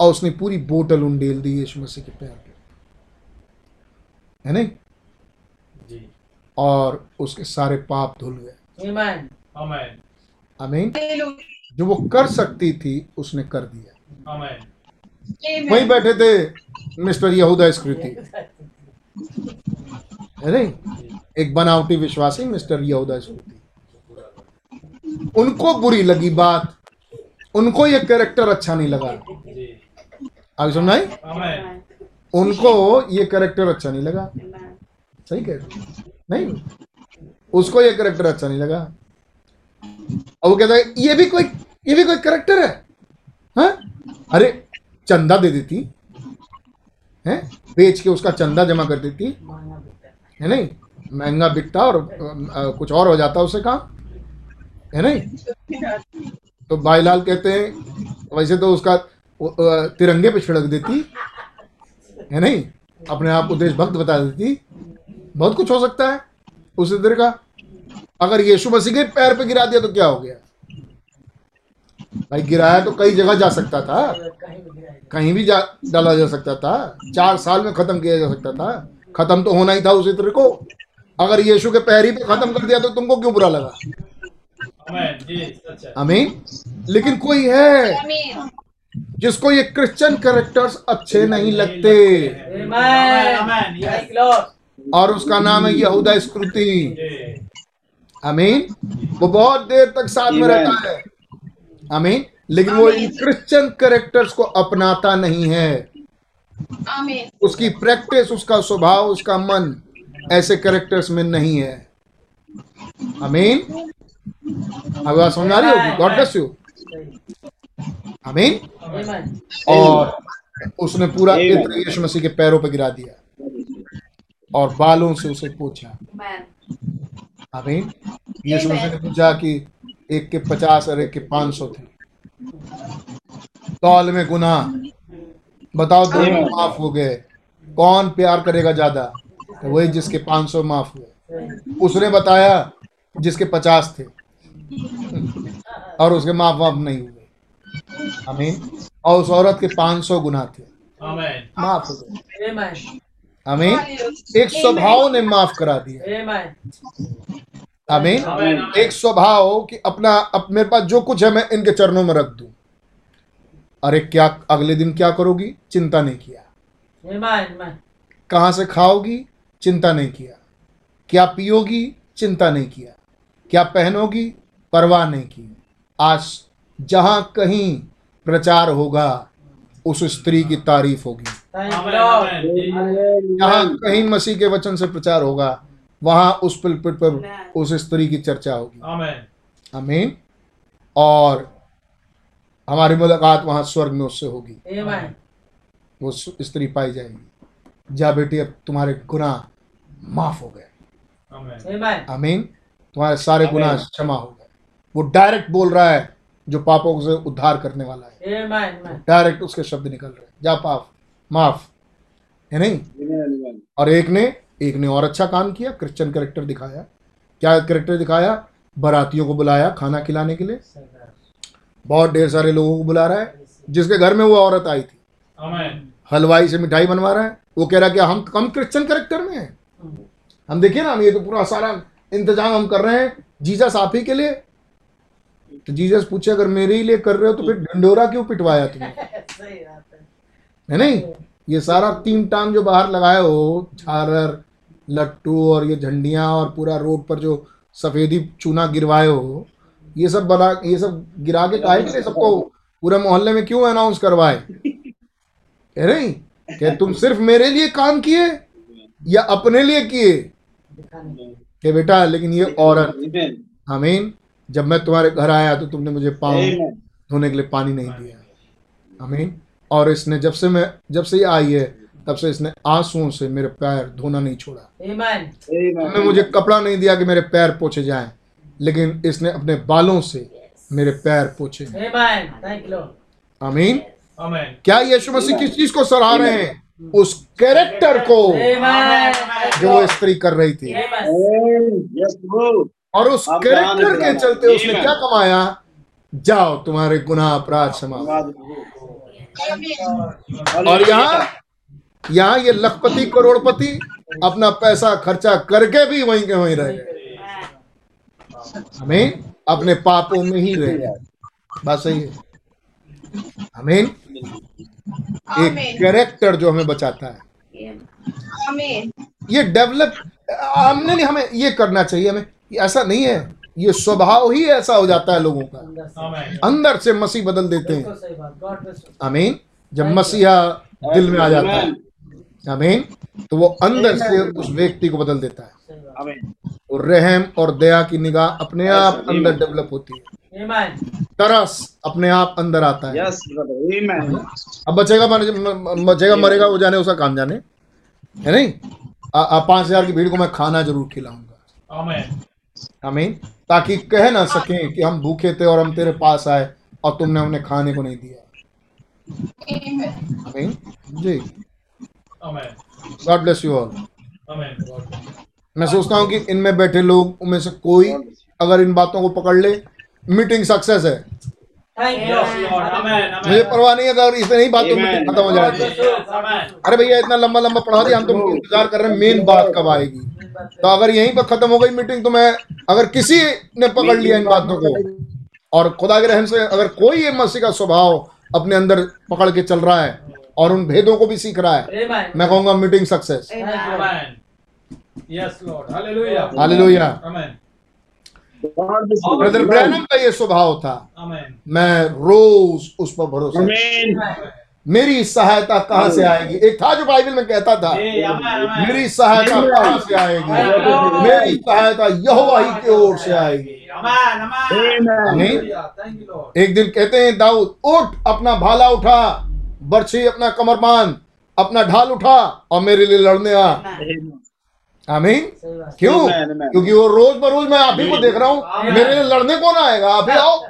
और उसने पूरी बोतल उंडेल दी यीशु मसीह के पैर पे है नहीं? जी. और उसके सारे पाप धुल गए। Amen. Amen. आमीन जो वो कर सकती थी उसने कर दिया। Amen. वहीं बैठे थे मिस्टर यहूदा स्कृति है नहीं? एक बनावटी विश्वासी मिस्टर यहूदा स्कृति उनको बुरी लगी बात। उनको ये कैरेक्टर अच्छा नहीं लगा। आगे सुनना है उनको ये करेक्टर अच्छा नहीं लगा। सही कह नहीं? उसको ये करेक्टर अच्छा नहीं लगा। और वो कहता है ये भी कोई ये भी कोई कैरेक्टर है? हाँ? अरे चंदा दे देती। है? बेच के उसका चंदा जमा कर देती। है नहीं? महँगा बिकता और अ, कुछ और हो जाता उससे काम। है नहीं? तो भाईलाल कहते हैं वैसे तो उसका तिरंगे पे छिड़क देती है नहीं? अपने आप को देशभक्त बता देती। बहुत कुछ हो सकता है उस तरह का। अगर यीशु मसीह के पैर पे गिरा दिया तो क्या हो गया? भाई गिराया तो कई जगह जा सकता था। कहीं भी जा डाला जा सकता था। चार साल में खत्म किया जा सकता था। खत्म तो होना ही था उस तरह को। अगर यीशु के पैर ही पे खत्म कर दिया तो तुमको क्यों बुरा लगा. अमीन लेकिन कोई है? आमीन जिसको ये क्रिश्चियन कैरेक्टर्स अच्छे नहीं लगते. और उसका नाम है यहूदा स्क्रूति आमीन। वो बहुत देर तक साथ में रहता है। आमीन। लेकिन वो इन क्रिश्चियन कैरेक्टर्स को अपनाता नहीं है। उसकी प्रैक्टिस उसका स्वभाव उसका मन ऐसे कैरेक्टर्स में नहीं है। अमीन अब समझ आ रही होगी? गॉड ब्लेस यू आमीन? और उसने पूरा. इत्र यीशु मसीह के पैरों पर गिरा दिया। और बालों से उसे पूछा। आमीन? यीशु मसीह ने पूछा कि एक के पचास और एक के पाँच सौ थे। तौल में गुना बताओ दोनों माफ़ हो गए। कौन प्यार करेगा ज़्यादा? तो वही जिसके पाँच सौ माफ़ हुए। उसने बताया जिसके पचास थे। और उसके माफ़ वाफ नहीं हुए। आमीन। और उस औरत के पाँच सौ गुना थे। Amen. माफ़ हो गए। Hallelujah. एक स्वभाव ने माफ़ करा दिया। Amen. एक स्वभाव कि अपना अप, मेरे पास जो कुछ है मैं इनके चरणों में रख दूँ। अरे क्या अगले दिन क्या करोगी? चिंता नहीं किया. कहाँ से खाओगी? चिंता नहीं किया। क्या पियोगी? चिंता नहीं किया। क्या पहनोगी? परवाह नहीं की। आज जहाँ कहीं प्रचार होगा उस स्त्री की तारीफ़ होगी. जहाँ कहीं मसीह के वचन से प्रचार होगा वहाँ उस पिलपिट पर उस स्त्री की चर्चा होगी Amen. आमीन और हमारी मुलाकात वहाँ स्वर्ग में उससे होगी वो स्त्री पाई जाएगी जा बेटी अब तुम्हारे गुनाह माफ़ हो गए Amen. Amen. तुम्हारे सारे। गुनाह क्षमा हो गए वो डायरेक्ट बोल रहा है जो पापों से उद्धार करने वाला है. डायरेक्ट उसके शब्द निकल रहे जा पाप माफ़। है नहीं. और एक ने एक ने और अच्छा काम किया क्रिश्चियन कैरेक्टर दिखाया। क्या कैरेक्टर दिखाया? बारातियों को बुलाया खाना खिलाने के लिए। बहुत ढेर सारे लोगों को बुला रहा है जिसके घर में वो औरत आई थी। हलवाई से मिठाई बनवा रहा है। वो कह रहा है कि हम हम क्रिश्चियन करेक्टर में हैं। हम देखिए ना हम ये तो पूरा सारा इंतज़ाम हम कर रहे हैं। जीजा साफी के लिए तो जीसस पूछे अगर मेरे ही लिए कर रहे हो तो फिर ढंडोरा क्यों पिटवाया [laughs] तुमने? सही बात है। है नहीं? ये सारा तीन टांग जो बाहर लगाए हो झारर लट्टू और ये झंडियाँ और पूरा रोड पर जो सफेदी चूना गिरवाए हो ये सब बना ये सब गिरा के काहे के सबको पूरे मोहल्ले में क्यों अनाउंस करवाए? कह नहीं? कि तुम सिर्फ़ मेरे लिए काम किए या अपने लिए किए? कि बेटा लेकिन ये औरत. आमीन। जब मैं तुम्हारे घर आया तो तुमने मुझे पाँव धोने के लिए पानी नहीं दिया। आमीन। और इसने जब से मैं जब से ये आई है तब से इसने आंसुओं से मेरे पैर धोना नहीं छोड़ा। Amen. तुमने मुझे कपड़ा नहीं दिया कि मेरे पैर पोछे जाएँ लेकिन इसने अपने बालों से मेरे पैर पोछे। Amen. Thank you, Lord. आमीन। क्या यीशु मसीह किस चीज़ को सराह रहे हैं? उस कैरेक्टर को जो. स्त्री कर रही थी। और उस कैरेक्टर के चलते उसने क्या कमाया? जाओ तुम्हारे गुनाह अपराध Amen. और यहाँ यहाँ ये लखपति करोड़पति अपना पैसा खर्चा करके भी वहीं के वहीं रह गए। हमें अपने पापों में ही रह गए। बात सही है। हमें एक कैरेक्टर जो हमें बचाता है। ये डेवलप हमने नहीं हमें ये करना चाहिए हमें ये ऐसा नहीं है। ये स्वभाव ही ऐसा हो जाता है लोगों का। अंदर से। मसीह बदल देते हैं। सही बात। गॉड ब्लेस यू आमीन। जब मसीहा दिल में आ जाता है। आमीन। तो वो अंदर से उस व्यक्ति को बदल देता है। और रहम और दया की निगाह अपने आप अंदर डेवलप होती है। तरस अपने आप अंदर आता है। Yes, brother. Amen. अब बचेगा बचेगा मरेगा वो जाने उसका काम जाने। है नहीं? पाँच हज़ार की भीड़ को मैं खाना ज़रूर खिलाऊँगा। आमीन? ताकि कह ना सके कि हम भूखे थे और हम तेरे पास आए और तुमने उन्हें खाने को नहीं दिया। हमीन आमीन। जी गॉड ब्लेस यू ऑल मैं सोचता हूँ कि इनमें बैठे लोग उनमें से कोई अगर इन बातों को पकड़ ले मीटिंग सक्सेस है। Thank you, Yes, Lord. Lord. Amen. मुझे परवाह नहीं है अगर इस नहीं बातों में खत्म हो जाएगी. अरे भैया इतना लंबा लंबा पढ़ा दिया हम तो इंतज़ार कर रहे हैं मेन बात कब आएगी? तो अगर यहीं पर खत्म हो गई मीटिंग तो मैं अगर किसी ने पकड़ लिया इन बातों को और खुदा के रहम से अगर कोई ये मसीह का स्वभाव अपने अंदर पकड़ के चल रहा है और उन भेदों को भी सीख रहा है मैं कहूँगा meeting success. Yes, hallelujah Amen. God bless you. Brother Branham का ये स्वभाव था। मैं रोज उस पर भरोसा मेरी सहायता कहाँ से आएगी? एक था जो बाइबल में कहता था. मेरी सहायता कहाँ से आएगी? मेरी सहायता यहोवा ही की ओर से आएगी। Lord. एक दिन कहते हैं दाऊद उठ अपना भाला उठा बर्छी अपना कमर बाँध अपना ढाल उठा और मेरे लिए लड़ने आ। Amen. आमीन? क्यों. क्योंकि वो रोज बरोज मैं आप ही को देख रहा हूँ। मेरे लिए लड़ने कौन आएगा? आप ही आओ.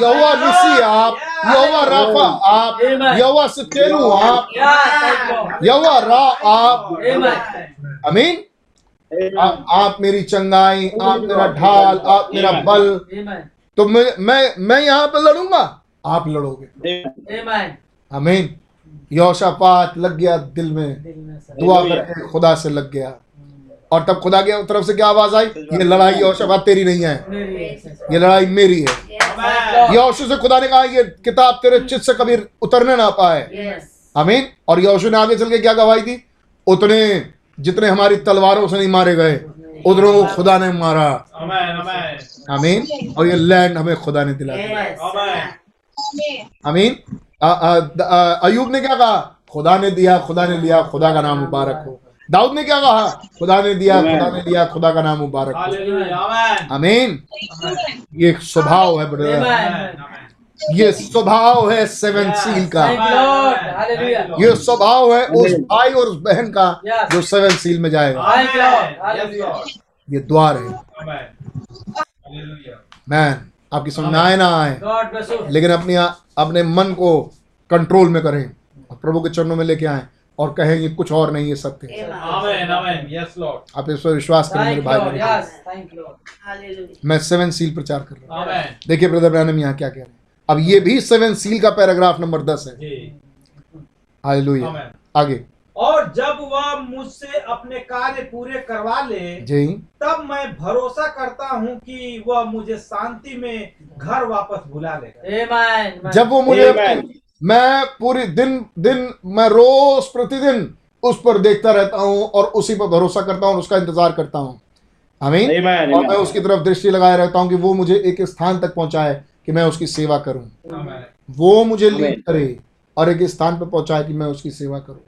यहोवा निसी आप यहोवा राफा आप Amen. यहोवा सिकेनु आप. यहोवा रा आप। Amen. आप, मेरी चंगाई आप मेरा ढाल आप मेरा बल। तो मैं मैं मैं यहाँ पे लड़ूँगा? आप लड़ोगे। Amen. आमीन लग गया दिल में। दुआ करके खुदा से लग गया और तब खुदा की तरफ़ से क्या आवाज़ आई ये लड़ाई यहोशापात तेरी नहीं है मेरी है, ये लड़ाई मेरी है Amen. से खुदा ने कहा ये किताब तेरे चित से कभी उतरने ना पाए Yes. आमीन और यहोशू ने आगे चल के क्या गवाही दी उतने जितने हमारी तलवारों से नहीं मारे गए उधरों को खुदा ने मारा Amen, amen. आमीन और ये लैंड हमें खुदा ने दिला दिया Yes. Amen. Amen. आमीन अ- अ- द- अ- अयूब ने क्या कहा? खुदा ने दिया खुदा ने लिया खुदा का नाम मुबारक हो। दाऊद ने क्या कहा? खुदा ने दिया खुदा ने लिया खुदा का नाम मुबारक हो। Hallelujah. Amen. आमीन। Amen. ये स्वभाव है ब्रदर. ये स्वभाव है सेवन सील का. ये स्वभाव है उस भाई और उस बहन का जो सेवन सील में जाएगा. ये द्वार है। मैन आपकी समझ आए ना आए God bless you. लेकिन अपनी अपने मन को कंट्रोल में करें और प्रभु के चरणों में लेके आए और कहें ये कुछ और नहीं ये सत्य है। Amen. Amen. आप इस पर विश्वास करें मेरे भाई बहन। Yes. Thank you, Lord. Hallelujah. मैं सेवन सील प्रचार कर रहा हूँ Amen. देखिए ब्रदर ब्रैनम यहाँ क्या कह रहे हैं अब ये भी सेवन सील का पैराग्राफ नंबर दस है हालेलुया आगे और जब वह मुझसे अपने कार्य पूरे करवा ले जी। तब मैं भरोसा करता हूँ कि वह मुझे शांति में घर वापस बुला लेगा। जब वो मुझे मैं पूरी दिन दिन मैं रोज प्रतिदिन उस पर देखता रहता हूँ और उसी पर भरोसा करता हूँ और उसका इंतज़ार करता हूँ। आमीन? और मैं उसकी तरफ़ दृष्टि लगाए रहता हूँ कि वो मुझे एक स्थान तक पहुँचाए कि मैं उसकी सेवा करूँ. वो मुझे लीड करे और एक स्थान पर पहुँचाए कि मैं उसकी सेवा करूँ।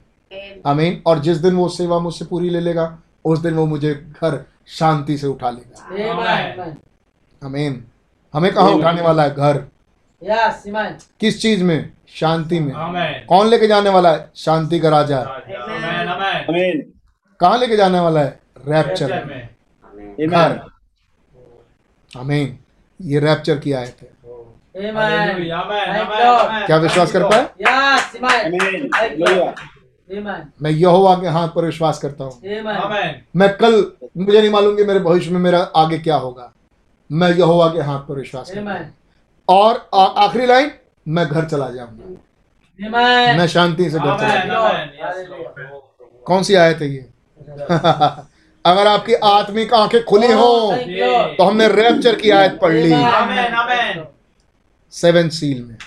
आमीन। और जिस दिन वो सेवा मुझसे पूरी ले लेगा उस दिन वो मुझे घर शांति से उठा लेगा। Amen. Amen. आमीन। हमें कहाँ. उठाने वाला है? घर. किस चीज़ में? शांति में। कौन लेके जाने वाला है? शांति का राजा। Amen. Amen. Amen. कहाँ लेके जाने वाला है? रैप्चर में. घर Amen. आमीन। ये रैप्चर की आयत है. क्या विश्वास कर पाए? मैं यहोवा के हाथ पर विश्वास करता हूँ. मैं कल मुझे नहीं मालूम कि मेरे भविष्य में मेरा आगे क्या होगा। मैं यहोवा के हाथ पर विश्वास करता हूँ। और आखिरी लाइन मैं घर चला जाऊँगा। मैं शांति से घर चला जाऊँगा. कौन सी आयत है ये? [laughs] अगर आपकी आत्मिक आँखें खुली हो Thank you, Lord. तो हमने रैप्चर की आयत पढ़ ली। Amen. Amen. सेवन सील में।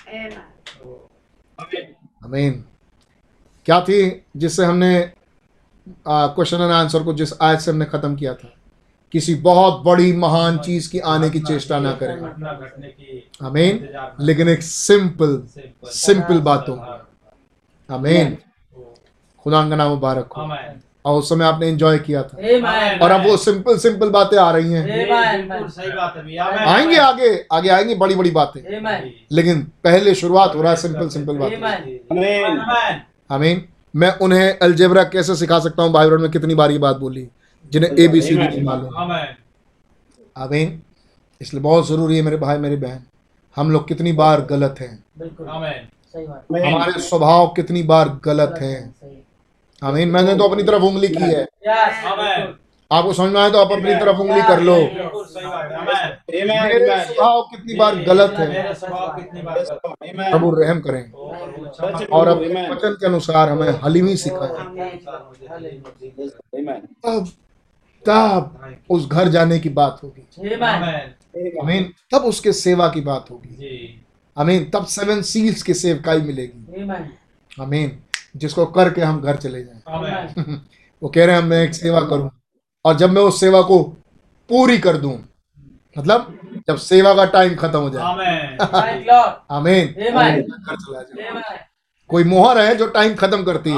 अमीन क्या थी जिससे हमने क्वेश्चन एंड आंसर को जिस आयत से हमने खत्म किया था? किसी बहुत बड़ी महान चीज़ की आने की चेष्टा ना करें। में। लेकिन एक सिंपल सिंपल बातों। आमीन। खुदा का नाम मुबारक हो। और उस समय आपने एंजॉय किया था। और अब वो सिंपल सिंपल बातें आ रही हैं। है आएँगे आगे आगे आएँगी बड़ी बड़ी बातें लेकिन पहले शुरुआत हो रहा है सिंपल सिंपल बातें. आमीन। मैं उन्हें अलजेबरा कैसे सिखा सकता हूँ? बाइबल में कितनी बार ये बात बोली? जिन्हें ए बी सी डी नहीं मालूम। आमीन। इसलिए बहुत ज़रूरी है मेरे भाई मेरी बहन। हम लोग कितनी बार गलत हैं? बिल्कुल। Amen. सही बात। Amen. हमारे स्वभाव कितनी बार गलत हैं? सही। आमीन। मैंने तो अपनी तरफ़ उंगली की है. आपको समझ में आए तो आप अपनी तरफ़ उंगली कर लो। है. मेरे स्वभाव कितनी बार गलत है. प्रभु रहम करें। और अब वचन के अनुसार हमें हलीमी सिखाए. तब तब उस घर जाने की बात होगी. Amen. तब उसके सेवा की बात होगी। अमीन तब सेवन सील्स की सेवकाई मिलेगी। अमीन जिसको करके हम घर चले जाए। [laughs] वो कह रहे हैं मैं एक सेवा करूँ। और जब मैं उस सेवा को पूरी कर दूँ मतलब जब सेवा का टाइम खत्म हो जाए। आमेन. [laughs] कोई मोहर है जो टाइम खत्म करती है?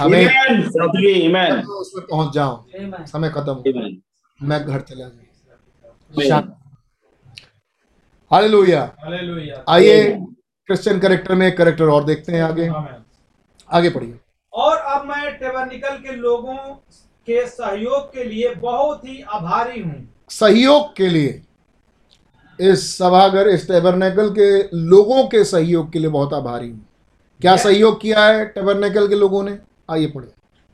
आमेन उसमें पहुँच जाऊँ। Amen. समय खत्म हो मैं घर चला जाऊँ. हालेलुया हालेलुया आइए क्रिश्चियन करेक्टर में करेक्टर और देखते हैं आगे। आगे पढ़िए। और अब मैं टेबरनिकल के लोगों के सहयोग के लिए बहुत ही आभारी हूँ। सहयोग के लिए। इस सभागर इस टेबरनेकल के लोगों के सहयोग के लिए बहुत आभारी हूँ। क्या सहयोग किया है टेबरनेकल के लोगों ने? आइए पढ़िए।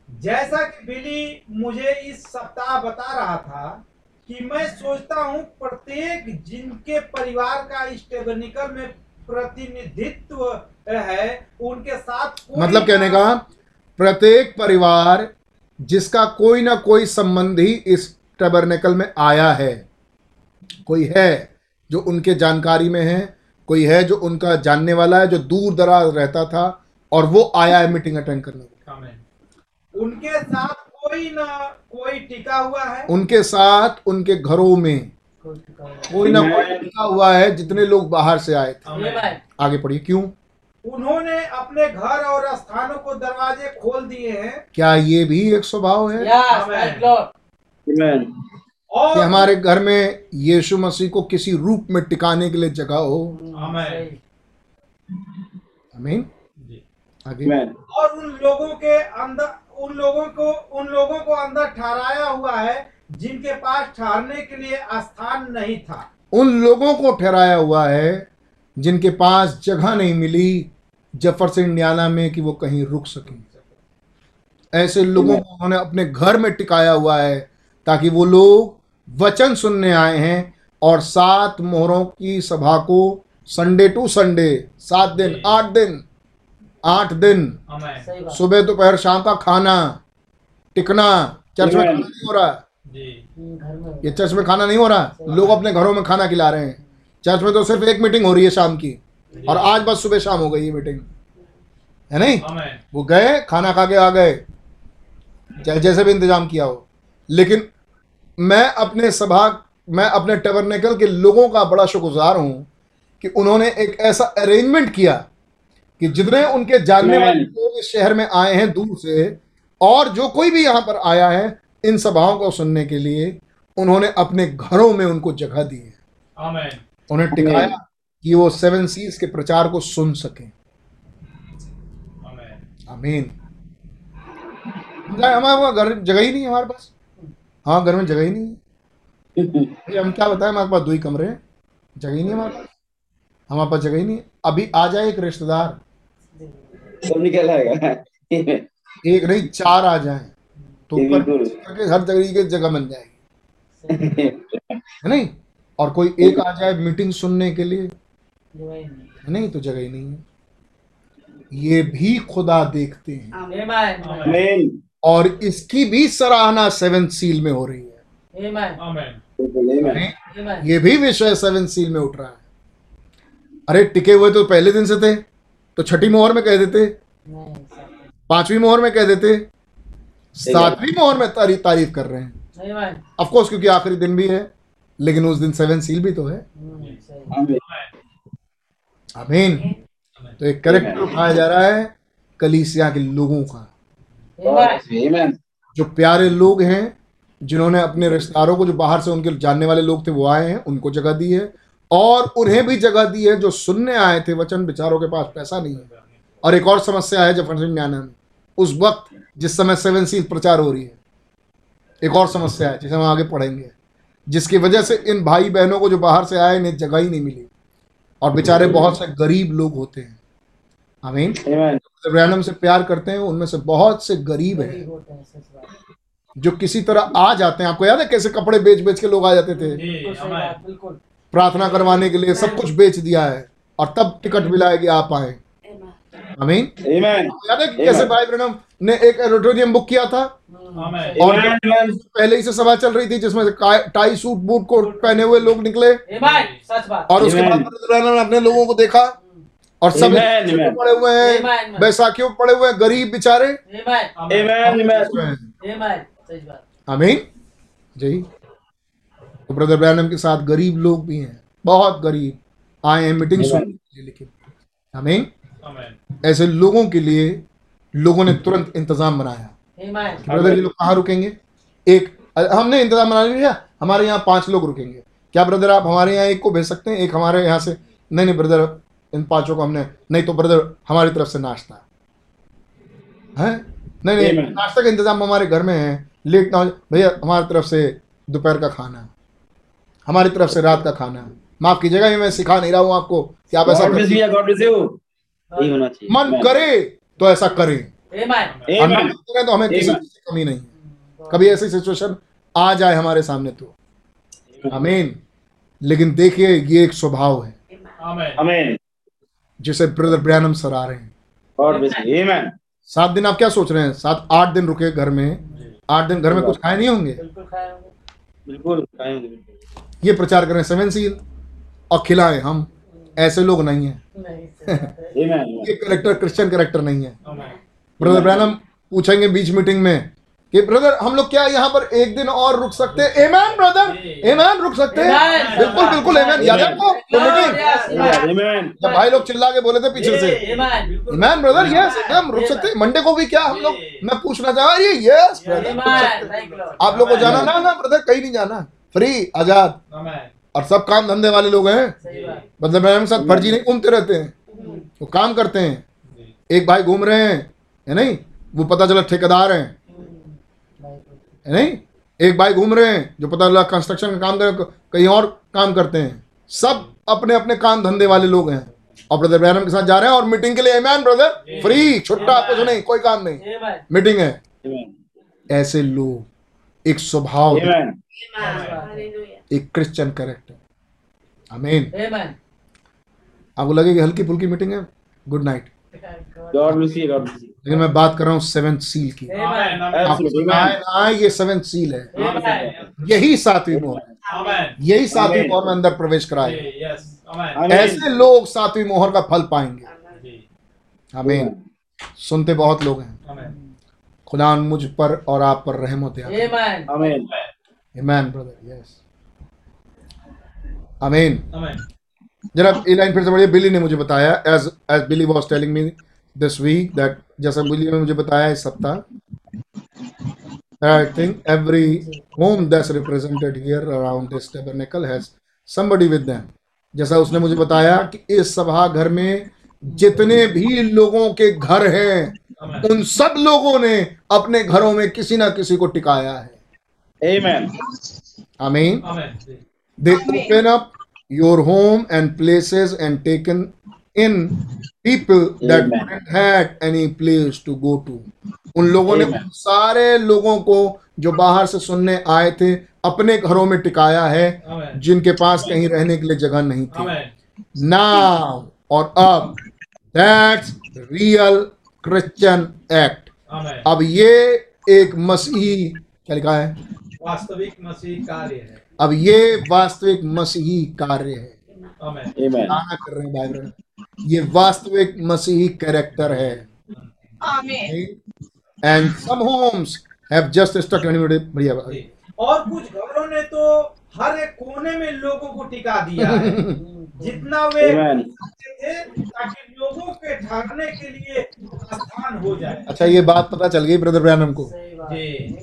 जैसा कि बिली मुझे इस सप्ताह बता रहा था कि मैं सोचता हूँ प्रत्येक जिनके परिवार का इस टेबरनिकल में प्रतिनिधित्व है उनके साथ मतलब कहने का प्रत्येक परिवार जिसका कोई ना कोई संबंधी इस टबरनेकल में आया है। कोई है जो उनके जानकारी में है कोई है जो उनका जानने वाला है जो दूर दराज रहता था और वो आया है मीटिंग अटेंड करने। के उनके साथ कोई ना कोई टिका हुआ है? उनके साथ उनके घरों में। कोई ना कोई टिका हुआ है जितने लोग बाहर से आए थे। आगे पढ़िए क्यों? उन्होंने अपने घर और स्थानों को दरवाजे खोल दिए हैं। क्या ये भी एक स्वभाव है? Yes, Amen. right, कि और हमारे घर में यीशु मसीह को किसी रूप में टिकाने के लिए जगह हो. आमीन आगे। और उन लोगों के अंदर उन लोगों को उन लोगों को अंदर ठहराया हुआ है जिनके पास ठहरने के लिए स्थान नहीं था। उन लोगों को ठहराया हुआ है जिनके पास जगह नहीं मिली जफरसन इंडियाना में कि वो कहीं रुक सकें। ऐसे लोगों को उन्होंने अपने घर में टिकाया हुआ है ताकि वो लोग वचन सुनने आए हैं और सात मोहरों की सभा को संडे टू संडे सात दिन आठ दिन आठ दिन। हमें सही बात। सुबह दोपहर शाम का खाना टिकना चर्च में खाना नहीं हो रहा। जी। घर में ये चर्च में खाना नहीं हो रहा। लोग अपने घरों में खाना खिला रहे हैं। चर्च में तो सिर्फ़ एक मीटिंग हो रही है शाम की। और आज बस सुबह शाम हो गई ये मीटिंग है नहीं? वो गए खाना खा के आ गए। चाहे जैसे भी इंतज़ाम किया हो। लेकिन मैं अपने सभा मैं अपने टबरनेकल के लोगों का बड़ा शुक्रगुजार हूँ कि उन्होंने एक ऐसा अरेंजमेंट किया कि जितने उनके जानने वाले लोग इस शहर में आए हैं दूर से और जो कोई भी यहाँ पर आया है इन सभाओं को सुनने के लिए उन्होंने अपने घरों में उनको जगह दी है। उन्हें टिकाया कि वो सेवन सीज के प्रचार को सुन सकें। हमें आमीन हमारे पास घर जगह ही नहीं है हमारे पास। हाँ घर में जगह ही नहीं है। हम क्या बताएँ हमारे पास दो ही कमरे हैं। जगह ही नहीं हमारे पास। हमारे पास जगह ही नहीं है। अभी आ जाए एक रिश्तेदार। सब निकल आएगा। एक नहीं चार आ जाए। तो। करके हर जगह की जगह बन जाएगी। है नहीं? और कोई एक आ जाए मीटिंग सुनने के लिए। नहीं। नहीं तो जगह ही नहीं है। ये भी खुदा देखते हैं. Amen. और इसकी भी सराहना सेवन सील में हो रही है. ये भी विषय सेवन सील में उठ रहा है। अरे टिके हुए तो पहले दिन से थे तो छठी मोहर में कह देते। पांचवी मोहर में कह देते। सातवीं मोहर में तारीफ़ तारीफ़ कर रहे हैं. ऑफ़ कोर्स क्योंकि आखिरी दिन भी है लेकिन उस दिन सेवन सील भी तो है। सही। Amen. आमीन। तो एक करेक्टर उठाया जा रहा है कलीसिया के लोगों का. जो प्यारे लोग हैं जिन्होंने अपने रिश्तेदारों को जो बाहर से उनके जानने वाले लोग थे वो आए हैं उनको जगह दी है। और उन्हें भी जगह दी है जो सुनने आए थे वचन बिचारों के पास पैसा नहीं है। और एक और समस्या है जफरसन न्याना में। उस वक्त जिस समय सेवन सील प्रचार हो रही है एक और समस्या है जिसे हम आगे पढ़ेंगे। जिसकी वजह से इन भाई बहनों को जो बाहर से आए इन्हें जगह ही नहीं मिली। और बेचारे बहुत से गरीब लोग होते हैं। आमीन. रैनम से प्यार करते हैं उनमें से बहुत से गरीब हैं। जो किसी तरह आ जाते हैं। आपको याद है कैसे कपड़े बेच बेच के लोग आ जाते थे? प्रार्थना करवाने के लिए सब कुछ बेच दिया है और तब टिकट मिला है कि आप आए। आमीन. याद है कैसे भाई ब्रनम ने एक ऑडिटोरियम बुक किया था। हमें। और पहले ही से सभा चल रही थी जिसमें से टाई सूट बूट कोट पहने हुए लोग निकले। Amen. सच बात। और उसके बाद ब्रदर ब्रैनम ने अपने लोगों को देखा। और सब Amen, amen. पड़े हुए हैं बैसाखियों पड़े हुए हैं गरीब बेचारे। आमीन। जी। तो ब्रदर ब्रैनम के साथ गरीब लोग भी हैं। बहुत गरीब। आए हैं मीटिंग Amen. सुनने के लिए लेकिन आमीन। Amen. ऐसे लोगों के लिए लोगों ने तुरंत इंतज़ाम बनाया। कि ब्रदर ये लोग कहाँ रुकेंगे? एक हमने इंतज़ाम बना लिया। हमारे यहाँ पाँच लोग रुकेंगे। क्या ब्रदर आप हमारे यहाँ एक को भेज सकते हैं? एक हमारे यहाँ से। नहीं नहीं ब्रदर इन पाँचों को हमने नहीं तो ब्रदर हमारी तरफ़ से नाश्ता। है? नहीं नहीं नाश्ता का इंतज़ाम हमारे घर में है। लेट ना हो भैया हमारी तरफ़ से दोपहर का खाना। हमारी तरफ़ से रात का खाना। माफ़ कीजिएगा मैं सिखा नहीं रहा हूँ आपको कि आप ऐसा चाहिए. मन करे। तो ऐसा करें। हम करें तो हमें किसी चीज़ की कमी नहीं है। कभी ऐसी सिचुएशन आ जाए हमारे सामने तो। आमीन लेकिन देखिए ये एक स्वभाव है। Amen. Amen. जिसे ब्रदर ब्रैनम सर आ रहे हैं. Amen. सात दिन आप क्या सोच रहे हैं? सात आठ दिन रुके घर में। आठ दिन घर में कुछ खाए नहीं होंगे। बिल्कुल खाए होंगे बिल्कुल। ये प्रचार करें सेवन सील और खिलाएँ हम। ऐसे लोग नहीं हैं। [laughs] ये करेक्टर क्रिश्चियन करेक्टर नहीं है। ब्रदर ब्रैनम पूछेंगे बीच मीटिंग में कि ब्रदर हम लोग क्या यहाँ पर एक दिन और रुक सकते हैं? एमैन ब्रदर एमैन रुक सकते हैं। बिल्कुल बिल्कुल एमैन याद है आपको? वो मीटिंग. जब भाई लोग चिल्ला के बोले थे पीछे से। Amen. मैन ब्रदर यस एकदम रुक सकते हैं। मंडे को भी क्या हम लोग? मैं पूछना चाह रही यस ब्रदर. आप लोग को जाना? ना ना ब्रदर कहीं नहीं जाना। फ्री आज़ाद. और सब काम धंधे वाले लोग हैं। सही बात। मतलब मेरे साथ फर्जी नहीं घूमते रहते हैं। वो काम करते हैं। एक भाई घूम रहे हैं है नहीं? वो पता चला ठेकेदार हैं। है नहीं? एक भाई घूम रहे हैं जो पता चला कंस्ट्रक्शन का काम कर कहीं और काम करते हैं। सब अपने अपने काम धंधे वाले लोग हैं। और ब्रदर ब्रैनम के साथ जा रहे हैं और मीटिंग के लिए मैन ब्रदर फ्री छुट्टा कुछ नहीं कोई काम नहीं। मीटिंग है। ऐसे लोग एक स्वभाव एक क्रिश्चियन करेक्टर आमीन आपको लगे कि हल्की फुल्की मीटिंग है? Good night. लेकिन मैं बात कर रहा हूँ सेवन सील की। है? ये सेवन सील है। यही सातवीं मोहर है। यही सातवीं मोहर में अंदर प्रवेश कराए। Yes. Amen. Amen. ऐसे लोग सातवीं मोहर का फल पाएँगे। जी. आमीन सुनते बहुत लोग हैं। Amen. खुदा मुझ पर और आप पर रहम होते हैं Amen. Amen. आमीन ब्रदर यस आमीन Amen. जरा ये लाइन फिर से पढ़िए बिली ने मुझे बताया as as Billy was telling me this week that जैसा बिली ने मुझे बताया इस सप्ताह I think every home that's represented here around this tabernacle has somebody with them. जैसा उसने मुझे बताया कि इस सभा घर में जितने भी लोगों के घर हैं उन सब लोगों ने अपने घरों में किसी ना किसी को टिकाया है Amen. आमीन. They open up your home and places and taken in people that had any place to go to. उन लोगों ने सारे लोगों को जो बाहर से सुनने आए थे अपने घरों में टिकाया है Amen. जिनके पास कहीं रहने के लिए जगह नहीं थी। Amen. नाउ और अब दैट्स रियल क्रिश्चियन एक्ट अब ये एक मसीही क्या लिखा है? वास्तविक मसीह कार्य है। अब ये वास्तविक मसीही कार्य है. कर रहे हैं बाइबल ये वास्तविक मसीही कैरेक्टर है। And some homes have just stuck बढ़िया बात। और कुछ घरों ने तो हर एक कोने में लोगों को टिका दिया है। [laughs] जितना वे. थे ताकि लोगों के ठहरने के लिए स्थान हो जाए। अच्छा ये बात पता चल गई ब्रदर ब्रैनम को। जी.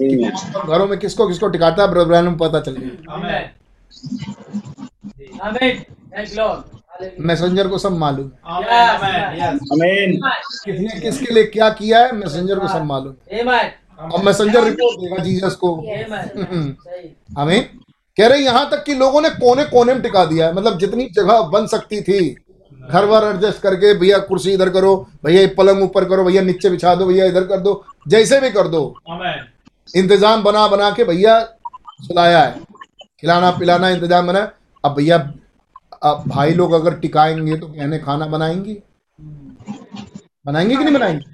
घरों में किसको किसको टिकाता है को पता चल गया. मैसेंजर को सब मालूम। है. किसने किसके लिए क्या किया है मैसेंजर को सब मालूम। और मैसेंजर रिपोर्ट देगा जीसस को। हमें कह रहे यहाँ तक कि लोगों ने कोने कोने में टिका दिया है। मतलब जितनी जगह बन सकती थी घर वर एडजस्ट करके भैया कुर्सी इधर करो भैया पलंग ऊपर करो भैया नीचे बिछा दो भैया इधर कर दो जैसे भी कर दो. इंतज़ाम बना बना के भैया खिलाया है। खिलाना पिलाना इंतज़ाम बना अब भैया, अब भाई लोग अगर टिकाएँगे तो बहनें खाना बनाएँगी। बनाएँगे कि नहीं बनाएँगी.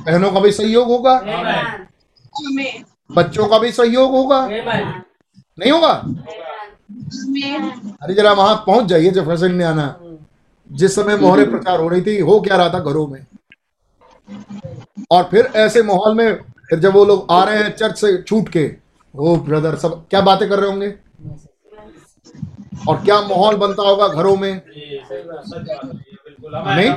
बहनों का भी सहयोग होगा. बच्चों का भी सहयोग होगा। नहीं होगा? अरे जरा वहाँ पहुँच जाइए जब फ़ैशन नहीं आना। जिस समय मोहरे प्रचार हो रही थी, हो क्या रहा था घरों में? और फिर ऐसे माहौल में फिर जब वो लोग आ रहे हैं चर्च से छूट के ओ ब्रदर सब क्या बातें कर रहे होंगे? और क्या माहौल बनता होगा घरों में? नहीं?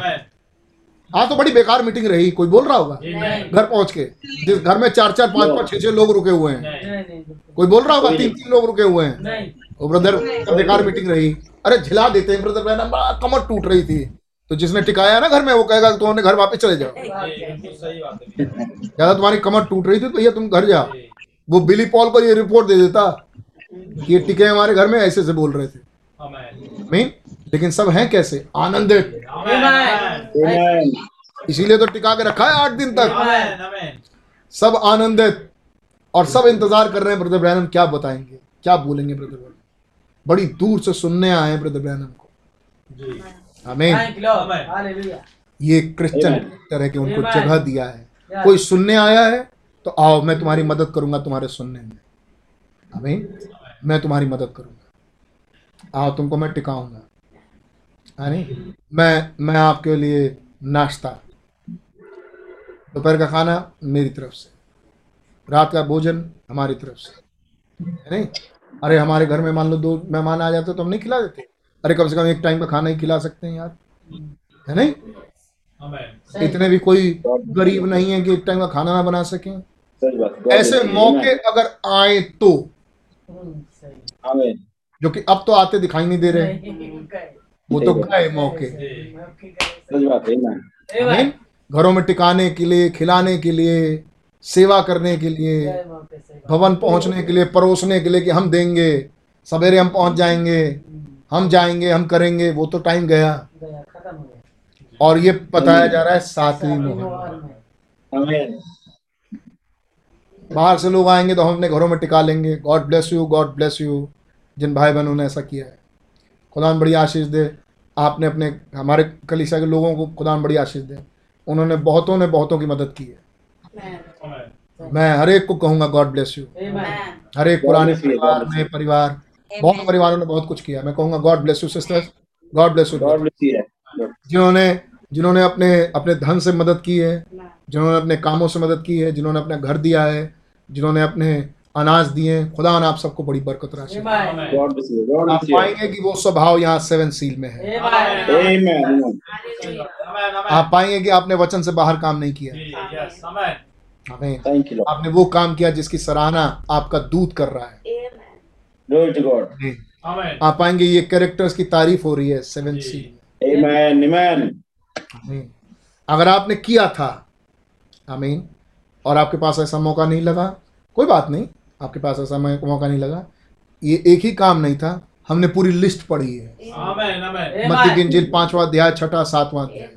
हाँ तो बड़ी बेकार मीटिंग रही। कोई बोल रहा होगा? घर पहुँच के। जिस घर में चार चार, पाँच पाँच, छह छह लोग रुके हुए हैं। कोई बोल रहा होगा? तीन तीन लोग रुके हुए हैं। ब्रदर बेकार मीटिंग रही। अरे झिला देते हैं ब्रदर बड़ा कमर टूट रही थी। तो जिसने टिकाया ना घर में वो कहेगा तुमने घर वापस चले जाओ। है ज़्यादा तुम्हारी कमर टूट रही थी तो भैया तुम घर जाओ वो बिली पॉल को ये रिपोर्ट दे देता कि ये टिके हमारे घर में ऐसे से बोल रहे थे। मीन लेकिन सब हैं कैसे? आनंदित. इसीलिए तो टिका के रखा है आठ दिन तक। अमेन अमेन सब आनंदित और सब इंतज़ार कर रहे हैं ब्रदर ब्रैनम क्या बताएँगे? क्या बोलेंगे ब्रदर ब्रैनम? बड़ी दूर से सुनने आए हैं ब्रदर ब्रैनम को। जी। हमें ये क्रिश्चियन Amen. तरह के उनको जगह दिया है। कोई सुनने आया है तो आओ मैं तुम्हारी मदद करूँगा तुम्हारे सुनने में। हमें मैं तुम्हारी मदद करूँगा। आओ तुमको मैं टिकाऊँगा। है नहीं मैं मैं आपके लिए नाश्ता। दोपहर का खाना मेरी तरफ़ से। रात का भोजन हमारी तरफ़ से। है नहीं? अरे हमारे घर में मान लो दो मेहमान आ जाते तो हम नहीं खिला देते। अरे कम से कम एक टाइम का खाना ही खिला सकते हैं यार। है नहीं? इतने भी कोई गरीब नहीं है कि एक टाइम का खाना ना बना सकें। ऐसे मौके अगर आए तो. जो कि अब तो आते दिखाई नहीं दे रहे। वो तो गए मौके। है? घरों में टिकाने के लिए खिलाने के लिए सेवा करने के लिए। भवन पहुँचने के लिए परोसने के लिए कि हम देंगे सवेरे हम पहुँच जाएँगे। हम जाएँगे हम करेंगे वो तो टाइम गया। गया गया और ये बताया जा रहा है सातवीं मोहर. बाहर से लोग आएँगे तो हम अपने घरों में टिका लेंगे। God bless you god bless you जिन भाई बहनों ने ऐसा किया है। खुदा बड़ी आशीष दे। आपने अपने हमारे कलीसिया के लोगों को खुदा बड़ी आशीष दे। उन्होंने बहुतों ने बहुतों की मदद की है। मैं हर एक को कहूँगा गॉड ब्लेस यू हर एक पुराने परिवार नए परिवार। बहुत परिवारों ने बहुत कुछ किया। मैं कहूँगा god bless you sisters god bless you God bless you. जिन्होंने जिन्होंने अपने अपने धन से मदद की है जिन्होंने अपने कामों से मदद की है जिन्होंने अपना घर दिया है जिन्होंने अपने अनाज दिए खुदा ने आप सबको बड़ी बरकत राशि दी। Amen. Amen God bless you. God आप पाएँगे कि वो स्वभाव यहाँ सेवन सील में है। आप पाएँगे कि आपने वचन से बाहर काम नहीं किया. आपने वो काम किया जिसकी सराहना आपका दूध कर रहा है। Glory to God. नहीं। अमेन आप पाएँगे ये कैरेक्टर्स की तारीफ़ हो रही है सेवन. में अगर आपने किया था आमीन और आपके पास ऐसा मौका नहीं लगा कोई बात नहीं आपके पास ऐसा मौका नहीं लगा ये एक ही काम नहीं था हमने पूरी लिस्ट पढ़ी है मत्ती की पांचवा अध्याय छठा सातवां अध्याय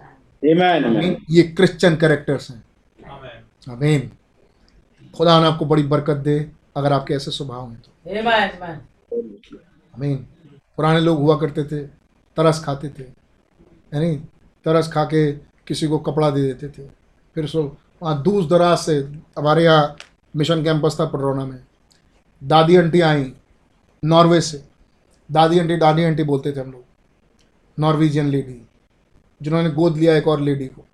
Amen. Amen. आमीन। ये क्रिश्चियन कैरेक्टर्स हैं अमेन आमीन खुदा ने आपको बड़ी बरकत दे अगर आपके ऐसे स्वभाव हैं तो. Amen. पुराने लोग हुआ करते थे तरस खाते थे है नहीं तरस खा के किसी को कपड़ा दे देते थे। फिर सो वहाँ दूर दराज से हमारे यहाँ मिशन कैंपस था पडरौना में। दादी आंटी आई नॉर्वे से। दादी आंटी दादी आंटी बोलते थे हम लोग नॉर्वेजियन लेडी जिन्होंने गोद लिया एक और लेडी को।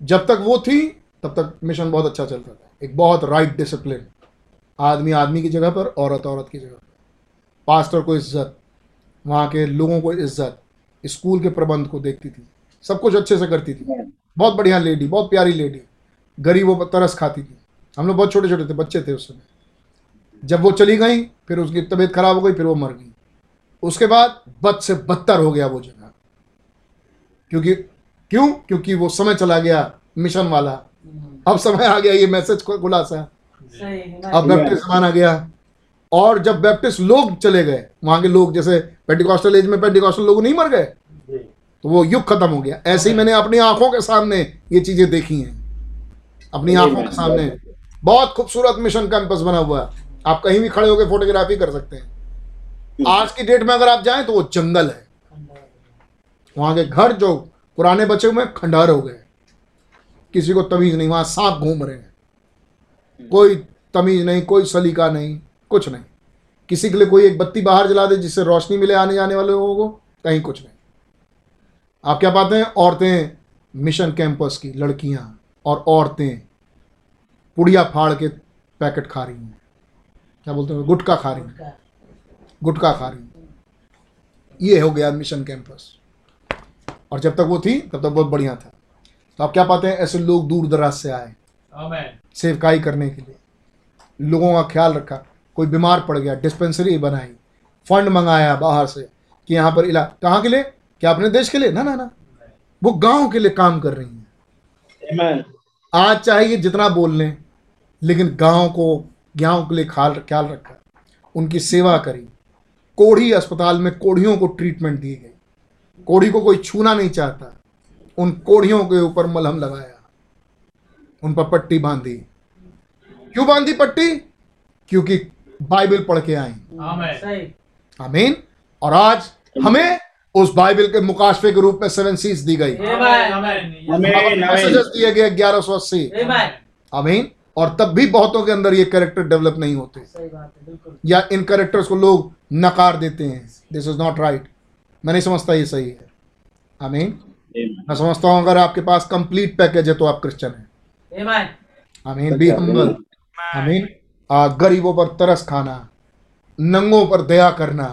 जब तक वो थी तब तक मिशन बहुत अच्छा चलता था। एक बहुत राइट डिसिप्लिन आदमी आदमी की जगह पर औरत औरत की जगह पर। पास्टर को इज़्ज़त वहाँ के लोगों को इज़्ज़त स्कूल के प्रबंध को देखती थी। सब कुछ अच्छे से करती थी। बहुत बढ़िया लेडी बहुत प्यारी लेडी। गरीबों पर तरस खाती थी। हम लोग बहुत छोटे छोटे थे बच्चे थे उस समय। जब वो चली गई फिर उसकी तबीयत खराब हो गई फिर वो मर गई। उसके बाद बद से बदतर हो गया वो जगह। क्योंकि क्यों? क्योंकि वो समय चला गया मिशन वाला। अब समय आ गया ये मैसेज खुलासा। अब बैप्टिस्ट जमाना गया। और जब बैप्टिस्ट लोग चले गए वहाँ के लोग जैसे पेंटिकॉस्टल एज में पेंटिकॉस्टल लोग नहीं मर गए तो वो युग खत्म हो गया। ऐसे ही मैंने अपनी आँखों के सामने ये चीज़ें देखी हैं। अपनी आँखों के सामने। बहुत खूबसूरत मिशन कैंपस बना हुआ है। आप कहीं भी खड़े होकर फोटोग्राफी कर सकते हैं। आज की डेट में अगर आप जाएँ तो वो जंगल है। वहाँ के घर जो पुराने बचे हुए हैं, खंडहर हो गए। किसी को तमीज नहीं वहाँ सांप घूम रहे हैं। कोई तमीज नहीं कोई सलीका नहीं कुछ नहीं। किसी के लिए कोई एक बत्ती बाहर जला दे जिससे रोशनी मिले आने जाने वाले लोगों को कहीं कुछ नहीं। आप क्या पाते हैं? औरतें मिशन कैंपस की लड़कियाँ और औरतें पुड़िया फाड़ के पैकेट खा रही हैं। क्या बोलते हैं? गुटखा खा रही हैं। गुटखा। खा रही हैं। ये हो गया मिशन कैंपस। और जब तक वो थी तब तक बहुत बढ़िया था। तो आप क्या पाते हैं? ऐसे लोग दूर दराज से आए। सेवकाई करने के लिए। लोगों का ख्याल रखा। कोई बीमार पड़ गया डिस्पेंसरी बनाई फंड मंगाया बाहर से कि यहाँ पर इलाज। कहाँ के लिए? क्या अपने देश के लिए? ना ना ना। वो गाँव के लिए काम कर रही हैं। Amen. आज चाहे ये जितना बोल लें लेकिन गाँव को गाँव के लिए ख्याल ख्याल रखा। उनकी सेवा करी। कोढ़ी अस्पताल में कोढ़ियों को ट्रीटमेंट दी गई कोढ़ी को कोई छूना नहीं चाहता। उन कोढ़ियों के ऊपर मलहम लगाया। उन पर पट्टी बांधी। क्यों बांधी पट्टी? क्योंकि बाइबल पढ़ के आई। आमेन। आमीन। और आज हमें उस बाइबल के मुकाशफे के रूप में सेवन सीज दी गई. मैसेजेस दिए गए ग्यारह सौ अस्सी। आमेन आमीन। और तब भी बहुतों के अंदर ये कैरेक्टर डेवलप नहीं होते। सही बात है या इन कैरेक्टर्स को लोग नकार देते हैं। दिस इज़ नॉट राइट मैं नहीं समझता ये सही है। आमीन. मैं समझता हूँ अगर आपके पास कंप्लीट पैकेज है तो आप क्रिश्चियन हैं। आमेन बी हम्बल आमीन गरीबों पर तरस खाना नंगों पर दया करना।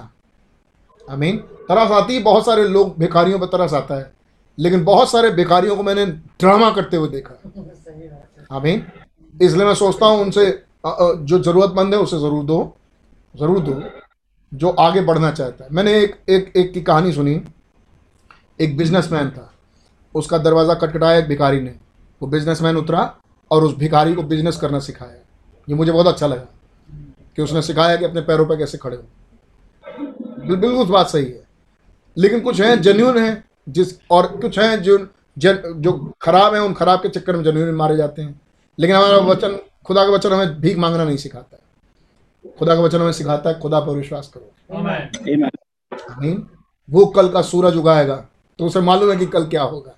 आमीन तरस आती है बहुत सारे लोग भिखारियों पर तरस आता है लेकिन बहुत सारे भिखारियों को मैंने ड्रामा करते हुए देखा। है आमीन इसलिए मैं सोचता हूँ उनसे जो ज़रूरतमंद है उसे ज़रूर दो ज़रूर दो जो आगे बढ़ना चाहता है। मैंने एक एक एक की कहानी सुनी। एक बिजनेसमैन था। उसका दरवाज़ा खटखटाया एक भिखारी ने। वो बिजनेसमैन उतरा और उस भिखारी को बिज़नेस करना सिखाया। ये मुझे बहुत अच्छा लगा कि उसने सिखाया कि अपने पैरों पर कैसे खड़े हो। बिल्कुल उस बात सही है। लेकिन कुछ हैं जेन्यून हैं जिस और कुछ हैं जो जन जो खराब हैं उन खराब के चक्कर में जेन्यून मारे जाते हैं। लेकिन हमारा वचन खुदा का वचन हमें भीख मांगना नहीं सिखाता है। खुदा का वचन हमें सिखाता है खुदा पर विश्वास करो. आमीन। वो कल का सूरज उगाएगा तो उसे मालूम है कि कल क्या होगा।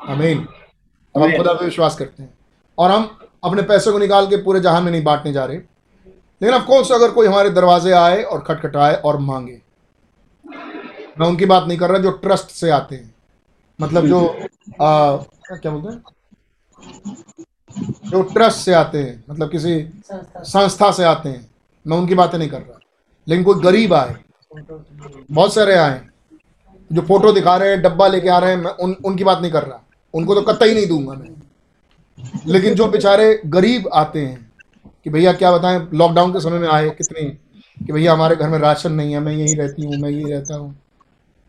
आमीन। अब हम खुदा पे विश्वास करते हैं। और हम अपने पैसे को निकाल के पूरे जहान में नहीं बांटने जा रहे। लेकिन ऑफ़ कोर्स अगर कोई हमारे दरवाजे आए और खटखटाए और मांगे। मैं उनकी बात नहीं कर रहा जो ट्रस्ट से आते हैं। मतलब जो आ, क्या बोलते हैं? जो ट्रस्ट से आते हैं मतलब किसी संस्था संस्था से आते हैं। मैं उनकी बातें नहीं कर रहा। लेकिन कोई गरीब आए बहुत सारे आए जो फ़ोटो दिखा रहे हैं डब्बा लेके आ रहे हैं मैं उन उनकी बात नहीं कर रहा। उनको तो कतई नहीं दूँगा मैं। लेकिन जो बेचारे गरीब आते हैं कि भैया क्या बताएँ लॉकडाउन के समय में आए कितने, कि भैया हमारे घर में राशन नहीं है, मैं यहीं रहती हूँ, मैं यहीं रहता हूँ।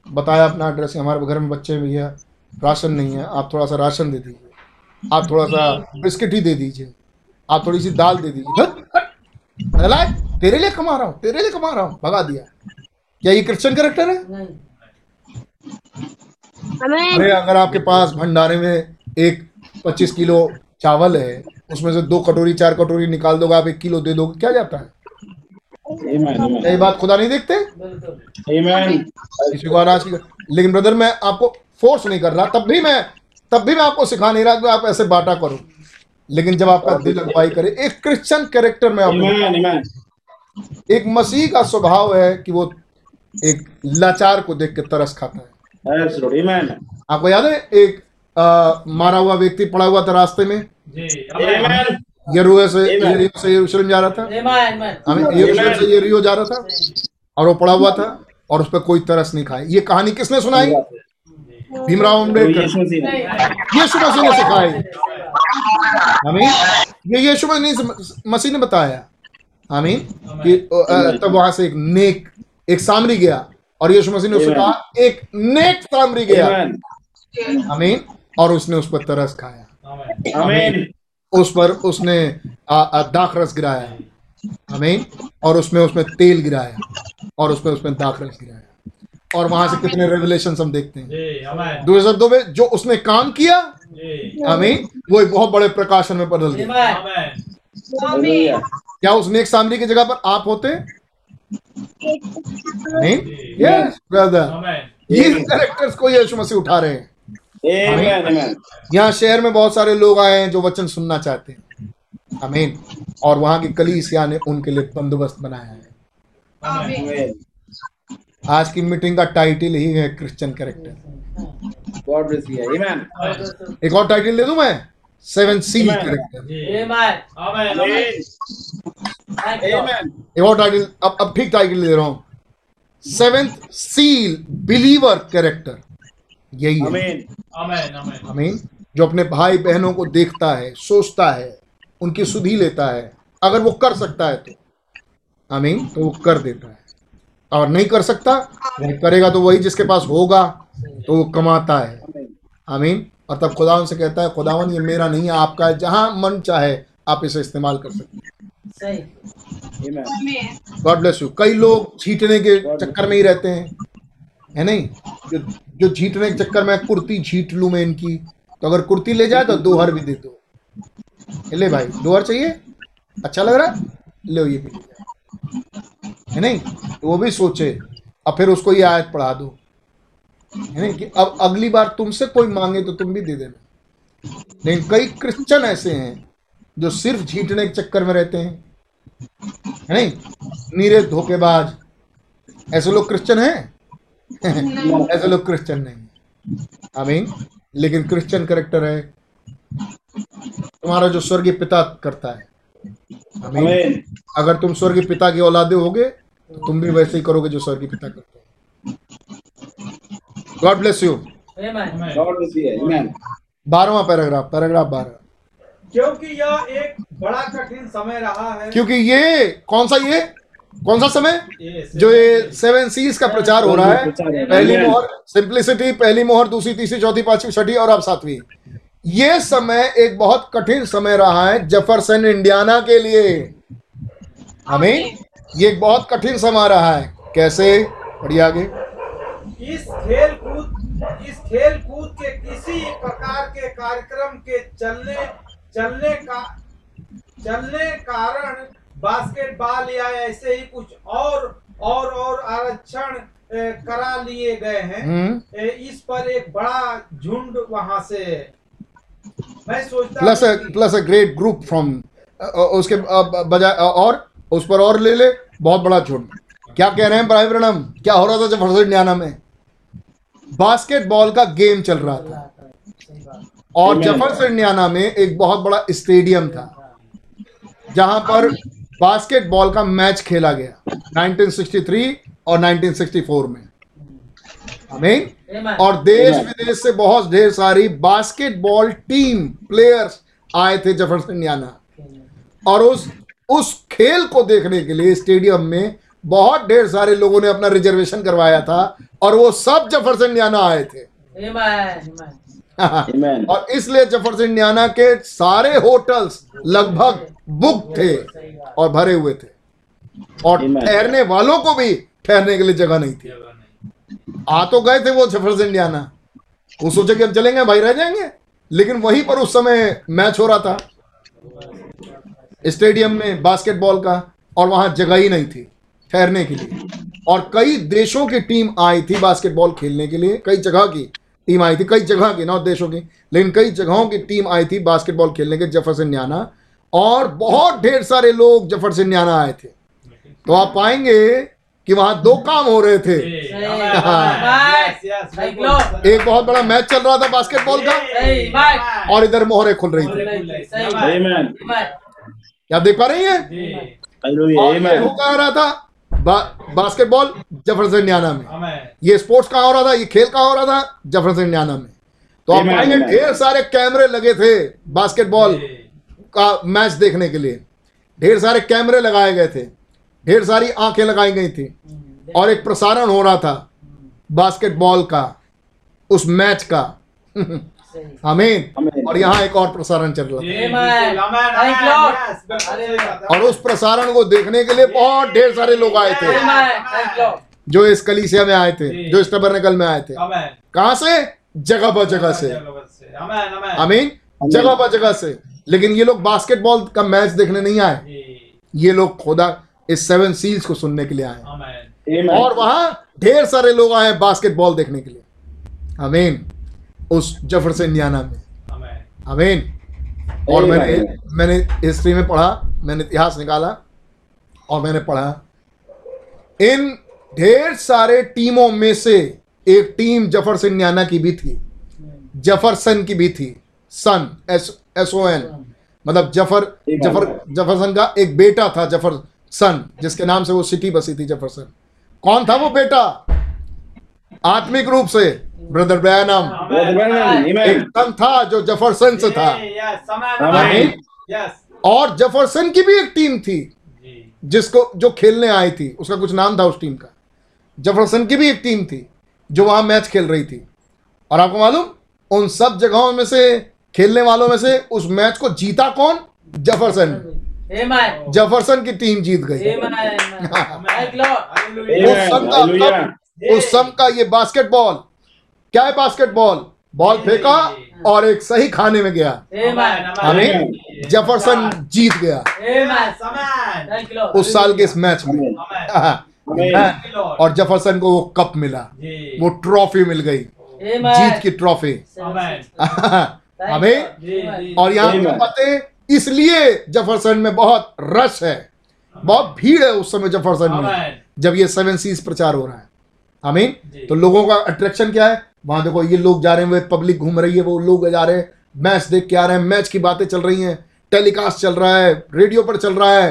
बताया अपना एड्रेस हमारे घर में बच्चे भैया, राशन नहीं है, आप थोड़ा सा राशन दे दीजिए। आप थोड़ा सा बिस्किट ही दे दीजिए। आप थोड़ी सी दाल दे दीजिए। तेरे लिए कमा रहा हूँ, तेरे लिए कमा रहा हूँ, भगा दिया। क्या ये क्रिश्चियन करेक्टर है? अरे अगर आपके पास भंडारे में एक पच्चीस किलो चावल है उसमें से दो कटोरी चार कटोरी निकाल दोगे आप एक किलो दे दोगे क्या जाता है. यही बात खुदा नहीं देखते किसी को अनाज की लेकिन ब्रदर मैं आपको फोर्स नहीं कर रहा तब भी मैं तब भी मैं आपको सिखा नहीं रहा कि आप ऐसे बांटा करो लेकिन जब आपका दिल अगुवाई करे एक क्रिश्चियन कैरेक्टर में आपको. एक मसीह का स्वभाव है कि वो एक लाचार को देख के तरस खाता है. आपको याद है एक आ, मारा हुआ व्यक्ति पड़ा हुआ था रास्ते में? से यरीहो से यरूशलेम जा रहा था? हमें यरूशलेम से यरीहो जा रहा था? और वो पड़ा हुआ था और उस पर कोई तरस नहीं खाए ये कहानी किसने सुनाई? भीमराव अंबेडकर यीशु मसीह ने। मसीह ने सिखाई। आमीन। ये यीशु मसीह मसीह ने बताया आमीन कि तब वहाँ से एक नेक एक सामरी गया। और यीशु मसीह ने उससे कहा एक नेक सामरी गया. आमीन। और उसने उस पर तरस खाया। आमेन। Amen. उस पर उसने आ, आ, दाख रस गिराया। आमीन। और उसमें उसमें तेल गिराया। और उसमें उसमें दाख रस गिराया। और वहाँ से कितने रेवलेशन हम देखते हैं। दो हज़ार दो में जो उसने काम किया जी। आमीन वो एक बहुत बड़े प्रकाशन में बदल गया। आमेन आमेन। Hallelujah. क्या उस नेक सामरी की जगह पर आप होते? आमीन यस ब्रदर ये कैरेक्टर्स को यीशु मसीह उठा रहे हैं. यहाँ शहर में बहुत सारे लोग आए हैं जो वचन सुनना चाहते हैं। आमीन और वहाँ की कलीसिया ने उनके लिए बंदोबस्त बनाया है। आज की मीटिंग का टाइटल ही है क्रिश्चियन कैरेक्टर. एक और टाइटल दे दूँ मैं? Seven seal Amen. Character Amen. Amen. Amen. Amen. एक और टाइटल अब अब ठीक टाइटल दे रहा हूँ सेवेंथ सील बिलीवर कैरेक्टर यही है Amen. Amen. Amen. जो अपने भाई बहनों को देखता है सोचता है उनकी सुधी लेता है अगर वो कर सकता है तो आमीन तो वो कर देता है और नहीं कर सकता नहीं करेगा तो वही जिसके पास होगा तो वो कमाता है Amen. और तब खुदावन से कहता है खुदावन ये मेरा नहीं है आपका है जहाँ मन चाहे आप इसे इस्तेमाल कर सकते हैं. गॉड ब्लेस यू कई लोग छीटने के चक्कर में ही रहते हैं है नहीं? जो जो छीटने के चक्कर में कुर्ती छीट लूँ मैं इनकी तो अगर कुर्ती ले जाए तो दोहर भी दे दो। ले भाई दोहर चाहिए? अच्छा लग रहा है? लो ये भी है नहीं? तो वो भी सोचे और फिर उसको ये आयत पढ़ा दो। नहीं कि अब अगली बार तुमसे कोई मांगे तो तुम भी दे देना। लेकिन कई क्रिश्चियन ऐसे हैं जो सिर्फ़ छीटने के चक्कर में रहते हैं। नहीं? नीरे धोखेबाज। ऐसे लोग क्रिश्चियन हैं? [laughs] ऐसे लोग क्रिश्चियन नहीं आमीन। लेकिन क्रिश्चियन करेक्टर है। तुम्हारा जो स्वर्गीय पिता करता है। अगर तुम स्वर्गीय पिता की औलादे होगे तो तुम भी वैसे ही करोगे जो स्वर्गीय पिता करते god bless you Amen. God bless you. Amen. बारहवा पैराग्राफ पैराग्राफ बारह। क्योंकि यह एक बड़ा कठिन समय रहा है। क्योंकि ये कौन सा ये? कौन सा समय? ये जो ये सेवन सीज का प्रचार हो रहा है। पहली मोहर सिंप्लिसिटी पहली मोहर दूसरी तीसरी चौथी पांचवी छठी और अब सातवीं। ये समय एक बहुत कठिन समय रहा है जफरसन इंडियाना के लिए। हमें ये एक बहुत कठिन समय रहा है। कैसे? बढ़िया आगे। इस खेल कूद इस खेल कूद के किसी प्रकार के कार्यक्रम के चलने चलने का चलने कारण बास्केटबॉल या ऐसे ही कुछ और और और आरक्षण करा लिए गए हैं। हम्म। इस पर एक बड़ा झुंड वहाँ से मैं सोचता प्लस हूँ plus a great group from उसके बजाय और उस पर और ले ले बहुत बड़ा झुंड। क्या कह रहे हैं भाई ब्रणम? क्या हो रहा था जफरसन इंडियाना में? बास्केटबॉल का गेम चल रहा था और Amen. जफरसन में एक बहुत बड़ा स्टेडियम था जहाँ पर बास्केटबॉल का मैच खेला गया 1963 और 1964 में Amen. और देश विदेश से बहुत ढेर सारी बास्केटबॉल टीम प्लेयर्स आए थे जफरसन इंडियाना और उस उस खेल को देखने के लिए स्टेडियम में बहुत ढेर सारे लोगों ने अपना रिजर्वेशन करवाया था और वो सब जफरसन इंडियाना आए थे। Amen. और इसलिए जफरसन इंडियाना के सारे होटल्स लगभग बुक थे और भरे हुए थे। और ठहरने वालों को भी ठहरने के लिए जगह नहीं थी। आ तो गए थे वो जफरसन इंडियाना वो सोचे कि हम चलेंगे भाई रह जाएँगे। लेकिन वहीं पर उस समय मैच हो रहा था। स्टेडियम में बास्केटबॉल का और वहाँ जगह ही नहीं थी। ठहरने के लिए। और कई देशों की टीम आई थी बास्केटबॉल खेलने के लिए। कई जगह की टीम आई थी कई जगह की नौ देशों की लेकिन कई जगहों की टीम आई थी बास्केटबॉल खेलने के जफरसन न्याना और बहुत ढेर सारे लोग जफरसन न्याना आए थे। तो आप पाएँगे कि वहाँ दो काम हो रहे थे. एक बहुत बड़ा मैच चल रहा था बास्केटबॉल का। और इधर मोहरें खुल रही थी. क्या देख पा रही है. हो कहाँ रहा था? बा, बास्केटबॉल जफरसन न्याना में। ये स्पोर्ट्स कहाँ हो रहा था ये खेल कहाँ हो रहा था जफरसन न्याना में। तो आप Amen, पाएँगे ढेर सारे कैमरे लगे थे बास्केटबॉल का मैच देखने के लिए। ढेर सारे कैमरे लगाए गए थे ढेर सारी आँखें लगाई गई थी। और एक प्रसारण हो रहा था बास्केटबॉल का उस मैच का। [laughs] सही। आमीन. और यहाँ एक और प्रसारण चल रहा है। और उस प्रसारण को देखने के लिए बहुत ढेर सारे लोग आए थे. जो इस कलीसिया में आए थे जो। इस टबरनेकल में आए थे. कहाँ से? जगह पर जगह से। Amen, amen. आमीन। जगह पर जगह से। लेकिन ये लोग बास्केटबॉल का मैच देखने नहीं आए। ये लोग खुदा इस सेवन सील्स को सुनने के लिए आए। Amen. Amen. और वहाँ ढेर सारे लोग आए बास्केटबॉल देखने के लिए। आमीन। उस जफरसन इंडियाना में। आमीन और मैंने मैंने हिस्ट्री में पढ़ा मैंने इतिहास निकाला और मैंने पढ़ा। इन ढेर सारे टीमों में से एक टीम ज़फ़र सिंह न्याना की भी थी। जफरसन की भी थी। Son S S O N मतलब ज़फ़र ज़फ़र जफरसन का एक बेटा था ज़फ़र सन जिसके नाम से वो सिटी बसी थी जफरसन। कौन था वो बेटा? आत्मिक रूप से। ब्रदर ब्रयानम एक Amen. था जो जफरसन से था। और जफरसन की भी एक टीम थी जिसको जो खेलने आई थी उसका कुछ नाम था उस टीम का। जफरसन की भी एक टीम थी जो वहाँ मैच खेल रही थी। और आपको मालूम उन सब जगहों में से खेलने वालों में से उस मैच को जीता कौन? जफरसन। जफरसन की टीम जीत गई। [laughs] उस सम का ये बास्केटबॉल क्या है बास्केटबॉल बॉल फेंका और एक सही खाने में गया. आमीन। जफरसन जीत गया. उस साल के इस मैच में. [laughs] और जफरसन को वो कप मिला। वो ट्रॉफी मिल गई। जीत की ट्रॉफी [laughs] हमें और यहाँ बातें इसलिए जफरसन में बहुत रश है। बहुत भीड़ है उस समय जफरसन में जब ये सेवन सीज प्रचार हो रहा है। आमीन? तो लोगों का अट्रैक्शन क्या है? वहाँ देखो ये लोग जा रहे हैं वे पब्लिक घूम रही है वो लोग जा रहे हैं मैच देख के आ रहे हैं मैच की बातें चल रही हैं टेलीकास्ट चल रहा है रेडियो पर चल रहा है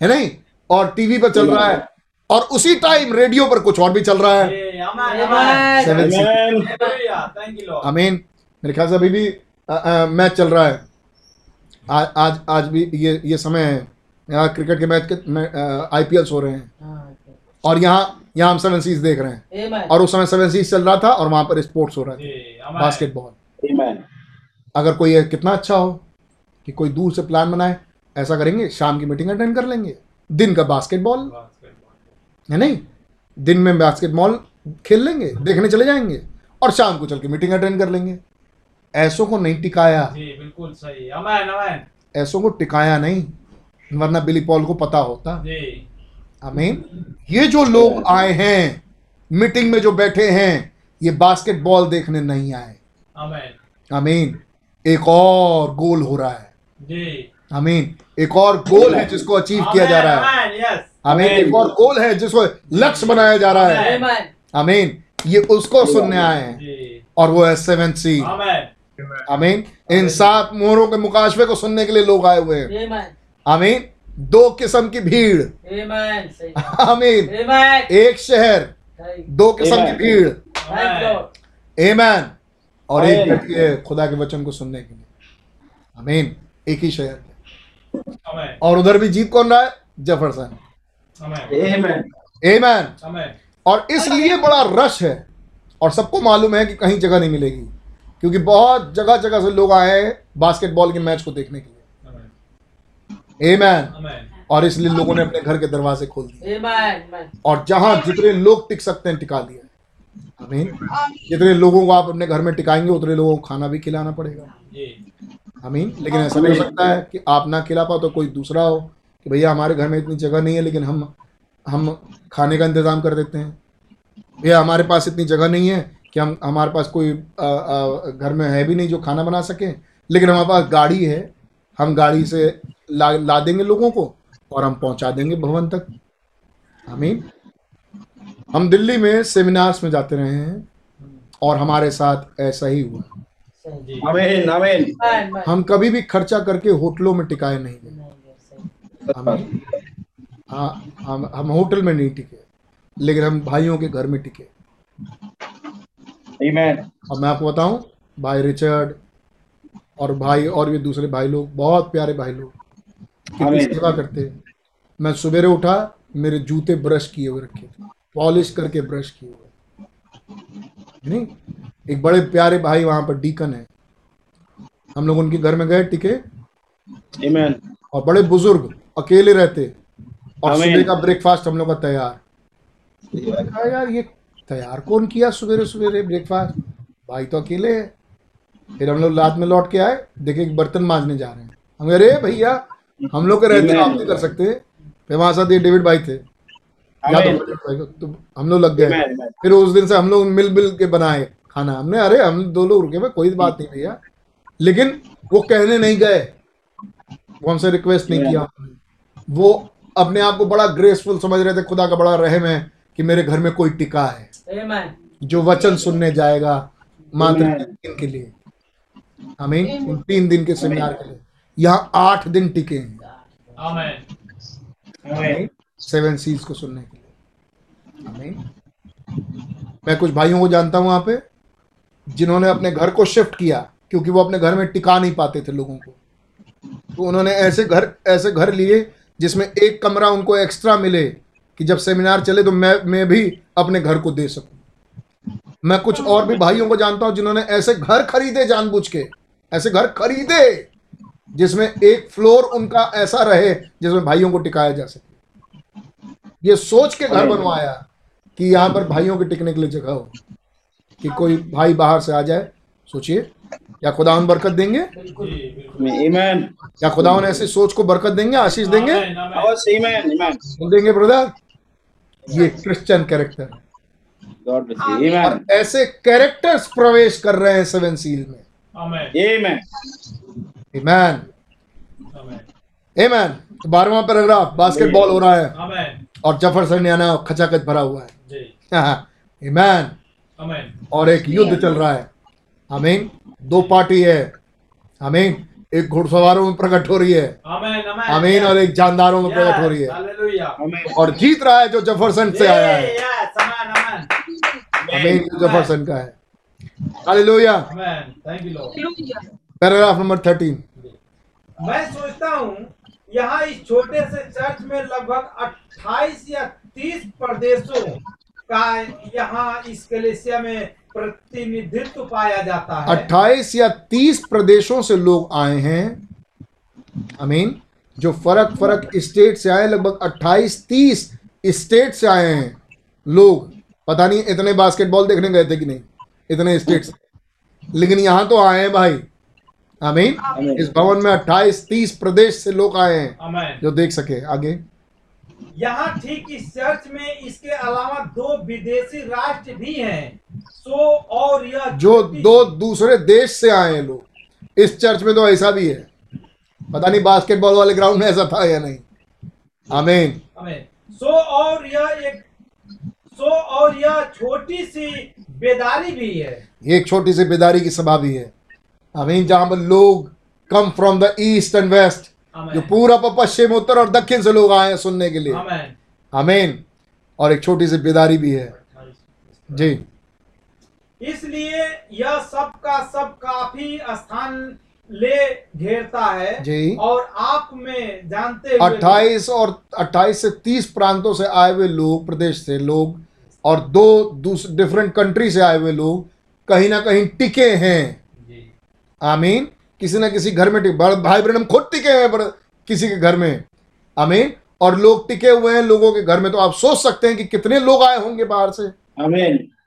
है नहीं? और टीवी पर चल रहा है और उसी टाइम रेडियो पर कुछ और भी चल रहा है। अमेन मेरे ख्याल से अभी भी मैच चल रहा है। आज आज आज भी ये ये समय है। यहाँ क्रिकेट के मैच के आईपीएल हो रहे हैं। Ah, और यहाँ यहाँ हम सेवन सीज देख रहे हैं। Amen. और उस समय सेवन सीज चल रहा था और वहाँ पर स्पोर्ट्स हो रहा था। बास्केटबॉल अगर कोई कितना अच्छा हो कि कोई दूर से प्लान बनाए ऐसा करेंगे शाम की मीटिंग अटेंड कर लेंगे। दिन का बास्केटबॉल है नहीं? दिन में बास्केटबॉल खेल लेंगे देखने चले जाएँगे और शाम को चल के मीटिंग अटेंड कर लेंगे। ऐसों को नहीं टिकाया। बिल्कुल सही। अमेन अमेन ऐसों को टिकाया नहीं वरना बिली पॉल को पता होता। आमीन। ये जो लोग आए हैं मीटिंग में जो बैठे हैं ये बास्केटबॉल देखने नहीं आए। अमीन एक और गोल हो रहा है। अमीन एक और गोल है जिसको अचीव किया जा रहा है। अमीन एक और गोल है जिसको लक्ष्य बनाया जा रहा है। अमीन ये उसको सुनने आए हैं। और वो है सेवन सी अमेन आमीन। इन सात मोहरों के मुकाशवे को सुनने के लिए लोग आए हुए हैं। Amen. दो किस्म की भीड़। Amen. आमीन। एक शहर दो किस्म की भीड़। एमैन और एक व्यक्ति है खुदा के वचन को सुनने के लिए। आमीन। एक ही शहर अमेन और उधर भी जीत कौन रहा है? जफरसन अमेन एमैन और इसलिए बड़ा रश है। और सबको मालूम है कि कहीं जगह नहीं मिलेगी। क्योंकि बहुत जगह जगह से लोग आए हैं बास्केटबॉल के मैच को देखने के लिए। अमेन एमैन और इसलिए लोगों ने अपने घर के दरवाजे खोल दिए. और जहाँ जितने लोग टिक सकते हैं टिका दिया आमीन। जितने लोगों को आप अपने घर में टिकाएँगे उतने लोगों को खाना भी खिलाना पड़ेगा। जी। आमीन। लेकिन ऐसा भी हो सकता है कि आप ना खिला पाओ तो कोई दूसरा हो कि भैया हमारे घर में इतनी जगह नहीं है लेकिन हम हम खाने का इंतज़ाम कर देते हैं। भैया हमारे पास इतनी जगह नहीं है कि हम हमारे पास कोई आ, आ, घर में है भी नहीं जो खाना बना सके। लेकिन हमारे पास गाड़ी है। हम गाड़ी से ला ला देंगे लोगों को और हम पहुँचा देंगे भवन तक आमीन हम दिल्ली में सेमिनार्स में जाते रहे हैं और हमारे साथ ऐसा ही हुआ. Amen. Amen. हम कभी भी खर्चा करके होटलों में टिकाए नहीं गए हम हाँ हम हम होटल में नहीं टिके लेकिन हम भाइयों के घर में टिके. और मैं आपको बताऊँ भाई रिचर्ड और भाई और भी दूसरे भाई लोग बहुत प्यारे भाई लोग आमीन। सेवा करते हैं। मैं सवेरे उठा मेरे जूते ब्रश किए हुए रखे थे। पॉलिश करके ब्रश किए हुए। नहीं एक बड़े प्यारे भाई वहाँ पर डीकन है। हम लोग उनके घर में गए टिके। Amen. और बड़े बुज़ुर्ग अकेले रहते। और सुबह का ब्रेकफास्ट हम लोग का तैयार। यार ये तैयार कौन किया सवेरे सवेरे ब्रेकफास्ट भाई तो अकेले है। फिर हम लोग रात में लौट के आए। देखे बर्तन मांजने जा रहे हैं। हम अरे भैया हम लोग के रहते आमीन। आप नहीं कर सकते। फिर हमारे साथ ये डेविड भाई थे। या तो तो हम लोग लग गए. फिर उस दिन से हम लोग मिल मिल के बनाए खाना। हमने अरे हम दो लोग रुके कोई बात नहीं भैया। लेकिन वो कहने नहीं गए। वो हमसे रिक्वेस्ट नहीं किया वो अपने आप को बड़ा ग्रेसफुल समझ रहे थे खुदा का बड़ा रहम है कि मेरे घर में कोई टिका है। जो वचन सुनने जाएगा मात्र तीन दिन के लिए। हमें तीन दिन के सेमिनार के लिए। यहाँ आठ दिन टिके सेवन सीज को सुनने के लिए। आमीन मैं कुछ भाइयों को जानता हूँ वहाँ पे जिन्होंने अपने घर को शिफ्ट किया क्योंकि वो अपने घर में टिका नहीं पाते थे लोगों को। तो उन्होंने ऐसे घर ऐसे घर लिए जिसमें एक कमरा उनको एक्स्ट्रा मिले कि जब सेमिनार चले तो मैं मैं भी अपने घर को दे सकूँ। मैं कुछ और भी भाइयों को जानता हूँ जिन्होंने ऐसे घर खरीदे जानबूझ के ऐसे घर खरीदे। जिसमें एक फ्लोर उनका ऐसा रहे जिसमें भाइयों को टिकाया जा सके। ये सोच के घर बनवाया कि यहाँ पर भाइयों के टिकने के लिए जगह हो कि कोई भाई बाहर से आ जाए सोचिए। क्या खुदावन बरकत देंगे। Amen. खुदा खुदावन ऐसी सोच को बरकत देंगे आशीष देंगे। देंगे ब्रदर ये क्रिश्चियन कैरेक्टर. और ऐसे कैरेक्टर्स प्रवेश कर रहे हैं सेवन सील में। Amen. Amen. तो बारहवां पैराग्राफ बास्केटबॉल हो रहा है। आमेन और जफरसन याना खचाखच भरा हुआ है। जी। Amen. और एक युद्ध चल रहा है। आमीन दो पार्टी है। आमीन एक घुड़सवारों में प्रकट हो रही है। आमेन और एक जानदारों में प्रकट हो रही है। और जीत रहा है जो जफरसन से आया है। आमेन आमेन आमीन जो जफरसन का है। हालेलुया पैराग्राफ नंबर थर्टीन मैं सोचता हूँ यहाँ इस छोटे से चर्च में लगभग 28 या 30 प्रदेशों का यहाँ इस कलेसिया में प्रतिनिधित्व पाया जाता है। 28 या 30 प्रदेशों से लोग आए हैं आमीन जो फरक फरक स्टेट से आए लगभग 28 30 स्टेट से आए हैं लोग। पता नहीं इतने बास्केटबॉल देखने गए थे कि नहीं इतने स्टेट से लेकिन यहाँ तो आए हैं भाई। आमीन? इस भवन में 28 30 प्रदेश से लोग आए हैं। जो देख सके आगे। यहाँ ठीक इस चर्च में इसके अलावा दो विदेशी राष्ट्र भी हैं। सो और यह जो दो दूसरे देश से आए हैं लोग। इस चर्च में तो ऐसा भी है। पता नहीं बास्केटबॉल वाले ग्राउंड में ऐसा था या नहीं। आमीन। सो और यह एक सो और यह छोटी सी बेदारी भी है। एक छोटी सी बेदारी की सभा भी है। आमीन जहाँ पर लोग come from the east and west जो पूरा पश्चिम उत्तर और दक्षिण से लोग आए हैं सुनने के लिए। आमीन और एक छोटी सी बेदारी भी है। जी। इसलिए यह सब का सब काफ़ी स्थान ले घेरता है जी। और आप में जानते अट्ठाईस और 28 से 30 प्रांतों से आए हुए लोग प्रदेश से लोग और दो दूसरे डिफरेंट कंट्री से आए हुए लोग कहीं ना कहीं टिके हैं। आमीन। किसी ना किसी घर में भाई ब्रहण खुद टिके हैं पर किसी के घर में। आमीन। और लोग टिके हुए हैं लोगों के घर में तो आप सोच सकते हैं कि कितने लोग आए होंगे बाहर से।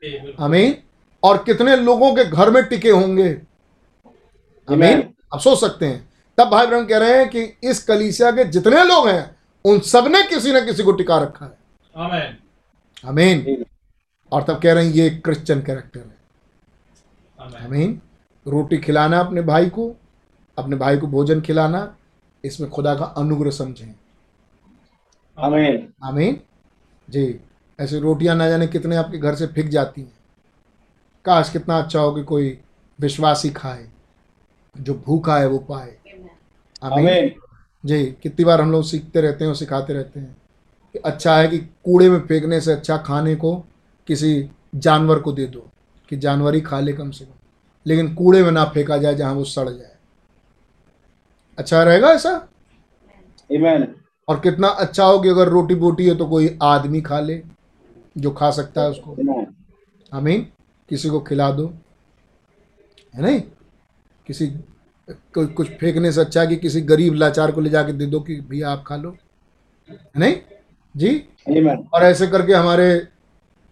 बिल्कुल। आमीन। और कितने लोगों के घर में टिके होंगे। आमीन। आप सोच सकते हैं। तब भाई ब्रह्म कह रहे हैं कि इस कलीसिया के जितने लोग हैं उन सबने किसी ना किसी को टिका रखा है। आमेन आमीन। और तब कह रहे हैं ये क्रिश्चियन कैरेक्टर है। आमेन आमीन। रोटी खिलाना अपने भाई को अपने भाई को भोजन खिलाना इसमें खुदा का अनुग्रह समझें। Amen. आमीन। जी ऐसे रोटियाँ ना जाने कितने आपके घर से फिक जाती हैं। काश कितना अच्छा हो कि कोई विश्वासी खाए जो भूखा है वो पाए। आमीन। जी कितनी बार हम लोग सीखते रहते हैं और सिखाते रहते हैं कि अच्छा है कि कूड़े में फेंकने से अच्छा खाने को किसी जानवर को दे दो कि जानवर ही खा ले कम से कम। लेकिन कूड़े में ना फेंका जाए जहाँ वो सड़ जाए। अच्छा रहेगा ऐसा? Amen. और कितना अच्छा हो कि अगर रोटी बोटी है तो कोई आदमी खा ले जो खा सकता है उसको. आमीन। किसी को खिला दो। है नहीं? किसी कोई कुछ फेंकने से अच्छा है कि किसी गरीब लाचार को ले जाके दे दो कि भैया आप खा लो। है नहीं? जी? Amen. और ऐसे करके हमारे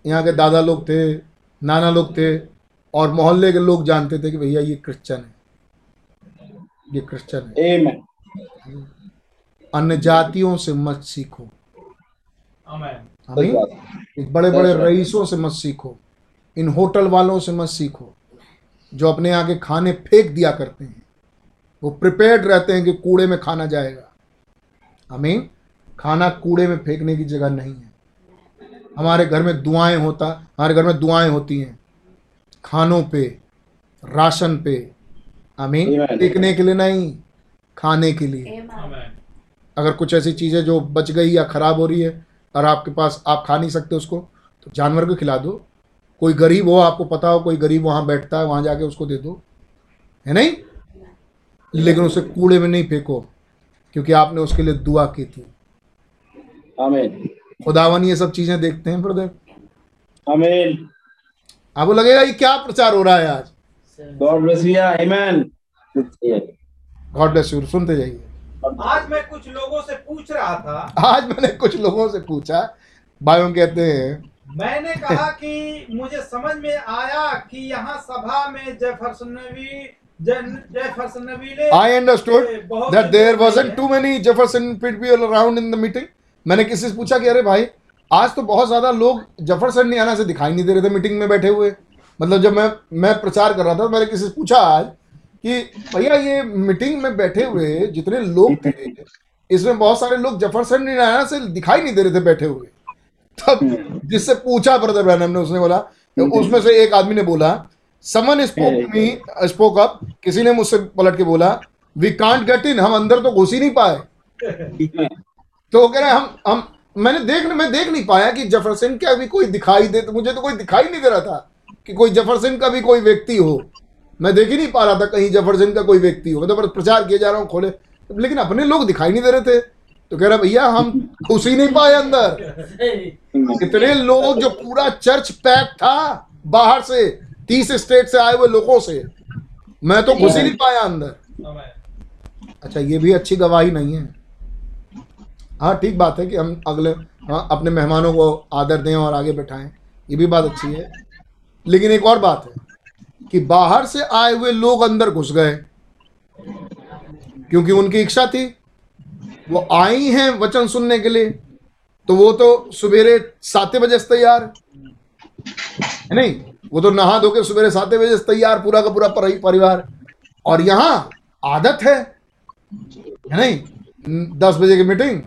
यहाँ के दादा लोग थे नाना लोग थे और मोहल्ले के लोग जानते थे कि भैया ये क्रिश्चियन है। ये क्रिश्चियन है। अन्य जातियों से मत सीखो। बड़े बड़े रईसों से मत सीखो। इन होटल वालों से मत सीखो। जो अपने यहाँ के खाने फेंक दिया करते हैं। वो प्रिपेयर्ड रहते हैं कि कूड़े में खाना जाएगा। हमें खाना कूड़े में फेंकने की जगह नहीं है। हमारे घर में दुआएँ होता हमारे घर में दुआएँ होती हैं। खानों पे राशन पे। आमीन। Amen. देखने के लिए नहीं खाने के लिए। अगर कुछ ऐसी चीज़ें जो बच गई या खराब हो रही है और आपके पास आप खा नहीं सकते उसको तो जानवर को खिला दो। कोई गरीब हो आपको पता हो कोई गरीब वहाँ बैठता है वहाँ जाके उसको दे दो। है नहीं? लेकिन उसे कूड़े में नहीं फेंको क्योंकि आपने उसके लिए दुआ की थी। Amen. खुदावन ये सब चीज़ें देखते हैं ब्रदर? Amen. आपको लगेगा ये क्या प्रचार हो रहा है आज God bless you. Yeah, god bless you सुनते जाइए आज मैं कुछ लोगों से पूछ रहा था आज मैंने कुछ लोगों से पूछा भाइयों कहते हैं मैंने कहा कि मुझे समझ में आया कि यहाँ सभा में जेफरसनवी जेफरसनवीले I understood that there wasn't too many Jefferson people around in the meeting. मैंने किसी से पूछा कि अरे भाई आज तो बहुत ज़्यादा लोग जफरसन नहीं आना से दिखाई नहीं दे रहे थे मीटिंग में बैठे हुए। मतलब जब मैं मैं प्रचार कर रहा था तो मैंने किसी से पूछा आज कि भैया ये मीटिंग में बैठे हुए जितने लोग थे इसमें बहुत सारे लोग नहीं आना से दिखाई नहीं दे रहे थे बैठे हुए। तब जिससे पूछा ब्रदर ब्रैनम ने उसने बोला तो उसमें से एक आदमी ने बोला someone spoke me spoke up किसी ने मुझसे पलट के बोला वी कांट गेट इन हम अंदर तो घुस ही नहीं पाए। [laughs] तो कह रहे हम हम मैंने देख मैं देख नहीं पाया कि जफरसन का भी कोई दिखाई दे तो मुझे तो कोई दिखाई नहीं दे रहा था कि कोई जफरसन का भी कोई व्यक्ति हो। मैं देख ही नहीं पा रहा था कहीं जफरसन का कोई व्यक्ति हो। मैं तो प्रचार किए जा रहा हूँ खोले लेकिन अपने लोग दिखाई नहीं दे रहे थे। तो कह रहा भैया हम घुस ही नहीं पाए अंदर। इतने लोग जो पूरा चर्च पैक था बाहर से तीस स्टेट से आए हुए लोगों से मैं तो घुस ही नहीं पाया अंदर। अच्छा ये भी अच्छी गवाही नहीं है। हाँ ठीक बात है कि हम अगले हाँ अपने मेहमानों को आदर दें और आगे बैठाएँ, ये भी बात अच्छी है। लेकिन एक और बात है कि बाहर से आए हुए लोग अंदर घुस गए, क्योंकि उनकी इच्छा थी। वो आई हैं वचन सुनने के लिए तो वो तो सवेरे सात बजे से तैयार। है नहीं, वो तो नहा धो के सवेरे सात बजे से तैयार, पूरा का पूरा परिवार। और यहाँ आदत है नहीं? दस बजे की मीटिंग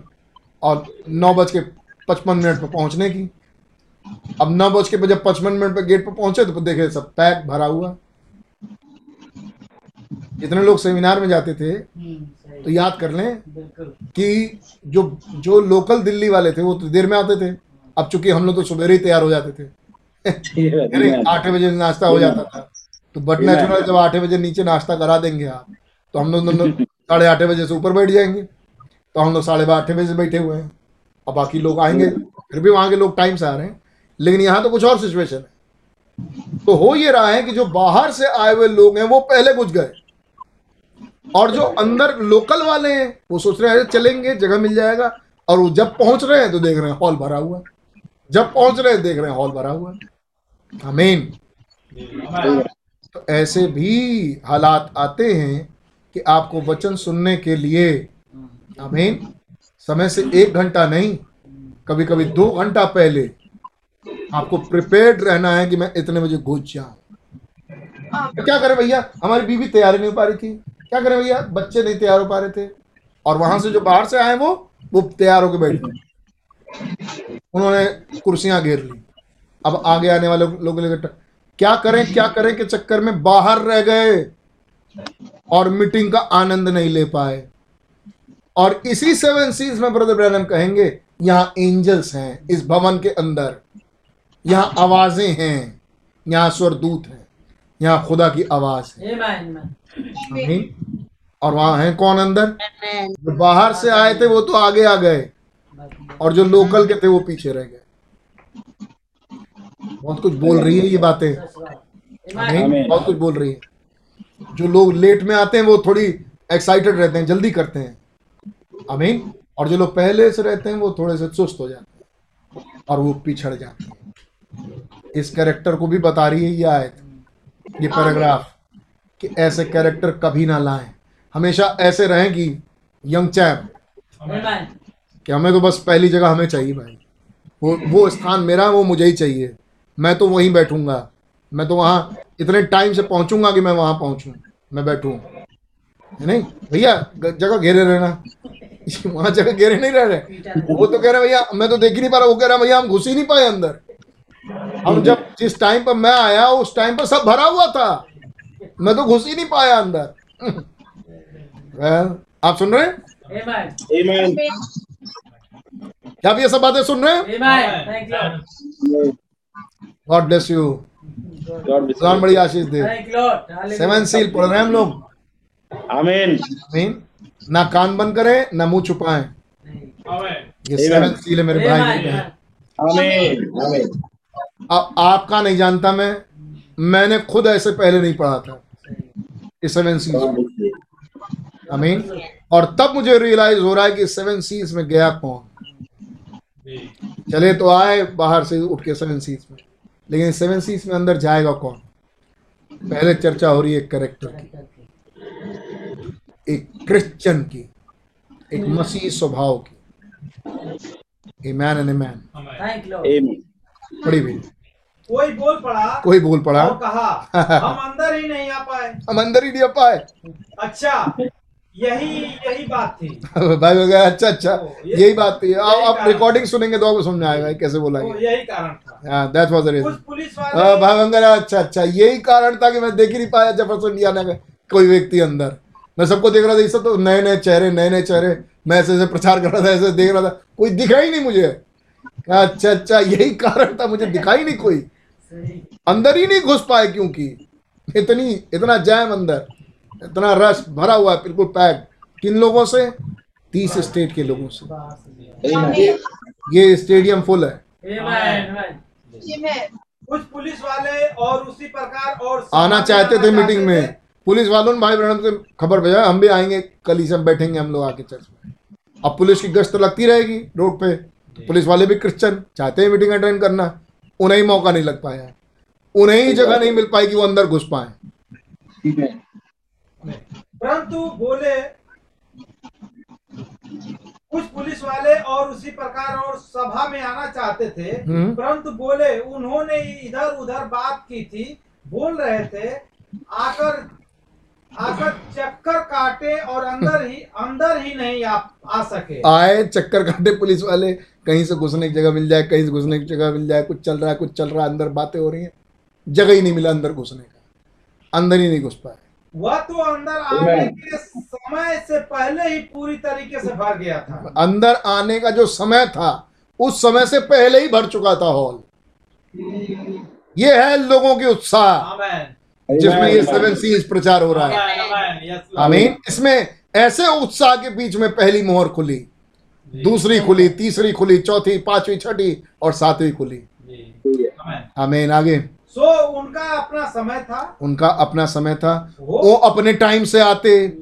और नौ बज के पचपन मिनट पर पहुँचने की। अब नौ बज के जब पचपन मिनट पर गेट पर पहुँचे तो देखे सब पैक भरा हुआ। जितने लोग सेमिनार में जाते थे हम्म, तो याद कर लें कि जो जो लोकल दिल्ली वाले थे वो तो देर में आते थे। अब चूँकि हम लोग तो सवेरे ही तैयार हो जाते थे। अरे आठ बजे नाश्ता हो जाता था। तो बट नेचुरल जब आठ बजे नीचे नाश्ता करा देंगे आप तो हम लोग साढ़े आठ बजे से ऊपर बैठ जाएँगे। तो हम लोग साढ़े आठ बजे से बैठे हुए हैं। और बाकी लोग आएँगे, फिर भी वहाँ के लोग टाइम से आ रहे हैं। लेकिन यहाँ तो कुछ और सिचुएशन है। तो हो ये रहा है कि जो बाहर से आए हुए लोग हैं, वो पहले घुस गए। और जो अंदर लोकल वाले हैं, वो सोच रहे हैं चलेंगे, जगह मिल जाएगा। और वो जब पहुँच रहे हैं तो देख रहे हैं हॉल भरा हुआ है। जब पहुँच रहे हैं, देख रहे हैं हॉल भरा हुआ है। आमीन तो ऐसे भी हालात आते हैं कि आपको वचन सुनने के लिए आमीन। समय से एक घंटा नहीं कभी कभी दो घंटा पहले आपको प्रिपेयर्ड रहना है कि मैं इतने बजे घुस जाऊँ। क्या करें भैया? हमारी बीवी तैयार नहीं हो पा रही थी। क्या करें भैया? बच्चे नहीं तैयार हो पा रहे थे। और वहाँ से जो बाहर से आए वो वो तैयार होकर बैठ गए। उन्होंने कुर्सियाँ घेर ली। अब आगे आने वाले लोगों लिए ट- क्या करें क्या करें के चक्कर में बाहर रह गए और मीटिंग का आनंद नहीं ले पाए। और इसी सेवन सीज में ब्रदर ब्रैनम कहेंगे यहाँ एंजल्स हैं इस भवन के अंदर। यहाँ आवाज़ें हैं यहाँ स्वरदूत हैं यहाँ खुदा की आवाज़ है. आमीन। और वहाँ है कौन अंदर? जो बाहर से आए थे वो तो आगे आ गए। और जो लोकल के थे वो पीछे रह गए। बहुत कुछ बोल रही है ये बातें। बहुत कुछ बोल रही है। जो लोग लेट में आते हैं वो थोड़ी एक्साइटेड रहते हैं जल्दी करते हैं। आमीन और जो लोग पहले से रहते हैं वो थोड़े से सुस्त हो जाते हैं और वो पिछड़ जाते हैं। इस कैरेक्टर को भी बता रही है ये आयत ये पैराग्राफ कि ऐसे कैरेक्टर कभी ना लाएँ। हमेशा ऐसे रहें कि यंग चैप कि हमें तो बस पहली जगह हमें चाहिए भाई। वो वो स्थान मेरा है, वो मुझे ही चाहिए। मैं तो वहीं बैठूँगा। मैं तो वहाँ इतने टाइम से पहुंचूँगा कि मैं वहाँ पहुंचूं। मैं बैठूं। नहीं? भैया जगह घेरे रहना। [laughs] वहाँ जगह घेरे नहीं रह रहे। वो तो कह रहे भैया मैं तो देख ही नहीं पा रहा वो कह रहा भैया हम घुस ही नहीं पाए अंदर। हम जब जिस टाइम पर मैं आया उस टाइम पर सब भरा हुआ था। मैं तो घुस ही नहीं पाया अंदर। [laughs] Well, आप सुन रहे हैं? Amen. क्या आप ये सब बातें सुन रहे हैं. God bless you God bless भगवान you. बड़ी आशीष दे. सेवन सील पढ़ रहे हैं हम लोग। Amen. आमीन ना कान बंद करें ना मुँह छुपाएँ। ये सेवन सील है मेरे भाई बहन. अब आपका नहीं जानता मैं मैंने खुद ऐसे पहले नहीं पढ़ा था। ये सेवन सील. आमीन और तब मुझे रियलाइज़ हो रहा है कि सेवन सीज में गया कौन। चले तो आए बाहर से उठ के सेवन सीज में। लेकिन सेवन सीज में अंदर जाएगा कौन? पहले चर्चा हो रही है करेक्टर की। एक क्रिश्चियन की एक मसीह स्वभाव की। A man and a man. पड़ी भी कोई बोल पड़ा कोई बोल पड़ा? और कहा हम अंदर ही नहीं आ पाए। [laughs] हम अंदर ही नहीं आ पाए। अच्छा यही यही बात थी। भाई हो गया अच्छा अच्छा यही बात थी। आप आप रिकॉर्डिंग सुनेंगे तो आपको समझ में आएगा कैसे बोला तो यही कारण था। हाँ दैट वाज द कुछ रीजन पुलिस वाले भाई वंगरा अच्छा अच्छा यही कारण था कि मैं देख ही नहीं पाया जेफरसन इंडियाना का कोई व्यक्ति अंदर। मैं सबको देख रहा था ये सब तो नए नए चेहरे नए नए चेहरे। मैं ऐसे ऐसे प्रचार कर रहा था ऐसे देख रहा था। कोई दिखा ही नहीं मुझे। अच्छा अच्छा यही कारण था मुझे दिखा ही नहीं कोई। अंदर ही नहीं घुस पाए क्योंकि इतनी इतना जैम अंदर इतना रश भरा हुआ है बिल्कुल पैक। किन लोगों से? तीस स्टेट के लोगों से. ये स्टेडियम फुल है. कुछ पुलिस वाले और उसी प्रकार और आना चाहते थे मीटिंग में। पुलिस वालों ने भाई ब्रहण से खबर भेजा हम भी आएँगे कल ही सब बैठेंगे हम लोग आके चर्च में। अब पुलिस की गश्त लगती रहेगी रोड पे। तो पुलिस वाले भी क्रिश्चियन चाहते हैं मीटिंग अटेंड करना उन्हें ही मौका नहीं लग पाया। उन्हें ही जगह नहीं मिल पाई कि वो अंदर घुस पाए। परंतु बोले कुछ पुलिस वाले और उसी प्रकार और सभा में आना चाहते थे हम्म। परंतु बोले उन्होंने इधर उधर बात की थी बोल रहे थे आकर आकर चक्कर काटे और अंदर ही अंदर ही नहीं आ, आ सके। आए चक्कर काटे पुलिस वाले कहीं से घुसने की जगह मिल जाए कहीं से घुसने की जगह मिल जाए कुछ चल रहा है कुछ चल रहा है अंदर बातें हो रही हैं। जगह ही नहीं मिला अंदर घुसने का। अंदर ही नहीं घुस पाए। वह तो अंदर आने के समय से पहले ही पूरी तरीके से भर गया था। अंदर आने का जो समय था उस समय से पहले ही भर चुका था हॉल। ये है लोगों के उत्साह। आमेन जिसमें ये सेवन सीज प्रचार हो रहा है। आमेन। इसमें ऐसे उत्साह के बीच में पहली मोहर खुली। दूसरी खुली तीसरी खुली चौथी पांचवी छठी और सातवीं खुली। आमीन आगे। सो उनका अपना समय था? उनका अपना समय था। वो? अपने टाइम से आते।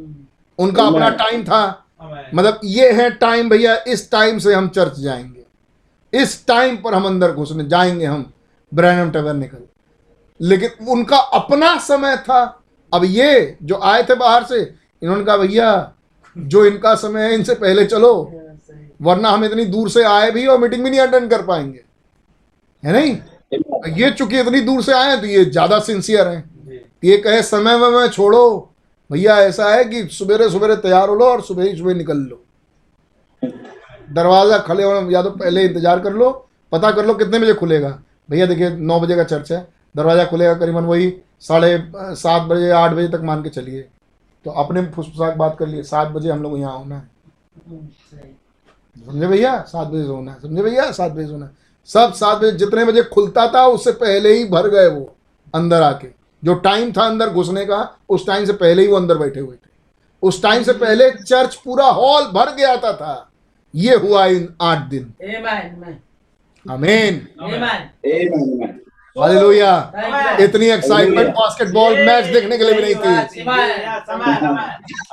उनका अपना टाइम था। मतलब ये है टाइम भैया इस टाइम से हम चर्च जाएँगे। इस टाइम पर हम अंदर घुसने जाएँगे हम। ब्रैनम टैबरनेकल लेकिन उनका अपना समय था। अब ये जो आए थे बाहर से इन्होंने कहा भैया जो इनका समय है इनसे पहले चलो वरना हम इतनी दूर से आए भी और मीटिंग भी नहीं अटेंड कर पाएँगे। है नहीं? ये चूँकि इतनी दूर से आए तो ये ज़्यादा सिंसियर हैं। ये कहे समय में मैं छोड़ो भैया ऐसा है कि सवेरे सवेरे तैयार हो लो और सुबह ही सुबह निकल लो। दरवाज़ा खले होने या तो पहले इंतज़ार कर लो पता कर लो कितने बजे खुलेगा। भैया देखिए नौ बजे का चर्च है दरवाज़ा खुलेगा करीबन वही साढ़े सात बजे आठ बजे तक मान के चलिए। तो अपने फुसफुसाक बात कर लिए सात बजे हम लोग यहाँ होना है। समझे भैया? सात बजे होना है। समझे भैया? सात बजे होना है। सब सात बजे जितने बजे खुलता था उससे पहले ही भर गए वो अंदर आके। जो टाइम था अंदर घुसने का उस टाइम से पहले ही वो अंदर बैठे हुए थे। उस टाइम से पहले चर्च पूरा हॉल भर गया था, था। ये हुआ इन आठ दिन। Amen. Amen. हालेलुया। इतनी एक्साइटमेंट बास्केटबॉल मैच देखने के लिए भी नहीं थी।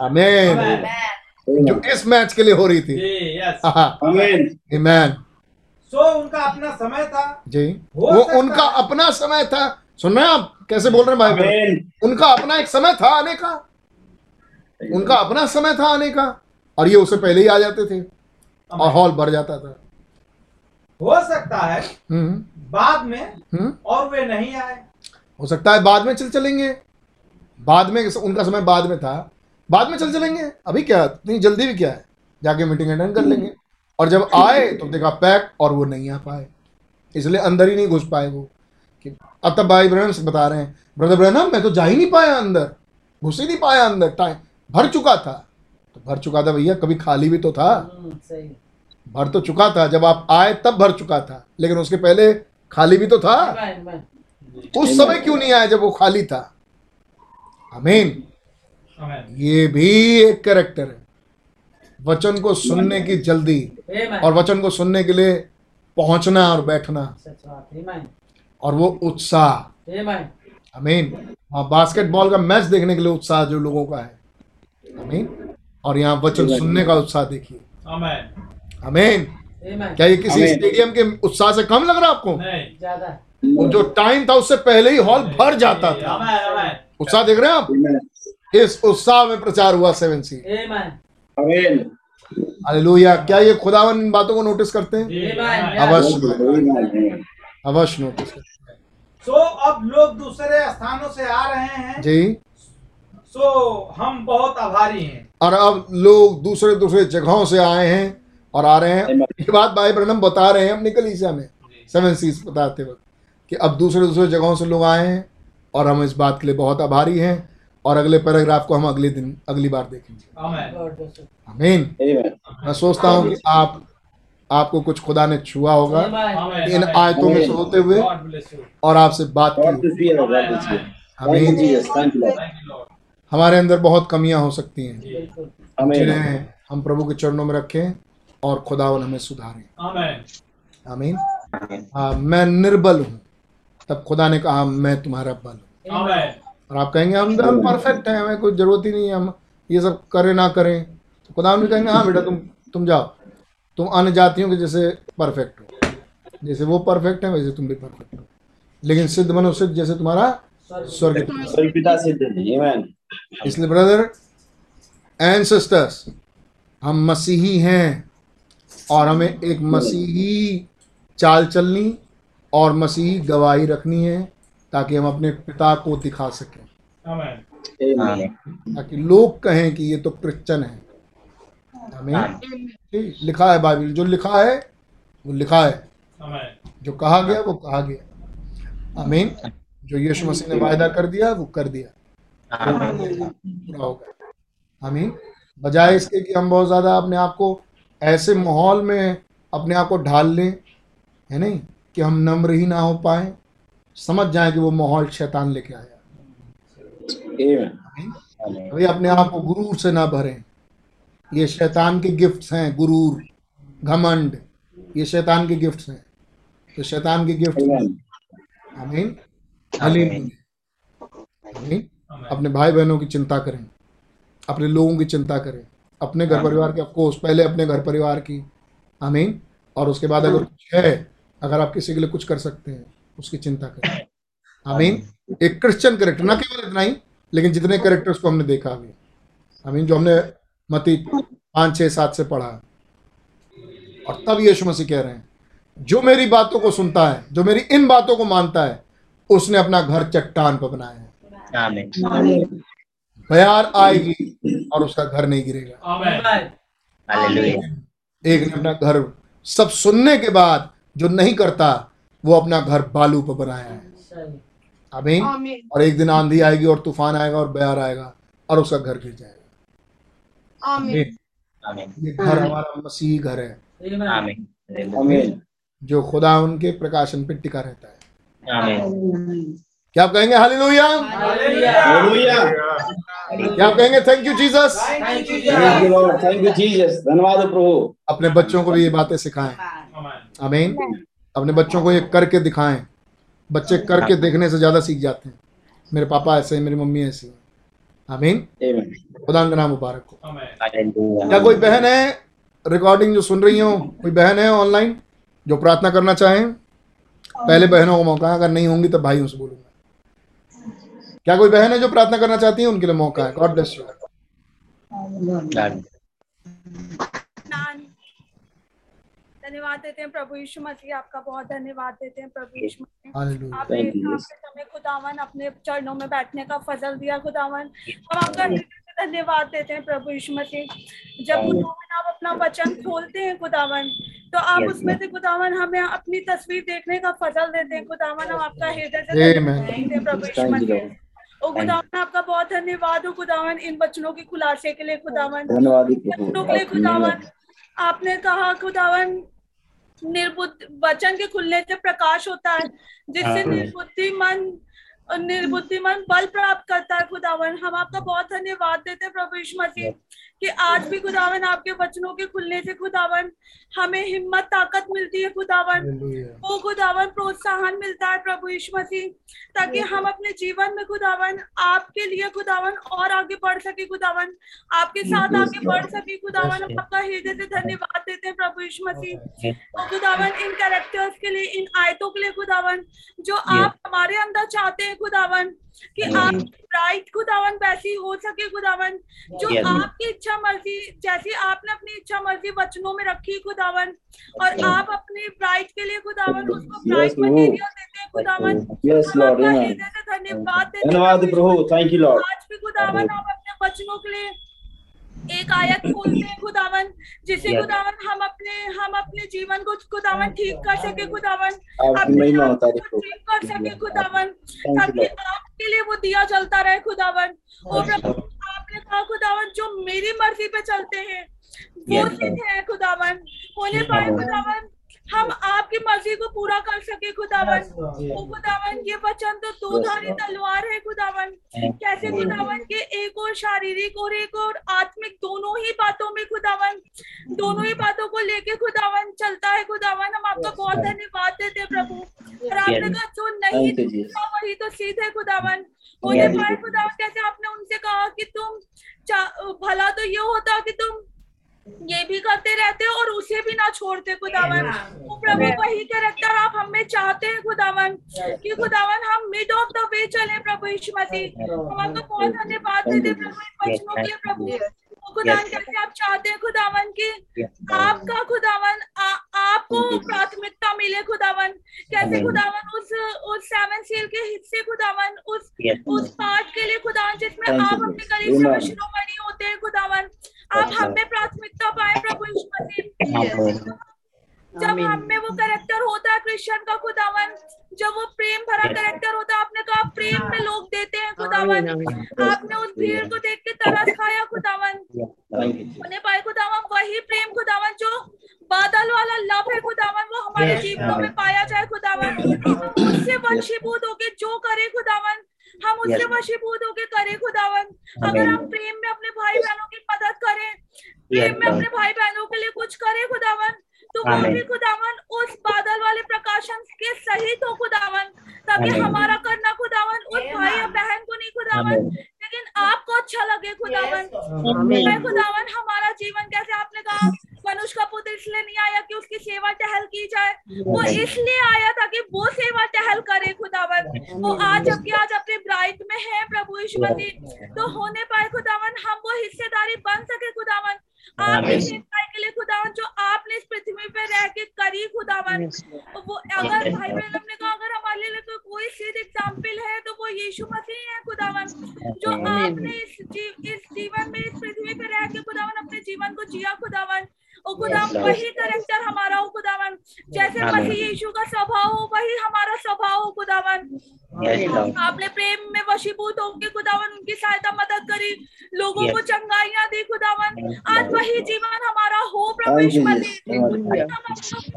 आमेन आमीन जो इस मैच के लिए हो रही थी। जी आमीन सो उनका अपना समय था। जी। वो उनका अपना समय था। सुन रहे हैं आप कैसे बोल रहे हैं भाई उनका अपना एक समय था आने का। उनका अपना समय था आने का। और ये उससे पहले ही आ जाते थे। और हॉल भर जाता था। हो सकता है हम्म। बाद में हम्म। और वे नहीं आए। हो सकता है बाद में चल चलेंगे। बाद में उनका समय बाद में था। बाद में चल चलेंगे। अभी क्या इतनी जल्दी भी क्या है? जाके मीटिंग अटेंड कर लेंगे। और जब आए तो देखा पैक और वो नहीं आ पाए। इसलिए अंदर ही नहीं घुस पाए वो। कि अब तब भाई ब्रह्म बता रहे हैं ब्रदर ब्रहणम मैं तो जा ही नहीं पाया अंदर। घुस ही नहीं पाया अंदर। टाइम भर चुका था। तो भर चुका था भैया कभी खाली भी तो था। हम्म, सही। भर तो चुका था जब आप आए तब भर चुका था लेकिन उसके पहले खाली भी तो था। Amen, amen. उस समय क्यों नहीं आया जब वो खाली था? अमीन ये भी एक कैरेक्टर है। वचन को सुनने की जल्दी और वचन को सुनने के लिए पहुँचना और बैठना. और वो उत्साह। अमीन वहाँ बास्केटबॉल का मैच देखने के लिए उत्साह जो लोगों का है। अमीन और यहाँ वचन सुनने का उत्साह देखिए। आमेन अमीन Amen. क्या ये किसी स्टेडियम के उत्साह से कम लग रहा है आपको? नहीं। ज़्यादा। जो टाइम था उससे पहले ही हॉल भर जाता था। उत्साह देख रहे हैं आप? इस उत्साह में प्रचार हुआ seven sea Amen. Amen. Hallelujah क्या ये खुदावन इन बातों को नोटिस करते हैं। अवश्य। अवश्य नोटिस करते हैं। सो अब लोग दूसरे स्थानों से आ रहे हैं। जी। सो हम बहुत आभारी हैं। और अब लोग दूसरे दूसरे जगहों से आए हैं। और आ रहे हैं। ये बात भाई ब्रनम बता रहे हैं अपनी कलीसिया में सेवन सीज बताते वक्त कि अब दूसरे दूसरे जगहों से लोग आए हैं और हम इस बात के लिए बहुत आभारी हैं और अगले पैराग्राफ को हम अगले दिन अगली बार देखेंगे। आमेन मैं सोचता हूँ कि आप आपको कुछ खुदा ने छुआ होगा इन आयतों में होते हुए और आपसे बात की। आमीन हमारे अंदर बहुत कमियाँ हो सकती हैं। जिन्हें हम प्रभु के चरणों में रखें और खुदावन हमें सुधारें। आमेन। आमीन। हाँ मैं निर्बल हूँ। तब खुदा ने कहा मैं तुम्हारा बल हूँ। और आप कहेंगे हम हम परफेक्ट हैं हमें कोई ज़रूरत ही नहीं है हम ये सब करें ना करें। तो खुदा ने कहेंगे हाँ बेटा तुम तुम जाओ। तुम अन्य जातियों के जैसे परफेक्ट हो। जैसे वो परफेक्ट है वैसे तुम भी परफेक्ट हो। लेकिन सिद्ध मनो सिद्ध जैसे तुम्हारा स्वर्ग पिता सिद्ध है. इसलिए ब्रदर एंड सिस्टर्स हम मसीही हैं। और हमें एक मसीही चाल चलनी और मसीही गवाही रखनी है ताकि हम अपने पिता को दिखा सकें। ताकि लोग कहें कि ये तो क्रिश्चियन है। हमें लिखा है बाइबल। जो लिखा है वो लिखा है। जो कहा गया वो कहा गया। आमीन। जो यीशु मसीह ने वायदा कर दिया वो कर दिया। पूरा होगा आमीन। बजाय इसके कि हम बहुत ज़्यादा अपने आप को ऐसे माहौल में अपने आप को ढाल लें है नहीं? कि हम नम्र ही ना हो पाए। समझ जाए कि वो माहौल शैतान लेके आया। अभी अपने आप को गुरूर से ना भरें। ये शैतान के गिफ्ट्स हैं गुरूर घमंड। ये शैतान के गिफ्ट्स हैं। तो शैतान के गिफ्ट. आमीन। आमीन। अपने भाई बहनों की चिंता करें। अपने लोगों की चिंता करें। अपने घर परिवार की ऑफकोर्स पहले अपने घर परिवार की। आमीन। और उसके बाद अगर कुछ है अगर आप किसी के लिए कुछ कर सकते हैं उसकी चिंता करें। [laughs] आमीन। एक क्रिश्चियन करेक्टर ना केवल इतना ही लेकिन जितने करेक्टर्स को हमने देखा अभी आमीन जो हमने मती पाँच छः सात से पढ़ा। और तब यीशु मसीह कह रहे हैं जो मेरी बातों को सुनता है जो मेरी इन बातों को मानता है उसने अपना घर चट्टान पर बनाया है। बयार आएगी और उसका घर नहीं गिरेगा। एक ने अपना घर सब सुनने के बाद जो नहीं करता वो अपना घर बालू पर बनाया है। सही आमीन। आमीन। और एक दिन आंधी आएगी और तूफ़ान आएगा और बयार आएगा और उसका घर गिर जाएगा। आमीन। आमीन। ये घर हमारा मसीही घर है. जो खुदा उनके प्रकाशन पे टिका रहता है। क्या आप कहेंगे हाली. Hallelujah. क्या आप कहेंगे thank you Jesus. Thank you, Jesus. धन्यवाद प्रभु। अपने बच्चों को भी ये बातें सिखाएँ। अमीन अपने बच्चों को ये करके दिखाएँ। बच्चे करके देखने से ज़्यादा सीख जाते हैं। मेरे पापा ऐसे हैं मेरी मम्मी ऐसी है। आमीन खुदा का नाम मुबारक हो। क्या कोई बहन है रिकॉर्डिंग जो सुन रही हो कोई बहन है ऑनलाइन जो प्रार्थना करना चाहें? पहले बहनों को मौका है अगर नहीं होंगी तो भाइयों से बोलूँगा। क्या कोई बहन है जो प्रार्थना करना चाहती है? उनके लिए मौका है। गॉड ब्लेस यू धन्यवाद देते हैं प्रभु यीशु मसीह आपका बहुत धन्यवाद देते हैं प्रभु यीशु मसीह। आपने हमें खुदावन अपने चरणों में बैठने का फजल दिया खुदावन। हम आपका हृदय से धन्यवाद देते हैं प्रभु यीशु मसीह। जब खुदावन आप अपना वचन खोलते हैं खुदावन तो आप उसमें से खुदावन हमें अपनी तस्वीर देखने का फजल देते हैं खुदावन। हम आपका हृदय से धन्यवाद देते हैं प्रभु यीशु मसीह. ओ खुदावन आपका बहुत धन्यवाद हो खुदावन इन बच्चों के खुलासे के लिए खुदावन। धन्यवाद ही बच्चों के लिए खुदावन। आपने कहा खुदावन निर्बुद्ध वचन के खुलने से प्रकाश होता है जिससे आमीन। निर्बुद्धि मन निर्बुद्धि मन बल प्राप्त करता है खुदावन। हम आपका बहुत धन्यवाद देते हैं प्रभु यीशु मसीह। कि आज भी खुदावन आपके वचनों के खुलने से खुदावन हमें हिम्मत ताकत मिलती है खुदावन. वो खुदावन प्रोत्साहन मिलता है प्रभु यीशु मसीह ताकि हम अपने जीवन में खुदावन आपके लिए खुदावन और आगे बढ़ सके खुदावन। आपके साथ आगे बढ़ सके खुदावन। आपका हृदय से धन्यवाद देते हैं प्रभु यीशु मसीह। और खुदावन इन कैरेक्टर्स के लिए इन आयतों के लिए खुदावन जो आप हमारे अंदर चाहते हैं खुदावन कि आप राइट खुदावन वैसी हो सके खुदावन जो आपकी इच्छा मर्ज़ी जैसी आपने अपनी इच्छा मर्ज़ी वचनों में रखी खुदावन और आप अपने राइट के लिए खुदावन उसको ब्राइट मटेरियल देते हैं खुदावन धन्यवाद धन्यवाद प्रभु. प्रभु थैंक यू लॉर्ड आज भी खुदावन आप अपने वचनों के लिए एक आयत खोलते हैं खुदावन जिसे Yes. खुदावन हम अपने हम अपने जीवन को खुदावन ठीक कर सके खुदावन। अपने ठीक कर सके खुदावन ताकि आपके लिए वो दिया चलता रहे खुदावन। और आपने कहा खुदावन जो मेरी मर्ज़ी पे चलते हैं वो सिद्ध है खुदावन। होने पाए खुदावन हम आपकी मर्ज़ी को पूरा कर सके खुदावन। ओ खुदावन ये वचन तो दो धारी तलवार है खुदावन। कैसे खुदावन के एक और शारीरिक और एक और आत्मिक दोनों ही बातों में खुदावन दोनों ही बातों को लेके खुदावन चलता है खुदावन। हम आपका बहुत धन्यवाद देते हैं प्रभु। और आपने कहा जो नहीं वही तो सीध है खुदावन। खुदावन कैसे आपने उनसे कहा कि तुम भला तो ये होता कि तुम ये भी करते रहते और उसे भी ना छोड़ते खुदावन। वो प्रभु वही कैरेक्टर आप हमें चाहते हैं खुदावन कि खुदावन हम मिड ऑफ़ द वे चले प्रभु यीशु मसीह। हम आपको बहुत धन्यवाद देते प्रभु? वचनों के लिए प्रभु खुदावन कैसे आप चाहते हैं खुदावन की? आपका खुदावन आ, आपको प्राथमिकता मिले खुदावन। कैसे खुदावन? उस उस सेवन सील के हिस्से खुदावन उस. उस पार्ट के लिए खुदावन जिसमें आप अपने करीब से Amen. शिरोमणि होते हैं खुदावन। आप हम में प्राथमिकता पाए प्रभु यीशु मसीह। जब हम में वो करेक्टर होता है क्रिश्चियन का खुदावन जब वो प्रेम भरा करेक्टर होता है आपने कहा प्रेम में लोग देते हैं खुदावन। आपने उस भीड़ को देख के तरस खाया खुदावन उन्हें पाए खुदावन वही प्रेम खुदावन जो बादल वाला लव है खुदावन वो हमारे जीवनों में पाया जाए खुदावन। उससे वशीभूत होके जो करे खुदावन हम उससे. वशीभूत होकर करें खुदावन अगर हम प्रेम में अपने भाई बहनों की मदद करें प्रेम में अपने भाई बहनों के लिए कुछ करें खुदावन तो वो भी खुदावन उस बादल वाले प्रकाशन के सहित हो खुदावन ताकि. हमारा करना खुदावन उस भाई या बहन को नहीं खुदावन. लेकिन आपको अच्छा लगे खुदावन। Yes, खुदावन हमारा जीवन कैसे आपने कहा मनुष्य का पुत्र इसलिए नहीं आया कि उसकी सेवा टहल की जाए। वो इसलिए आया था कि वो सेवा टहल करे खुदावन। वो आज जबकि आज अपने ब्राइट में है प्रभु यीशु मसीह। तो होने पाए खुदावन हम वो हिस्सेदारी बन सके खुदावन। आप Amen. सेवकाई के लिए खुदावन जो आपने इस पृथ्वी पर रह के करी खुदावन वो अगर भाई बहन ने कहा अगर हमारे लिए तो कोई सीध एग्ज़ाम्पल है तो वो यीशु मसीह है खुदावन जो आपने इस जीव इस जीवन में इस पृथ्वी पर रह के खुदावन अपने जीवन को जिया खुदावन और खुदा वही करेक्टर हमारा हो खुदावन। जैसे मसीह यीशु का स्वभाव हो वही हमारा स्वभाव हो खुदावन। आपने प्रेम में वशीभूत होकर खुदावन उनकी सहायता मदद करी लोगों को. चंगाइयाँ दी खुदावन। आज वही जीवन हमारा हो अपनों की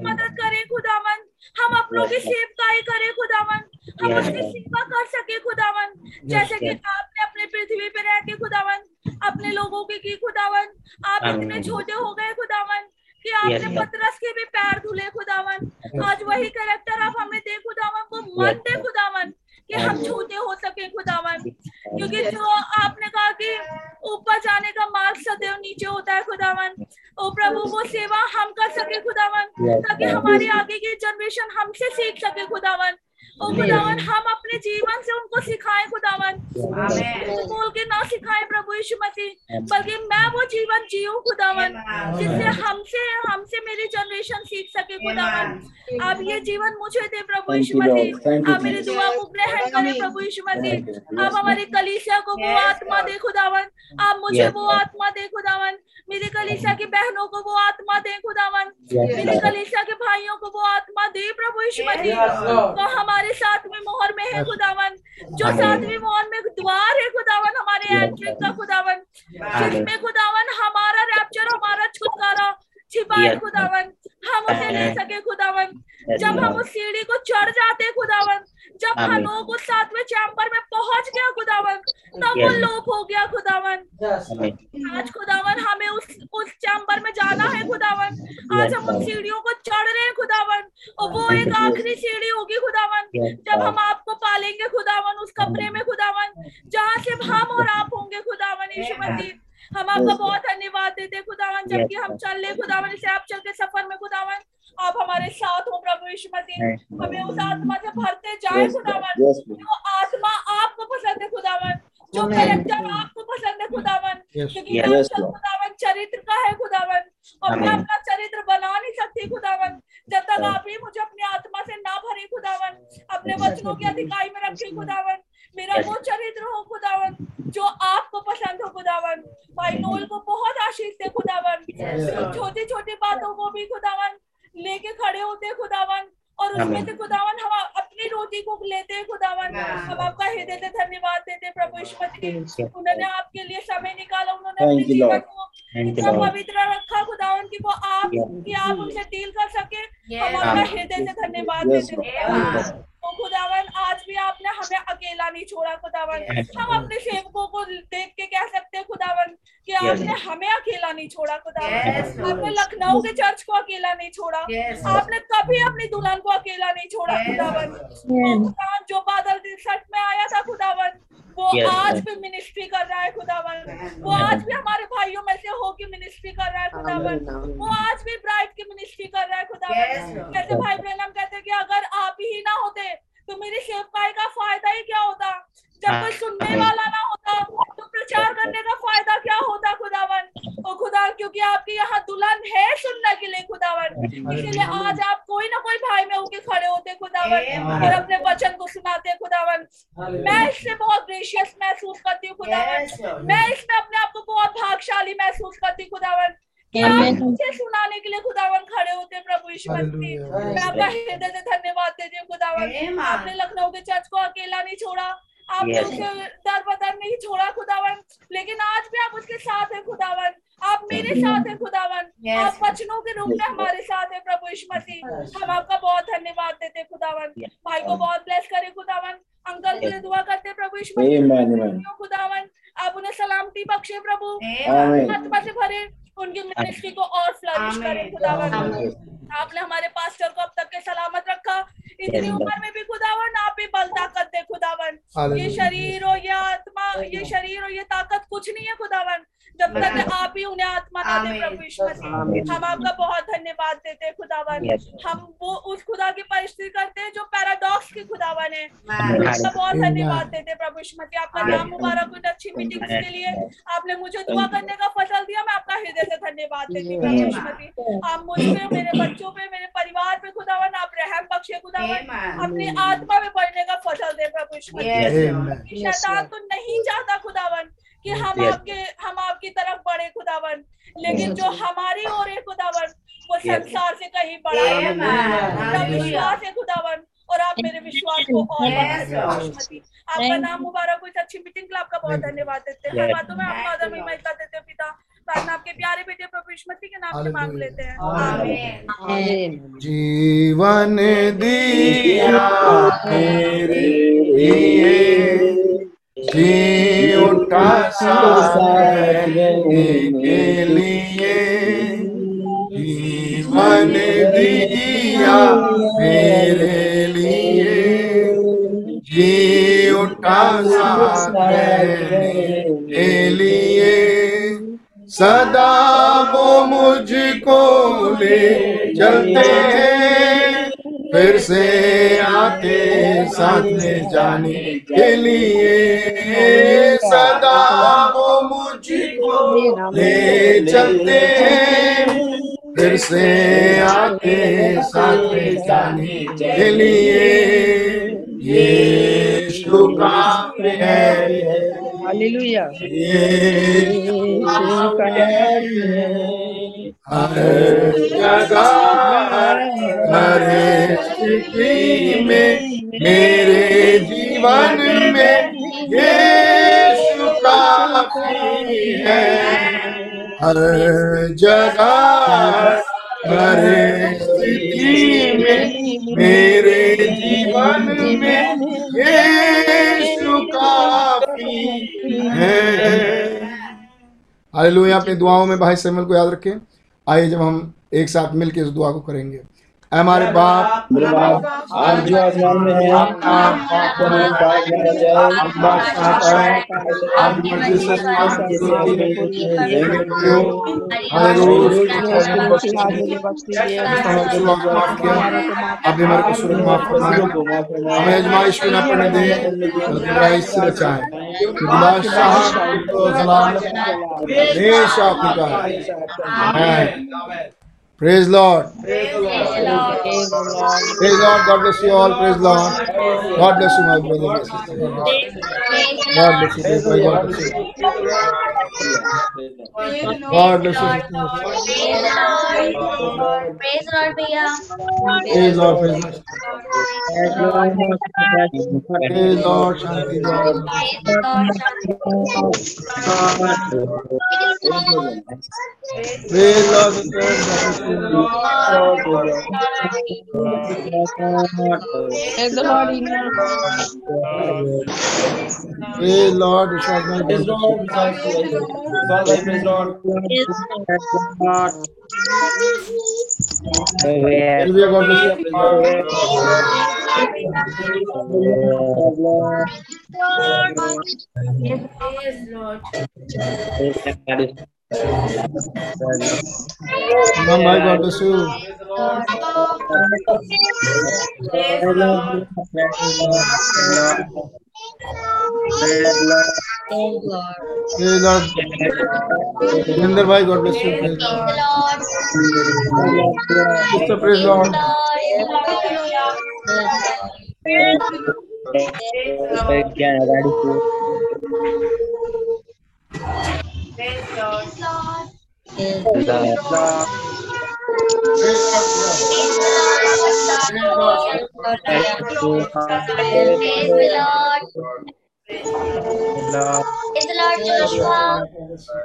मदद करे खुदावन। हम अपनों की सेवकाई करें खुदावन। हम अपनी उसकी सेवा कर सके खुदावन। जैसे कि आपने अपने पृथ्वी पे रह के खुदावन अपने लोगों की की खुदावन। आप. इतने छोटे हो गए खुदावन कि आपने पतरस के भी पैर धुले खुदावन। आज वही करेक्टर आप हमें दे खुदावन वो मन दे खुदावन। कि हम Amen. छोटे हो सके खुदावन। क्योंकि जो आपने कहा कि ऊपर जाने का मार्ग सदैव नीचे होता है खुदावन ओ प्रभु वो सेवा हम कर सके खुदावन ताकि हमारे आगे की जनरेशन हमसे सीख सके खुदावन। ओ खुदावन हम अपने जीवन से उनको सिखाए खुदावन. बोल के ना सिखाएँ प्रभु यीशु मसीह बल्कि मैं वो जीवन जीऊं खुदावन जिससे हमसे हमसे मेरी जनरेशन सीख सके खुदावन। आप ये जीवन मुझे दे प्रभु यीशु मसीह। आप मेरी दुआ को ग्रहण करें प्रभु यीशु मसीह। आप हमारी कलीसिया को वो आत्मा दे खुदावन। आप मुझे वो आत्मा दे खुदावन। मेरी कलीसिया की बहनों को वो आत्मा दे खुदावन। मेरी कलीसिया के भाइयों को वो आत्मा दे प्रभु यीशु मसीह। तो हमारे सातवीं मोहर में है खुदावन। जो सातवें सातवीं मोहर में द्वार है खुदावन हमारे एंट्री का खुदावन। जिसमें खुदावन हमारा रैप्चर हमारा छुटकारा छिपा है खुदावन। हम उसे ले सके खुदावन। जब हम उस सीढ़ी को चढ़ जाते खुदावन जब. हनोक उस सातवें चैम्बर में पहुँच गया खुदावन तब वो लोप हो गया खुदावन। आज खुदावन हमें उस उस चैम्बर में जाना है खुदावन। आज हम उन सीढ़ियों को चढ़ रहे हैं खुदावन और वो एक आखिरी सीढ़ी होगी खुदावन। जब हम आपको पालेंगे खुदावन उस कमरे में खुदावन। जहाँ से हम और आप होंगे खुदावन यीशु मसीह हम आपका बहुत धन्यवाद देते खुदावन जबकि हम चल रहे खुदावन इसे आप चल के सफ़र में खुदावन। आप हमारे साथ हो प्रभु यीशु मसीह। हमें उस आत्मा से भरते जाए खुदावन। जो आत्मा आपको पसंद है खुदावन। जो. कैरेक्टर आपको पसंद है खुदावन। क्योंकि. खुदावन चरित्र का है खुदावन। और मैं अपना चरित्र बना नहीं सकती खुदावन। जब तक आप ही मुझे अपनी आत्मा से ना भरे खुदावन। अपने वचनों की अधिकाई में रखे खुदावन। मेरा वो चरित्र हो खुदावन जो आपको पसंद हो खुदावन। भाई नोल को बहुत आशीष दे खुदावन। छोटी छोटी बातों को भी खुदावन। लेके खड़े होते हैं खुदावन और उसमें से खुदावन हम अपनी रोटी को लेते हैं खुदावन। हम आपका हृदय से धन्यवाद देते प्रभु ईश्वर उन्होंने आपके लिए समय निकाला उन्होंने अपने जीवन को इतना पवित्र रखा खुदावन की वो आप. कि आप उनसे डील कर सके. हम आपका हृदय से धन्यवाद देते हैं. तो खुदावन आज भी आपने हमें अकेला नहीं छोड़ा खुदावन Yes. हम अपने सेवकों को देख के कह सकते हैं खुदावन कि Yes. आपने हमें अकेला नहीं छोड़ा खुदावन Yes, आपने लखनऊ के चर्च को अकेला नहीं छोड़ा Yes. आपने कभी अपनी दुल्हन को अकेला नहीं छोड़ा Yes. खुदावन खुदावन जो बादल तिरसठ में आया था खुदावन वो Yes, आज भी मिनिस्ट्री कर रहा है खुदावन वो आज भी हमारे भाइयों में से हो के मिनिस्ट्री कर रहा है खुदावन वो आज भी ब्राइट की मिनिस्ट्री कर रहा है खुदावन. जैसे भाई ब्रैनम कहते हैं कि अगर आप ही ना होते तो मेरी सेवकाई का फ़ायदा ही क्या होता? जब कोई सुनने वाला ना होता तो प्रचार करने का फ़ायदा क्या होता खुदावन? ओ खुदा क्योंकि आपके यहाँ दुल्हन है सुनने के लिए खुदावन। इसीलिए आज आप कोई ना कोई भाई में होके खड़े होते खुदावन. और अपने वचन को सुनाते खुदावन। मैं इससे बहुत ग्रेशियस महसूस करती हूँ खुदावन। मैं इसमें अपने आप को बहुत भागशाली महसूस करती हूँ खुदावन कि आप मुझे सुनाने के लिए खुदावन खड़े होते प्रभु यीशु मसीह। मैं आपका हृदय से धन्यवाद देती हूँ खुदावन। आपने लखनऊ के चर्च को अकेला नहीं छोड़ा। आपने Yes. उसे दर बदर नहीं छोड़ा खुदावन लेकिन आज भी आप उसके साथ हैं खुदावन। आप मेरे साथ हैं खुदावन। Yes. आप वचनों के रूप में हमारे साथ हैं प्रभु यीशु मसीह। हम आपका बहुत धन्यवाद देते खुदावन। Yes. भाई को बहुत ब्लेस करे खुदावन। अंकल के लिए दुआ करते प्रभु यीशु मसीह. खुदावन। आप उन्हें सलामती बख्शे प्रभु। आत्मा से भरे। उनकी मिनिस्ट्री को और फ्लरिश करे करें खुदावन आपने हमारे पास्टर को अब तक के सलामत रखा। इतनी उम्र में भी खुदावन आप ही बल ताकत दे खुदावन ये शरीर और ये आत्मा ये शरीर और ये ताकत कुछ नहीं है खुदावन जब तक आप ही उन्हें आत्मा ना दे प्रभु यीशु मसीह। हम आपका बहुत धन्यवाद देते हैं खुदावन। हम वो उस खुदा की परिस्थिति करते हैं जो पैराडॉक्स की खुदावन है. आपका बहुत धन्यवाद। देते हैं प्रभु यीशु मसीह। आपका नाम मुबारक हो अच्छी मीटिंग्स के लिए। आपने मुझे दुआ करने का फ़सल दिया मैं आपका हृदय से धन्यवाद देती हूँ प्रभु यीशु मसीह। आप मुझ पे मेरे बच्चों पे मेरे परिवार पे खुदावन आप रहम बख्शे खुदावन। अपनी आत्मा में बढ़ने का फ़सल दे प्रभु यीशु मसीह। शैतान तो नहीं चाहता खुदावन। कि हम Yes. आपके हम आपकी तरफ़ बढ़े खुदावन लेकिन जो हमारी ओर है खुदावन वो संसार से कहीं बड़ा है. मेरा विश्वास है खुदावन और आप मेरे विश्वास को और। आपका नाम मुबारक हो इस अच्छी मीटिंग के लिए आपका बहुत धन्यवाद देते हैं. बातों में आपका आदमी महिला देते हैं पिता। प्रार्थना आपके प्यारे बेटे प्रभु के नाम से मांग लेते हैं। जीवन दिया तेरे लिए। जी उठा सारने के लिए जीवन दिया मेरे लिए। जी उठा सारने के लिए सदा वो मुझको ले चलते हैं। फिर से आते साथ में जाने के लिए। सदा वो मुझको ले चलते हैं। फिर से आते साथ में जाने के लिए। ये शुक्र है। हालेलुया। ये शुक्र है। हर जगह हर स्थिति में मेरे जीवन में यीशु काफ़ी है हर जगह हर में मेरे जीवन में यीशु काफ़ी है हालेलुया अपनी दुआओं में भाई सैमुअल को याद रखें। आइए जब हम एक साथ मिलकर इस दुआ को करेंगे। हमारे बाप मेरे बाप आप जो आसमान में है आपका नाम पाक माना जाए आपकी बात चाहता है आपकी मर्ज़ी से आसमान की ज़मीन में देंगे प्रभु हमें रोज हमारे कसूर को माफ़ फरमाए हमें आजमाइश में न पड़ने दें बुराई से बचाएँ बादशाह तो आपकी Praise Lord. Praise Lord. Praise Lord. God bless you all. Praise Lord. God bless you, my brother and sister. God bless you. God bless you. God bless you. Praise Lord. Praise Lord. Praise Lord. Praise Lord. Praise Lord. Shanti Lord. Praise Lord. Praise Lord. Praise the Lord, Praise Lord, recite my Lord, Lord. Hallelujah, you. Lord. Praise Lord. Praise Lord. Praise Lord. Jinder bhai, God bless you. Praise Lord. Sister, praise Lord. Praise Lord. Praise Lord. Praise Lord. Praise Lord. Praise Lord. Praise Lord. Praise the Lord. Joshua.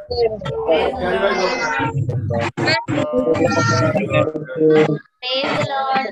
Praise the Lord. Praise the Lord.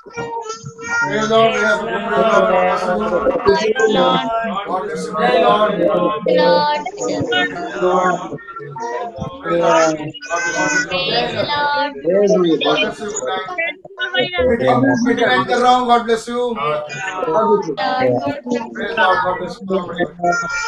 Praise Lord. God bless you. God bless you.